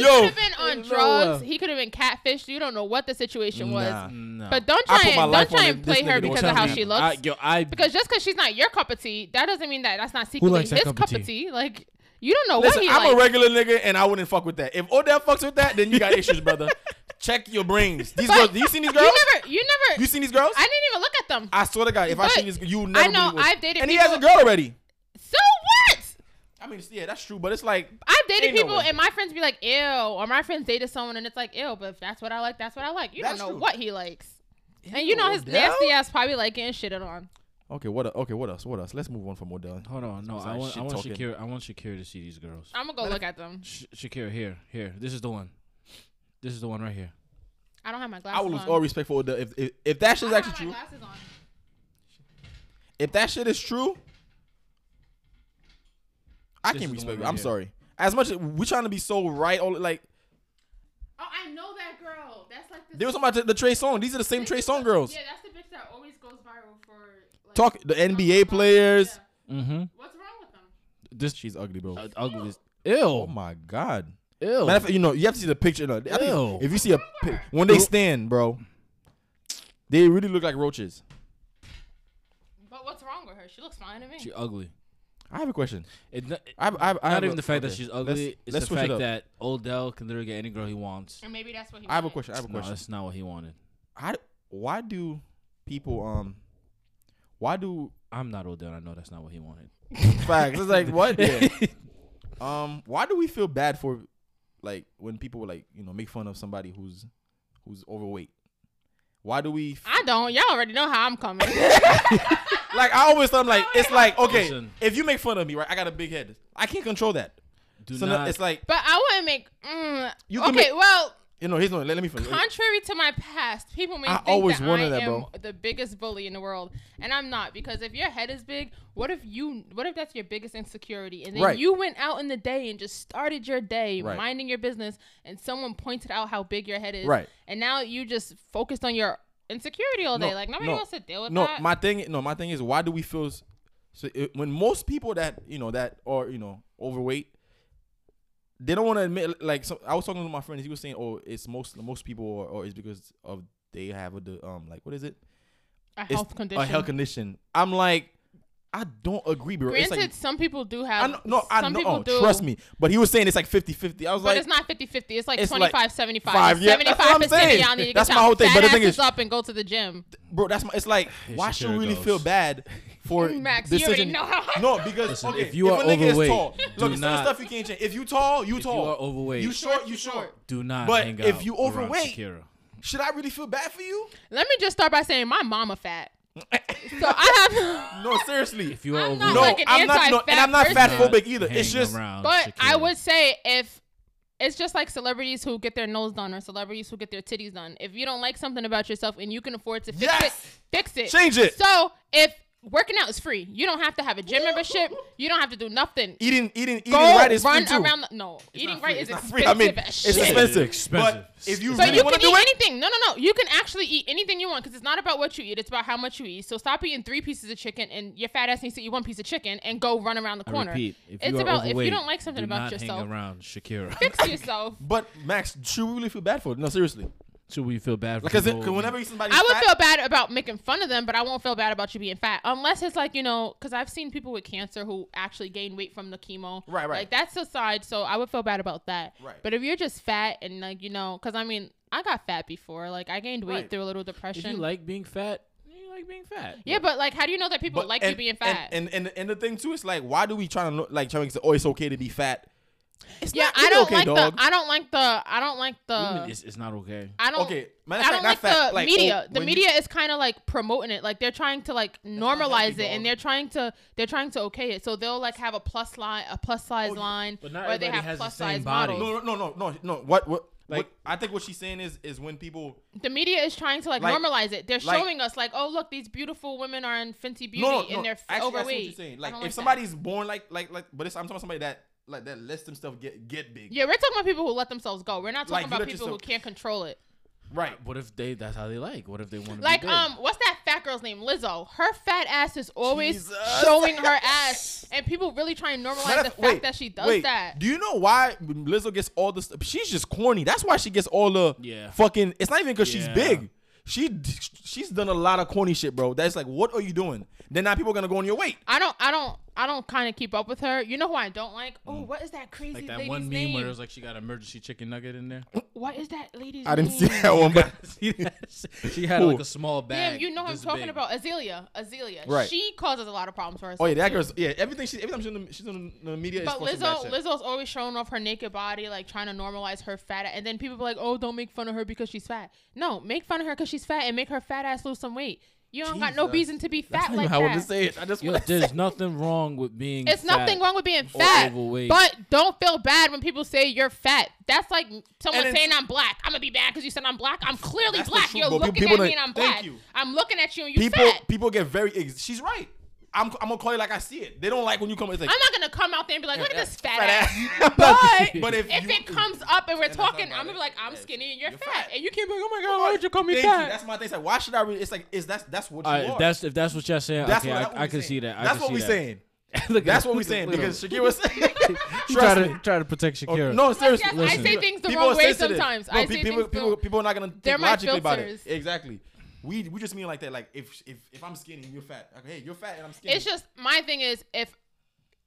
He could have been on drugs. way. He could have been catfished. You don't know what the situation was. Nah. no. But don't try and don't try and play her because of how me. she looks. I, yo, I because just because she's not your cup of tea, that doesn't mean that that's not secretly likes that his cup of cup of tea? tea. Like you don't know Listen, what he I'm likes. a regular nigga and I wouldn't fuck with that. If Odell fucks with that, then you got issues, brother. Check your brains. These But girls, do you seen these girls? You never, you never. You seen these girls? I didn't even look at them. I swear to God, if I But seen this, you would never. I know. I've dated and he has a girl already. So what? I mean, yeah, that's true, but it's like I've dated Ain't no people and my friends be like, ew, or my friends dated someone and it's like, ew, but if that's what I like, that's what I like. You That's don't know true. what he likes. And you know his Odell? nasty ass probably like getting shitted on. okay. What? Okay, what else? What else? Let's move on from Odell. hold on. No, I want I want talking. Shakeria. I want Shakeria to see these girls. I'm gonna go look at them. Sh- Shakeria, here, here. This is the one. This is the one right here. I don't have my glasses I will lose on. all respect for Odell if if, if that shit's I actually don't true. glasses on. If that shit is true, I This can't respect one it. right I'm here. sorry. As much as we're trying to be so right, all like Oh, I know that girl. That's like the they was talking about the, the Trey Song. These are the same Trey Song girls. Yeah, that's the bitch that always goes viral for. Like, Talk the NBA players. Yeah. Mm-hmm. What's wrong with them? This She's ugly, bro. uh, ugly. as- Oh my god. Ew. Matter of fact, you know, you have to see the picture. No, I think Ew. if you see a pi- when they stand, bro, they really look like roaches. But what's wrong with her? She looks fine to me. She ugly. I have a question. It, n- I, have- I, have- I not have even a- the fact that okay. she's Let's- ugly. it's let's the switch it fact up. that Odell can literally get any girl he wants. and maybe that's what he. I have a question. I have a No, question. that's not what he wanted. How, why do people um? Why do I'm not Odell. I know that's not what he wanted. facts? It's like what? Yeah. Um, why do we feel bad for like when people like you know make fun of somebody who's who's overweight? Why do we? f- I don't. Y'all already know how I'm coming. like I always thought I'm like it's like okay Listen. if you make fun of me right I got a big head I can't control that Do so not. it's like but I wouldn't make. Mm, You okay, can make- well, you know here's no let, let me finish contrary to my past, people may I think always that I that, am bro. the biggest bully in the world, and I'm not because if your head is big, what if you? What if that's your biggest insecurity, and then Right. you went out in the day and just started your day Right. minding your business, and someone pointed out how big your head is, Right. And now you just focused on your insecurity all day. No, like nobody no, wants to deal with no that. my thing no my thing is why do we feel so it, when most people that you know that are you know overweight they don't want to admit like so I was talking to my friend he was saying oh it's most most people or, or it's because of they have a the um like what is it a It's health condition. a health condition I'm like I don't agree, bro. It's Granted, like, some people do I have. know, no, I some know. people oh, do. Trust me. But he was saying it's like 50-50. I was But like, But it's not 50-50. It's like It's like 25 75. five, yeah, that's what 75 I'm percent saying. y'all need to That's get my whole thing, but the thing is- up and go to the gym. bro, that's my. It's like, Here why should we really goes. feel bad for Max, you already decision? know how. No, because Listen, okay, if you are a nigga overweight, is tall, do look, it's certain not- stuff you can't change. If you tall, you If tall. you are overweight, You short, you you short. short. do not But hang if out you overweight- Should I really feel bad for you? Let me just start by saying my mama fat. So I have. No, seriously. If you are I'm not overweight, no, like an I'm not. No, and anti-fat I'm not person. fatphobic either. It's just around But I would say if it's just like celebrities who get their nose done or celebrities who get their titties done. If you don't like something about yourself and you can afford to fix Yes! it, fix it. Change it. So if working out is free, you don't have to have a gym membership. You don't have to do nothing. eating, eating, eating Go right is run free too. around. The, no, eating not right is expensive free. I mean, as it's shit. expensive. Expensive. But if you So really you want can to do eat it, anything. No, no, no. You can actually eat anything you want because it's not about what you eat. It's about how much you eat. So stop eating three pieces of chicken and your fat ass needs to eat one piece of chicken and go run around the I corner. repeat, if it's you are about if you overweight, don't like something do about not yourself, hang around Shakeria. fix yourself. but Max, should we really feel bad for it? No, seriously. Should we feel bad for Because people? whenever somebody's I would fat, feel bad about making fun of them, but I won't feel bad about you being fat. Unless it's like, you know, because I've seen people with cancer who actually gain weight from the chemo. Right, right. Like, that's the side. So I would feel bad about that. Right. But if you're just fat and, like, you know, because I mean, I got fat before. Like, I gained weight Right. through a little if depression. you like being fat, you like being fat. yeah, but, like, how do you know that people but- like you and- being fat? And, and and the thing too is like, why do we try to know- like trying to say, oh, it's okay to be fat? It's yeah, not I don't okay, like dog. the. I don't like the. I don't like the. It's, it's not okay. I don't. Okay, matter I of don't fact, like not the like, media. oh, the when you- media is kind of like promoting it. Like they're trying to like normalize healthy, it, and they're trying to they're trying to okay it. So they'll like have a plus line, a plus oh, size Oh, yeah. line, But not where they have has the plus same size body. models. No, no, no, no, no, no. What, what, Like- what? I think what she's saying is, is when people. The media is trying to like, Like- normalize it. They're like- showing us like, oh look, these beautiful women are in Fenty Beauty No, no, and they're f- Actually, I see what overweight. you're saying. Like, don't if that. somebody's born like, like, like, but it's, I'm talking about somebody that, like, that lets themselves get, get big. yeah, we're talking about people who let themselves go. We're not talking Like, you about let people who yourself- can't control it. Right. What if they? That's how they like. What if they want to Like, be big? um, what's that fat girl's name? Lizzo. Her fat ass is always Jesus. showing her ass, and people really try and normalize Matter the of- fact wait, that she does wait, that. Do you know why Lizzo gets all this? She's just corny. That's why she gets all the Yeah. fucking. It's not even because she's Yeah. big. She she's done a lot of corny shit, bro. That's like, what are you doing? Then now people are gonna go on your weight. I don't, I don't, I don't kind of keep up with her. You know who I don't like? Oh, mm. what is that crazy like that lady's one meme name? where it was like she got emergency chicken nugget in there. what is that lady's I didn't name? see that one, but See that? she had Who? like a small bag. Damn, you know who I'm talking big. about? Azealia. Azealia. Right. She causes a lot of problems for herself. oh yeah, that too. girl's yeah. Everything she every time she's in the, she's in the media But is for some Lizzo, shit. Lizzo's always showing off her naked body, like trying to normalize her fat. And then people be like, "Oh, don't make fun of her because she's fat." No, make fun of her because she's fat and make her fat ass lose some weight. You don't got no reason to be fat not like even how I want to say it. I just Yo, want say. there's nothing wrong with being. Fat. It's nothing wrong with being fat, overweight. but don't feel bad when people say you're fat. That's like someone And saying I'm black. I'm gonna be bad because you said I'm black. I'm clearly black. truth, You're bro. looking People at me and I'm thank black. you. I'm looking at you and you People fat. people get very. Ex- she's right. I'm I'm gonna call it like I see it. They don't like when you come. It's like I'm not gonna come out there and be like, look at this fat, fat ass. ass. But, But if if, you- it comes up and we're talking, I'm gonna be like, I'm Yes. skinny and you're, You're fat. fat. and you can't be like, oh my god, why did you call me Thank fat? You. That's my thing. It's like, why should I? Really, it's like, is that's that's what you Alright, are. if that's if that's what you're saying, That's okay, what, I, what I we can saying. see that. I That's what we're saying. Look That's what we look at- saying because him. Shakeria was saying. Try to try to protect Shakeria. No, seriously. yes, I say things the People wrong way sensitive. sometimes. No, I pe- say people, things people, people are not gonna think logically about it. Exactly. We we just mean like that. Like if if if I'm skinny and you're fat, like, hey, you're fat and I'm skinny. It's just my thing is if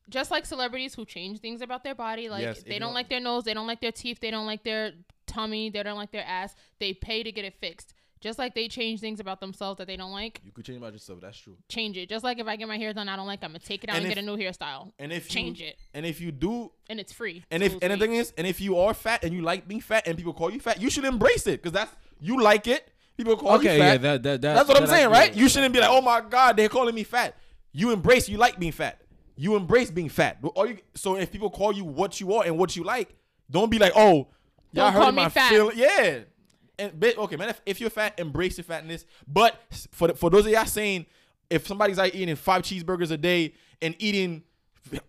just like celebrities who change things about their body, like Yes, they don't don't- like their nose, they don't like their teeth, they don't like their tummy, they don't like their ass, they pay to get it fixed. Just like they change things about themselves that they don't like, you could change about yourself. That's true. change it. Just like if I get my hair done, I don't like, I'm gonna take it out and, And get a new hairstyle, And if change you, it, And if you do, and it's free. and if and the thing is, and if you are fat and you like being fat and people call you fat, you should embrace it because that's you like it. People call okay, you fat. yeah, that that, that That's what I'm that I saying, get. right? You shouldn't be like, oh my god, they're calling me fat. You embrace, you like being fat. You embrace being fat. All you, so if people call you what you are and what you like, don't be like, oh, y'all Don't hurt call me my fat. feeling. Yeah. And ba- okay, man, if, if you're fat, embrace your fatness. But for the, for those of y'all saying, if somebody's like eating five cheeseburgers a day and eating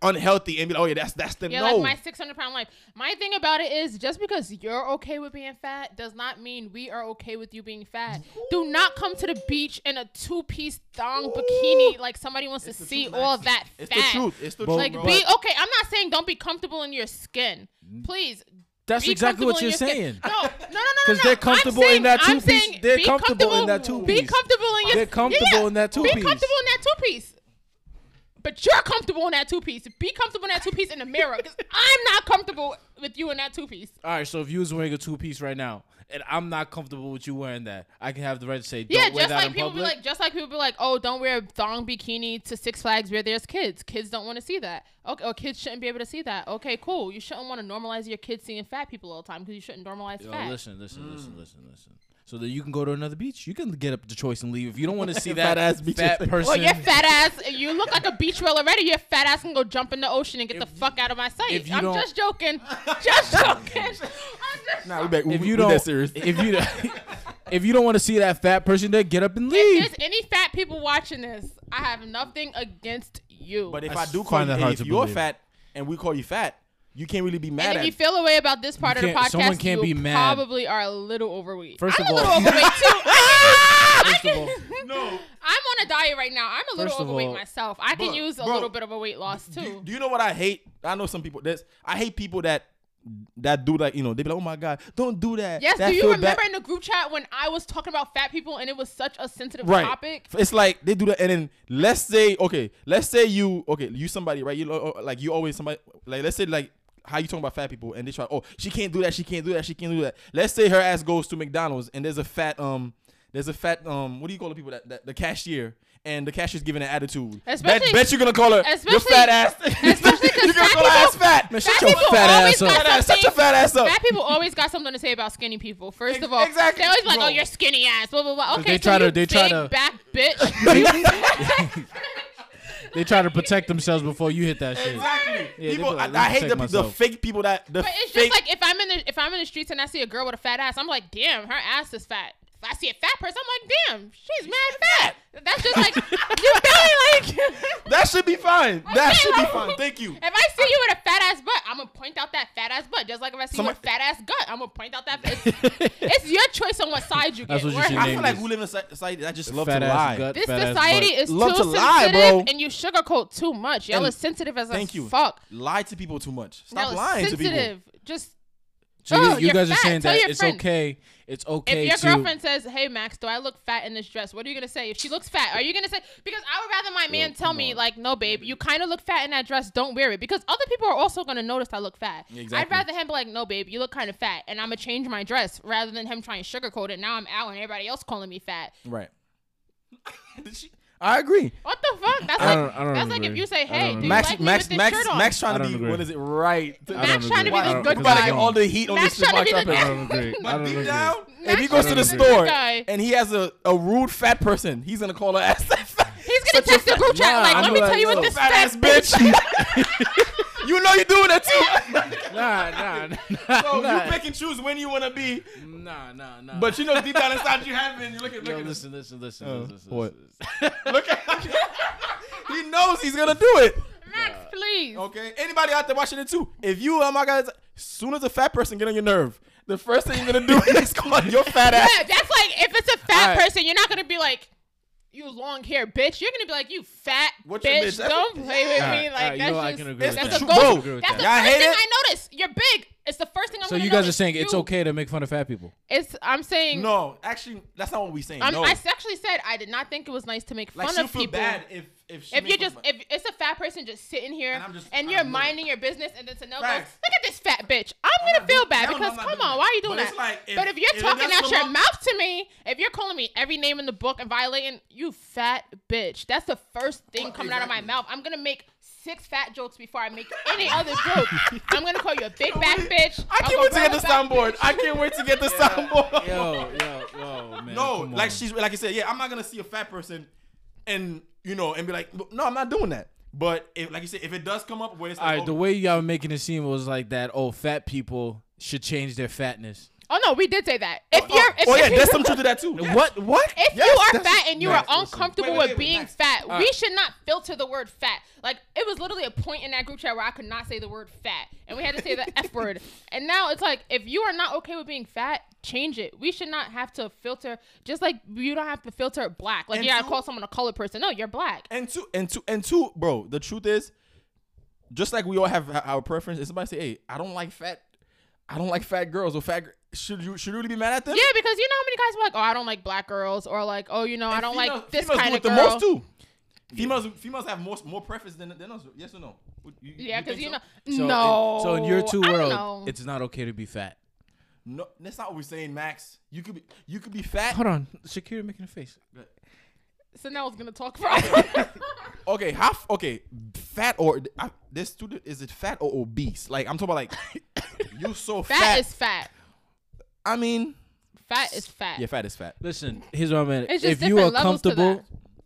unhealthy and be like, oh yeah, that's that's the Yeah, no. like my 600 pound life. My thing about it is just because you're okay with being fat does not mean we are okay with you being fat. Do not come to the beach in a two piece thong bikini like somebody wants It's to see truth, all Max. that It's fat. the truth. It's the But- truth. Like bro. be okay. I'm not saying don't be comfortable in your skin. Mm. Please. That's be exactly what you're your saying. skin. No, no, no, no, Because no. they're I'm comfortable in saying- that I'm two-piece- they're be comfortable in that two-piece. Be comfortable in your They're comfortable yeah, in that Be two-piece. Be comfortable in that two piece. But you're comfortable in that two piece. Be comfortable in that two piece in the mirror, because I'm not comfortable with you in that two piece. All right, so if you was wearing a two piece right now, and I'm not comfortable with you wearing that, I can have the right to say, don't Yeah, wear just that like in people public. be like, just like people be like, oh, don't wear a thong bikini to Six Flags where there's kids. Kids don't want to see that. Okay, or kids shouldn't be able to see that. Okay, cool. You shouldn't want to normalize your kids seeing fat people all the time because you shouldn't normalize Yo, fat. listen, listen, listen, mm. listen, listen. So that you can go to another beach, you can get up the choice and leave. If you don't want to see that Fat ass beach. fat person, Or your fat ass, you look like a beach whale already. Your fat ass can go jump in the ocean and get the fuck out of my sight. if you I'm don't- just joking. Just joking. I'm just Nah, we back. if we, you we don't, that serious. if you don't, if you don't want to see that fat person, there, get up and leave. If there's any fat people watching this, I have nothing against you. But if I I do call find you, that hard if to you're believe. fat and we call you fat, you can't really be mad and at. if you feel a way about this part of the can't- podcast, someone can't you be mad. probably are a little overweight. First I'm of a little all- overweight too. I First can- of all- no. I'm on a diet right now. I'm a little overweight all- myself. I can Bro, use a bro, little bit of a weight loss too. do you know what I hate? I know some people. That's I hate people that that do like you know they be like, oh my god, don't do that. Yes, that do you remember bad." in the group chat when I was talking about fat people and it was such a sensitive right? topic? It's like they do that, and then let's say okay, let's say you okay, you somebody right, you know, like you always somebody like let's say like. How you talking about fat people and they try? Oh, she can't do that. She can't do that. She can't do that. Let's say her ass goes to McDonald's and there's a fat um, there's a fat um, what do you call the people that, that the cashier and the cashier's giving an attitude. Especially- bet, bet you're gonna call her your fat ass. especially 'cause you're gonna fat call her ass fat. Man, Fat shut your people fat always ass up. Fat ass, shut your fat ass up. Fat people always got something to say about skinny people. First Ex- of all, exactly, they always like, bro. "Oh, you're skinny ass." Blah blah blah. Okay, they so try to- you they try big to- back bitch. They try to protect themselves before you hit that shit. Exactly. Yeah, people, like, I, I hate protect the, the fake people that the But it's fake. just like if I'm in the if I'm in the streets and I see a girl with a fat ass, I'm like, damn, her ass is fat. If I see a fat person, I'm like, damn, she's mad fat. That's just like you barely like. that should be fine. That Okay, should be fine. Thank you. If I see you with a fat ass butt, I'm gonna point out that fat ass butt. Just like if I see Somebody- you with a fat ass gut, I'm gonna point out that. It's, it's your choice on what side you get. That's what you We're- should I feel like we live in a society that just love Fat to lie. gut, This society is Love too to sensitive, bro. and you sugarcoat too much. Y'all And- are sensitive as Thank a you. fuck. Lie to people too much. Stop Y'all are lying to people. sensitive. Just So Oh, you, you you're guys are saying Tell that it's friend. okay. It's okay if your to. girlfriend says, "Hey Max, do I look fat in this dress?" What are you gonna say? If she looks fat, are you gonna say? Because I would rather my man tell me on. like, "No, babe, you kind of look fat in that dress. Don't wear it." Because other people are also gonna notice I look fat. Exactly. I'd rather him be like, "No, babe, you look kind of fat," and I'm gonna change my dress rather than him trying to sugarcoat it. Now I'm out and everybody else calling me fat. Right. Did she- I agree. What the fuck? That's I like don't- I don't that's like if agree. you say, I "Hey, don't do you Max, like me Max, with this Max, shirt on?" Max I trying to don't be agree. what is it? Right. I Max don't trying to be agree. the good because Gotta I get guy. all the heat on Max this trying to be podcast. the I don't agree. I But don't deep agree. down, Max if he goes to trying the to be the good store guy. and he has a, a rude fat person, he's gonna call her ass fat. He's gonna text the group chat Nah, like, I'm "Let me like, tell you yo, what this fat fat ass bitch. you know you're doing that too. Nah, nah, nah, so nah, you pick and choose when you wanna be, nah, nah, nah. but you know deep down inside you have it. And you look at Yo, look at listen, listen, listen, Oh, listen, what? listen. look at. he knows he's gonna do it. Max, please. Okay. Anybody out there watching it too? If you, oh my God, as soon as a fat person get on your nerve, the first thing you're gonna do is call your fat ass. Yeah, that's like if it's a fat Alright. person, you're not gonna be like, "You long hair bitch." You're gonna be like, "You fat What's bitch." bitch? That's- Don't play with me. Alright, Like alright, you that's know I just can agree with that's that. a Bro, go. agree with That's the Y'all first hate thing it? I notice. You're big. It's the first thing I'm So you guys notice. are saying it's You- okay to make fun of fat people? It's I'm saying. No, actually, that's not what we're saying. I'm, no. I actually said I did not think it was nice to make like fun she'll of feel people. bad if if she if you're just of- if it's a fat person just sitting here And I'm just- and you're minding your business and then Tanel goes, Facts. look at this fat bitch. I'm, I'm gonna feel doing- bad because come on, that. why are you doing But that? like, if- but if you're if talking out your up- mouth to me, if you're calling me every name in the book and violating, you fat bitch. That's the first thing Well, coming out of my mouth. I'm gonna make six fat jokes before I make any other joke. I'm gonna call you a big back bitch. I can't wait to get the gorilla back soundboard. I can't wait to get the soundboard. Yo, yo, yo, man. no, like on. she's like I said, yeah, I'm not gonna see a fat person and you know and be like, no, I'm not doing that. But if like you said, if it does come up where it's oh All like, right, the oh, way y'all were making it seem was like that. Oh, fat people should change their fatness. Oh no, we did say that. If oh, oh you're, if oh yeah, there's some truth to that too. Yes. What? What? If Yes, you are fat and you Max, are uncomfortable Wait, wait, with being Max. fat, All we should not filter the word fat. Like it was literally a point in that group chat where I could not say the word fat, and we had to say the f word. And now it's like if you are not okay with being fat, change it. We should not have to filter. Just like you don't have to filter black. Like And you gotta two- call someone a colored person. No, you're black. And two, and two, and two, bro. The truth is, just like we all have our preference. If somebody say, "Hey, I don't like fat, I don't like fat girls or fat," gr-, should you should you really be mad at them? Yeah, because you know how many guys are like, oh, I don't like black girls, or like, oh, you know, I don't females- like this females kind do of it girl. the most too. Females females have more more preference than than us. Yes or no? You- you Yeah, because think you so? know, So no. In, so in your two I world, it's not okay to be fat. No, that's not what we're saying, Max. You could be you could be fat. Hold on, Shakeria making a face. so now I was gonna talk for. Okay, how f- okay, fat or I, this student is it fat or obese? Like I'm talking about like you so fat. fat is fat. I mean, Fat is fat. yeah, fat is fat. Listen, here's what I meant. It's just If you are different levels to comfortable, that.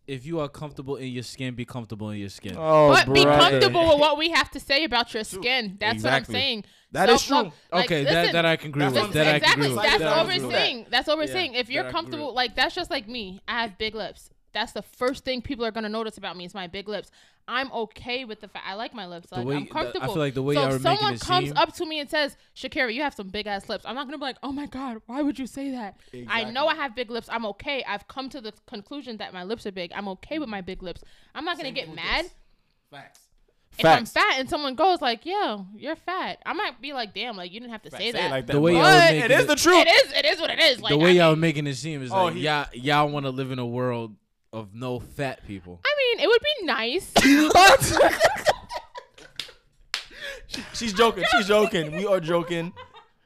If you are comfortable in your skin, be comfortable in your skin. Oh, But be comfortable with what we have to say about your skin. That's Exactly. what I'm saying. That is Self-love- true. Like, okay, that, listen, that I can agree that's with. what I'm That I can exactly. agree with. That's That I what we're saying. That's what we're Yeah, saying. If you're comfortable, like that's just like me. I have big lips. That's the first thing people are gonna notice about me is my big lips. I'm okay with the fact I like my lips. Like way- I'm the- I feel like the way so y'all are if making someone it comes seem- up to me and says, "Shakeria, you have some big ass lips," I'm not gonna be like, "Oh my god, why would you say that?" I know I have big lips. I'm okay. I've come to the conclusion that my lips are big. I'm okay with my big lips. I'm not gonna get mad. Facts. If I'm fat and someone goes like, "Yo, you're fat," I might be like, "Damn, like you didn't have to say Say it that." like that. The way but y'all were making is it- the truth. It is. It is what it is. Like the way I y'all mean, making it seem is Oh, like he- y'all y'all want to live in a world of no fat people. I mean, it would be nice. She's joking. She's joking. We are joking.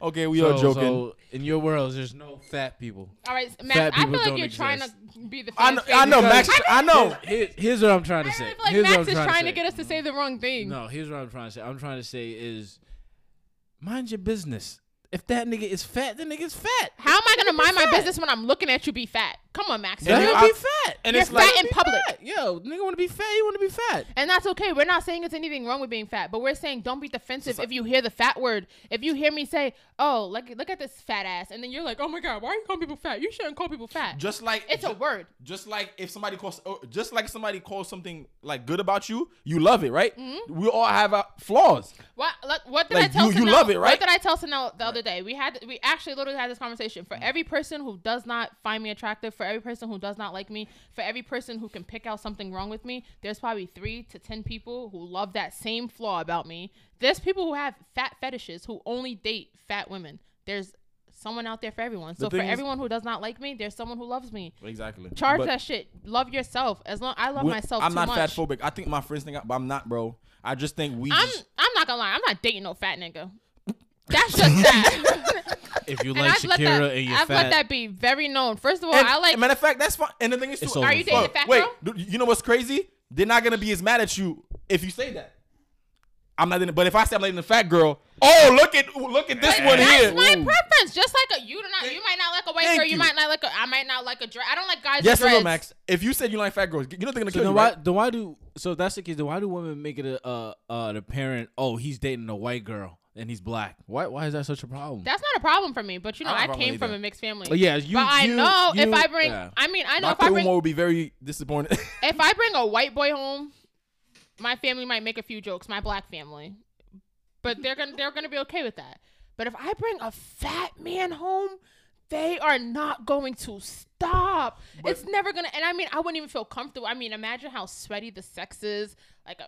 Okay, we are joking. So in your world, there's no fat people. All right, Fat I people feel like don't you're trying exist. to be the. I fan know, favorite. I know, Max. I know. Here- here's what I'm trying to I say. really feel like here's Max is trying, trying to, to get us to say the wrong thing. No, here's what I'm trying to say. I'm trying to say is mind your business. If that nigga is fat, the nigga's fat. How am I gonna Nigga be mind my business when I'm looking at you be fat? Come on, Max. And Nigga to be fat. and You're it's like- fat in public. Yo, nigga want to be fat. You want to be fat. And that's okay. We're not saying it's anything wrong with being fat, but we're saying don't be defensive if you hear the fat word. If you hear me say, "Oh, look, look at this fat ass," and then you're like, "Oh my god, why are you calling people fat? You shouldn't call people fat." Just like it's a word. Just like if somebody calls, oh, just like somebody calls something like good about you, you love it, right? Mm-hmm. We all have uh, flaws. What look, what did Like, I tell you- you love it, right? What did I tell Sonel the other day? We had we actually literally had this conversation. For every person who does not find me attractive, for every person who does not like me, for every person who can pick out something wrong with me, there's probably three to ten people who love that same flaw about me. There's people who have fat fetishes who only date fat women. There's someone out there for everyone. So for is- everyone who does not like me, there's someone who loves me. Exactly. Charge But that shit. Love yourself. As long I love myself I'm too not much. fat phobic. I think my friends think, I, but I'm not, bro. I just think we. I'm just, I'm not gonna lie. I'm not dating no fat nigga. That's just that. If you like I've let Shakeria that, and you're I've fat, let that be very known. First of all, and, I like. matter of fact, that's fine. And the thing is, too, It's Are you dating a fat wait, girl? do- you know what's crazy? They're not gonna be as mad at you if you say that. I'm not. Dating, but if I say I'm dating a fat girl, oh look at look at this But one that's here. That's my preference. Just like a you do not. You might not like a white Thank girl. You. you. might not like a. I might not like a dress. I don't like guys. Yes with or no. Max? If you said you like fat girls, you know they're gonna So kill then you, why, right? then why do so if that's the case? Then why do women make it a uh uh the parent? Oh, he's dating a white girl and he's black. Why why is that such a problem? That's not a problem for me. But you know, I I, have a problem came with from either. a mixed family. Oh, yeah, you. but I you- know if I bring. yeah. I mean, I know My if I bring. Umar would be very disappointed. If I bring a white boy home, my family might make a few jokes. My black family, but they're gonna they're gonna be okay with that. But if I bring a fat man home, they are not going to stop. it's never gonna. And I mean, I wouldn't even feel comfortable. I mean, imagine how sweaty the sex is. Like. Uh,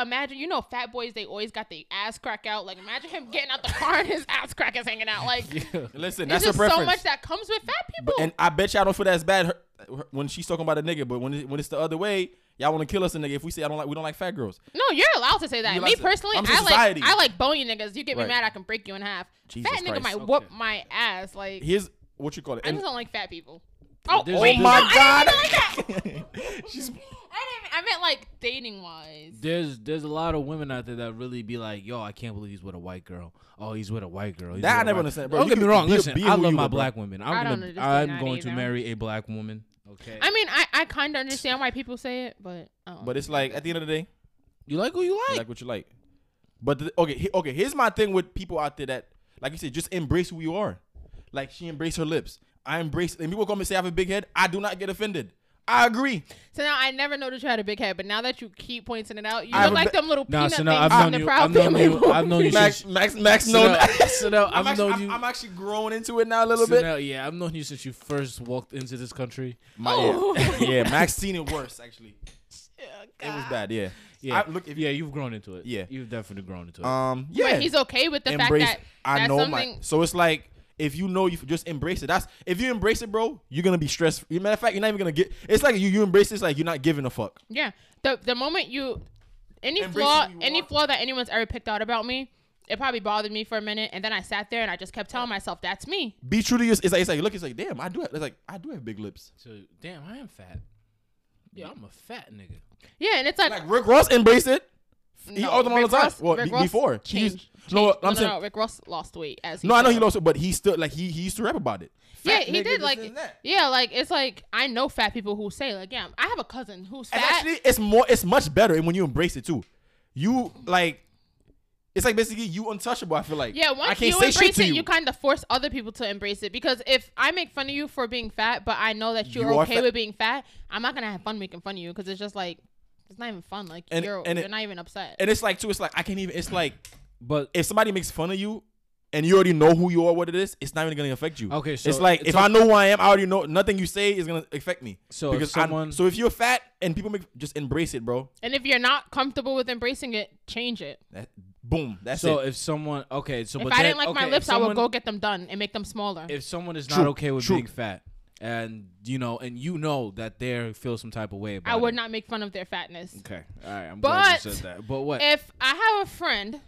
Imagine, you know, fat boys, they always got the ass crack out. Like, imagine him getting out the car and his ass crack is hanging out. Like, Listen, that's her just preference. so much that comes with fat people. But- and I bet y'all don't feel that as bad her, her- when she's talking about a nigga. But when it, when it's the other way, y'all want to kill us a nigga if we say I don't like we don't like fat girls. No, you're allowed to say that. You're Me allowed to- personally, I'm I like. I like bony niggas. You get me Right. mad, I can break you in half. Jesus fat nigga Christ. might Okay. whoop my ass. Like Here's what you call it. I And- just don't like fat people. Oh, There's- wait, there's- no, my I God. didn't mean like that. she's I didn't. I meant like dating wise. There's there's a lot of women out there that really be like, yo, I can't believe he's with a white girl. Oh, he's with a white girl. He's That with I a never white- understand, bro. Don't You get me wrong. Listen, be I love my are, bro. black women. I'm I don't gonna understand I'm that going to marry a black woman. Okay. I mean, I I kind of understand why people say it, but um, but it's like at the end of the day, you like who you like. you like. like what you like. But the, okay, he- okay. Here's my thing with people out there that, like you said, just embrace who you are. Like she embraced her lips. I embrace. And people come and say I have a big head. I do not get offended. I agree. so now I never noticed you had a big head, but now that you keep pointing it out, you I have look like bi- them little Nah, peanut so now things I've from known the you. Proud I've known Family you. I've known you Max, since. Max, Max, So no. now, so now I'm, I've actually, known I'm, you. I'm actually growing into it now a little so bit. now, yeah, I've known you since you first walked into this country. My, Oh. yeah, yeah, Max seen it worse actually. Oh, It was bad. Yeah. Yeah, I- look, if- yeah, you've grown into it. Yeah. you've definitely grown into it. Um. Yeah. But he's okay with the embrace. fact that I know something. my. So it's like if you know you just embrace it. That's if you embrace it, bro. You're gonna be stressed. Matter of fact, you're not even gonna get. It's like you you embrace this like you're not giving a fuck. Yeah. The the moment you any Embrace flaw you any are. flaw that anyone's ever picked out about me, it probably bothered me for a minute, and then I sat there and I just kept telling myself that's me. Be true to yourself. It's like it's like look. It's like damn. I do. Have, it's like I do have big lips. So damn, I am fat. Yeah, I'm a fat nigga. Yeah, and it's like, Like Rick Ross embraced it. He no, all the all the Rick time. Ross- Well, Rick be- Ross before. He used- changed. no. I'm no, saying. no, Rick Ross lost weight as he No, I know he lost it, but he still like he he used to rap about it. Yeah, Fat he nigga, did this like and that. yeah, like it's like I know fat people who say like yeah, I have a cousin who's And fat. actually, it's more. It's much better when you embrace it too. You like. It's like basically you untouchable. I feel like. Yeah, I once can't you say shit embrace to it, you. you. kind of force other people to embrace it. Because if I make fun of you for being fat, but I know that you're You okay fat. with being fat, I'm not gonna have fun making fun of you because it's just like it's not even fun. Like And- you're and you're not even upset. and it's like too. It's like I can't even. It's like But if somebody makes fun of you, and you already know who you are, what it is, it's not even gonna affect you. Okay, so it's like it's if o- I know who I am, I already know nothing you say is gonna affect me. So if because I- someone- so if you're fat and people make just embrace it, bro. and if you're not comfortable with embracing it, change it. That, boom. That's so it. if someone okay, so if but I then- didn't like my okay, if lips, I someone- would go get them done and make them smaller. If someone is True, not okay with true. being fat, and you know, and you know that they feel some type of way about I would it. not make fun of their fatness. Okay, all right, I'm glad you But said that. But what? If I have a friend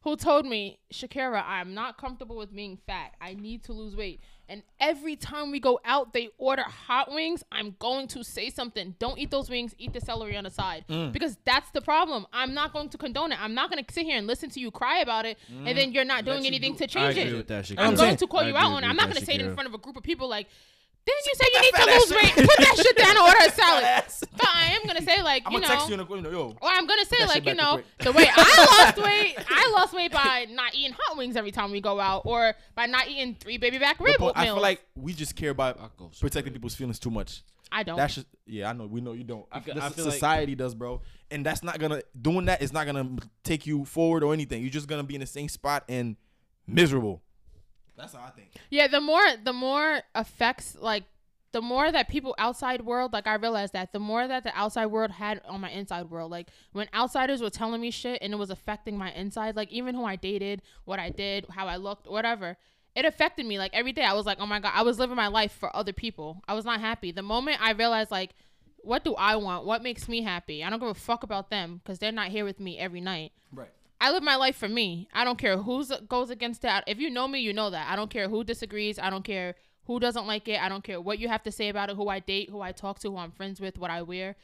who told me, Shakeria, I'm not comfortable with being fat. I need to lose weight. And every time we go out, they order hot wings. I'm going to say something. Don't eat those wings. Eat the celery on the side. Mm. Because that's the problem. I'm not going to condone it. I'm not going to sit here and listen to you cry about it. And then you're not doing anything do- to I change agree it. with that. I'm I'm going to call I you out on it. I'm not going to say it in front of a group of people like, didn't you say you need to ass- lose weight? Put that shit down and order a salad. ass. But I am going to say, like, I'm you gonna know. text you in the you know, yo. Or I'm gonna say like you know the way I lost weight, I lost weight by not eating hot wings every time we go out, or by not eating three baby back rib But I meals. feel like we just care about I'll go so protecting people's feelings too much. I don't. That's just yeah, I know. We know you don't. I, Because I feel like- society does, bro, and that's not gonna doing that is not gonna take you forward or anything. You're just gonna be in the same spot and miserable. That's how I think. yeah, the more the more affects like the more that people outside world like I realized that the more that the outside world had on my inside world like when outsiders were telling me shit and it was affecting my inside like even who I dated, what I did, how I looked, whatever. It affected me like every day. I was like, "Oh my god, I was living my life for other people." I was not happy. The moment I realized like what do I want? What makes me happy? I don't give a fuck about them because they're not here with me every night. Right. I live my life for me. I don't care who goes against that. If you know me, you know that. I don't care who disagrees. I don't care who doesn't like it. I don't care what you have to say about it, who I date, who I talk to, who I'm friends with, what I wear.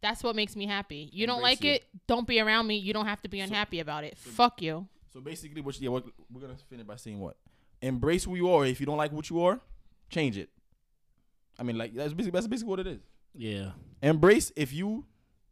That's what makes me happy. You don't like you. it, don't be around me. You don't have to be unhappy about it. Fuck you. So basically, what yeah, what, we're gonna finish by saying what? Embrace who you are. If you don't like what you are, change it. I mean, like that's basically that's basically what it is. yeah, Embrace if you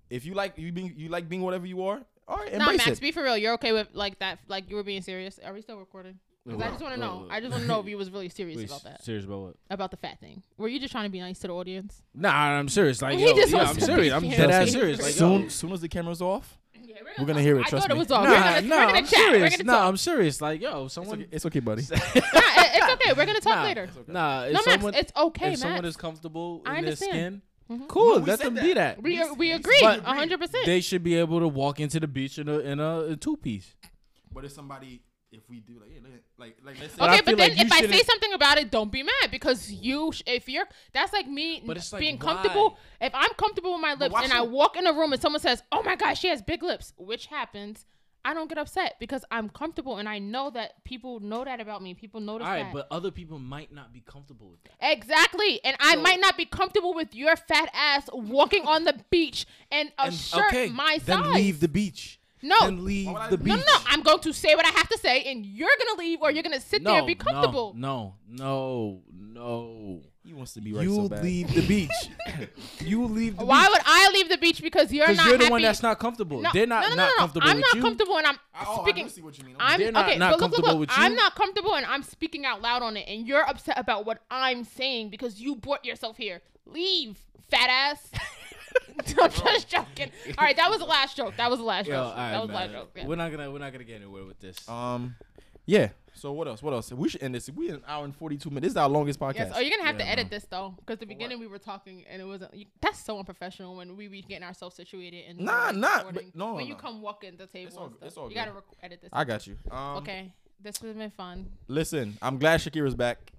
if you like you being you like being whatever you are. All right, Nah, Max, it. be for real. You're okay with like that? Like you were being serious? Are we still recording? 'Cause I just want to know. I just want to know if you was really serious Wait, about that, serious about what? about the fat thing. Were you just trying to be nice to the audience? Nah, I'm serious. Like, yo, yeah, I'm serious. I'm serious. dead ass serious. Like, soon yo, soon as the camera's off, Yeah, We're gonna hear it, I trust thought me. it was off. nah, we're gonna, nah, we're gonna I'm chat. We're serious. gonna Nah. I'm serious. Like, yo, it's someone. okay, it's okay, buddy. Nah, it's okay. We're gonna talk Nah, later. Nah, if No, Max, someone, it's okay, if someone is comfortable I in their skin, Mhm. cool. No, we let them that. be that. We We- we we a hundred percent. They should be able to walk into the beach in a in a, a two piece. But if somebody, if we do like, yeah, like, like, let's say, Okay, but feel then like if I say something about it, don't be mad because you. If you're, that's like me But it's like, being why? comfortable. If I'm comfortable with my lips why and I walk in a room and someone says, "Oh my gosh, she has big lips," which happens, I don't get upset because I'm comfortable and I know that people know that about me. People notice All right, that. but other people might not be comfortable with that. Exactly. And I might not be comfortable with your fat ass walking on the beach and a And- shirt my size. then leave the beach. No. then leave Why would I the beach. no, no, no. I'm going to say what I have to say, and you're gonna leave, or you're gonna sit there and be comfortable. No, no, no, he wants to be no. right You so bad. leave the beach. you leave the beach. Why beach. would I leave the beach because you're Because not you're the happy? one that's not comfortable. No, They're not no, no, not no, no. comfortable I'm with not you. comfortable, and I'm Oh, speaking. I do see what you mean. I'm They're not- okay, not but look, look, comfortable look. with you. I'm not comfortable, and I'm speaking out loud on it, and you're upset about what I'm saying because you brought yourself here. Leave, fat ass. I'm just joking. All right, that was the last joke. That was the last Yo, joke. all right, that was the man. last joke. yeah. We're not gonna we're not gonna get anywhere with this. Um, yeah. So what else? What else? We should end this. We an hour and forty two minutes. This is our longest podcast. Yes. Oh, you're gonna have Yeah, to edit no. this though, because the beginning we were talking and it wasn't. You, that's so unprofessional when we be getting ourselves situated and Nah, we're nah, but- no, when no, you come walk in the table, all and stuff. It's all you gotta rec- edit this. I got you. Um, okay. This has been fun. Listen, I'm glad Shakeria's back.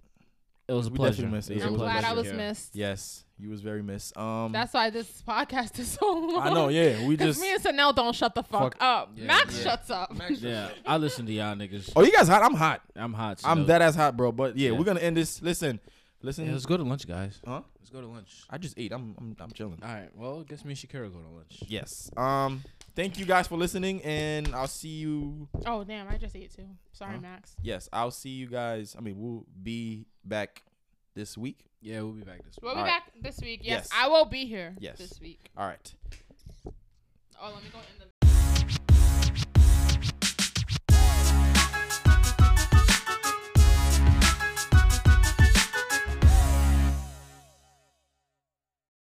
It was a We pleasure. definitely miss it. It was Yeah, a I'm it was glad I was here. missed. Yes, you was very missed. Um, That's why this podcast is so long. I know. Yeah, we just. me and Sonel don't shut the fuck, Fuck. up. Yeah, Max yeah. shuts up. Yeah, I listen to y'all niggas. Oh, you guys hot? I'm hot. I'm hot. so I'm no- that ass hot, bro. But yeah, Yeah. we're gonna end this. Listen, listen. Yeah, let's go to lunch, guys. huh? Let's go to lunch. I just ate. I'm I'm, I'm chilling. All right. Well, guess me and Shakeria go to lunch. Yes. Um. Thank you guys for listening, and I'll see you. Oh damn, I just ate too. Sorry, Huh? Max. Yes, I'll see you guys. I mean, we'll be back this week. Yeah, we'll be back this week. We'll be Alright. back this week. Yes, Yes. I will be here Yes. this week. All right. Oh, let me go in the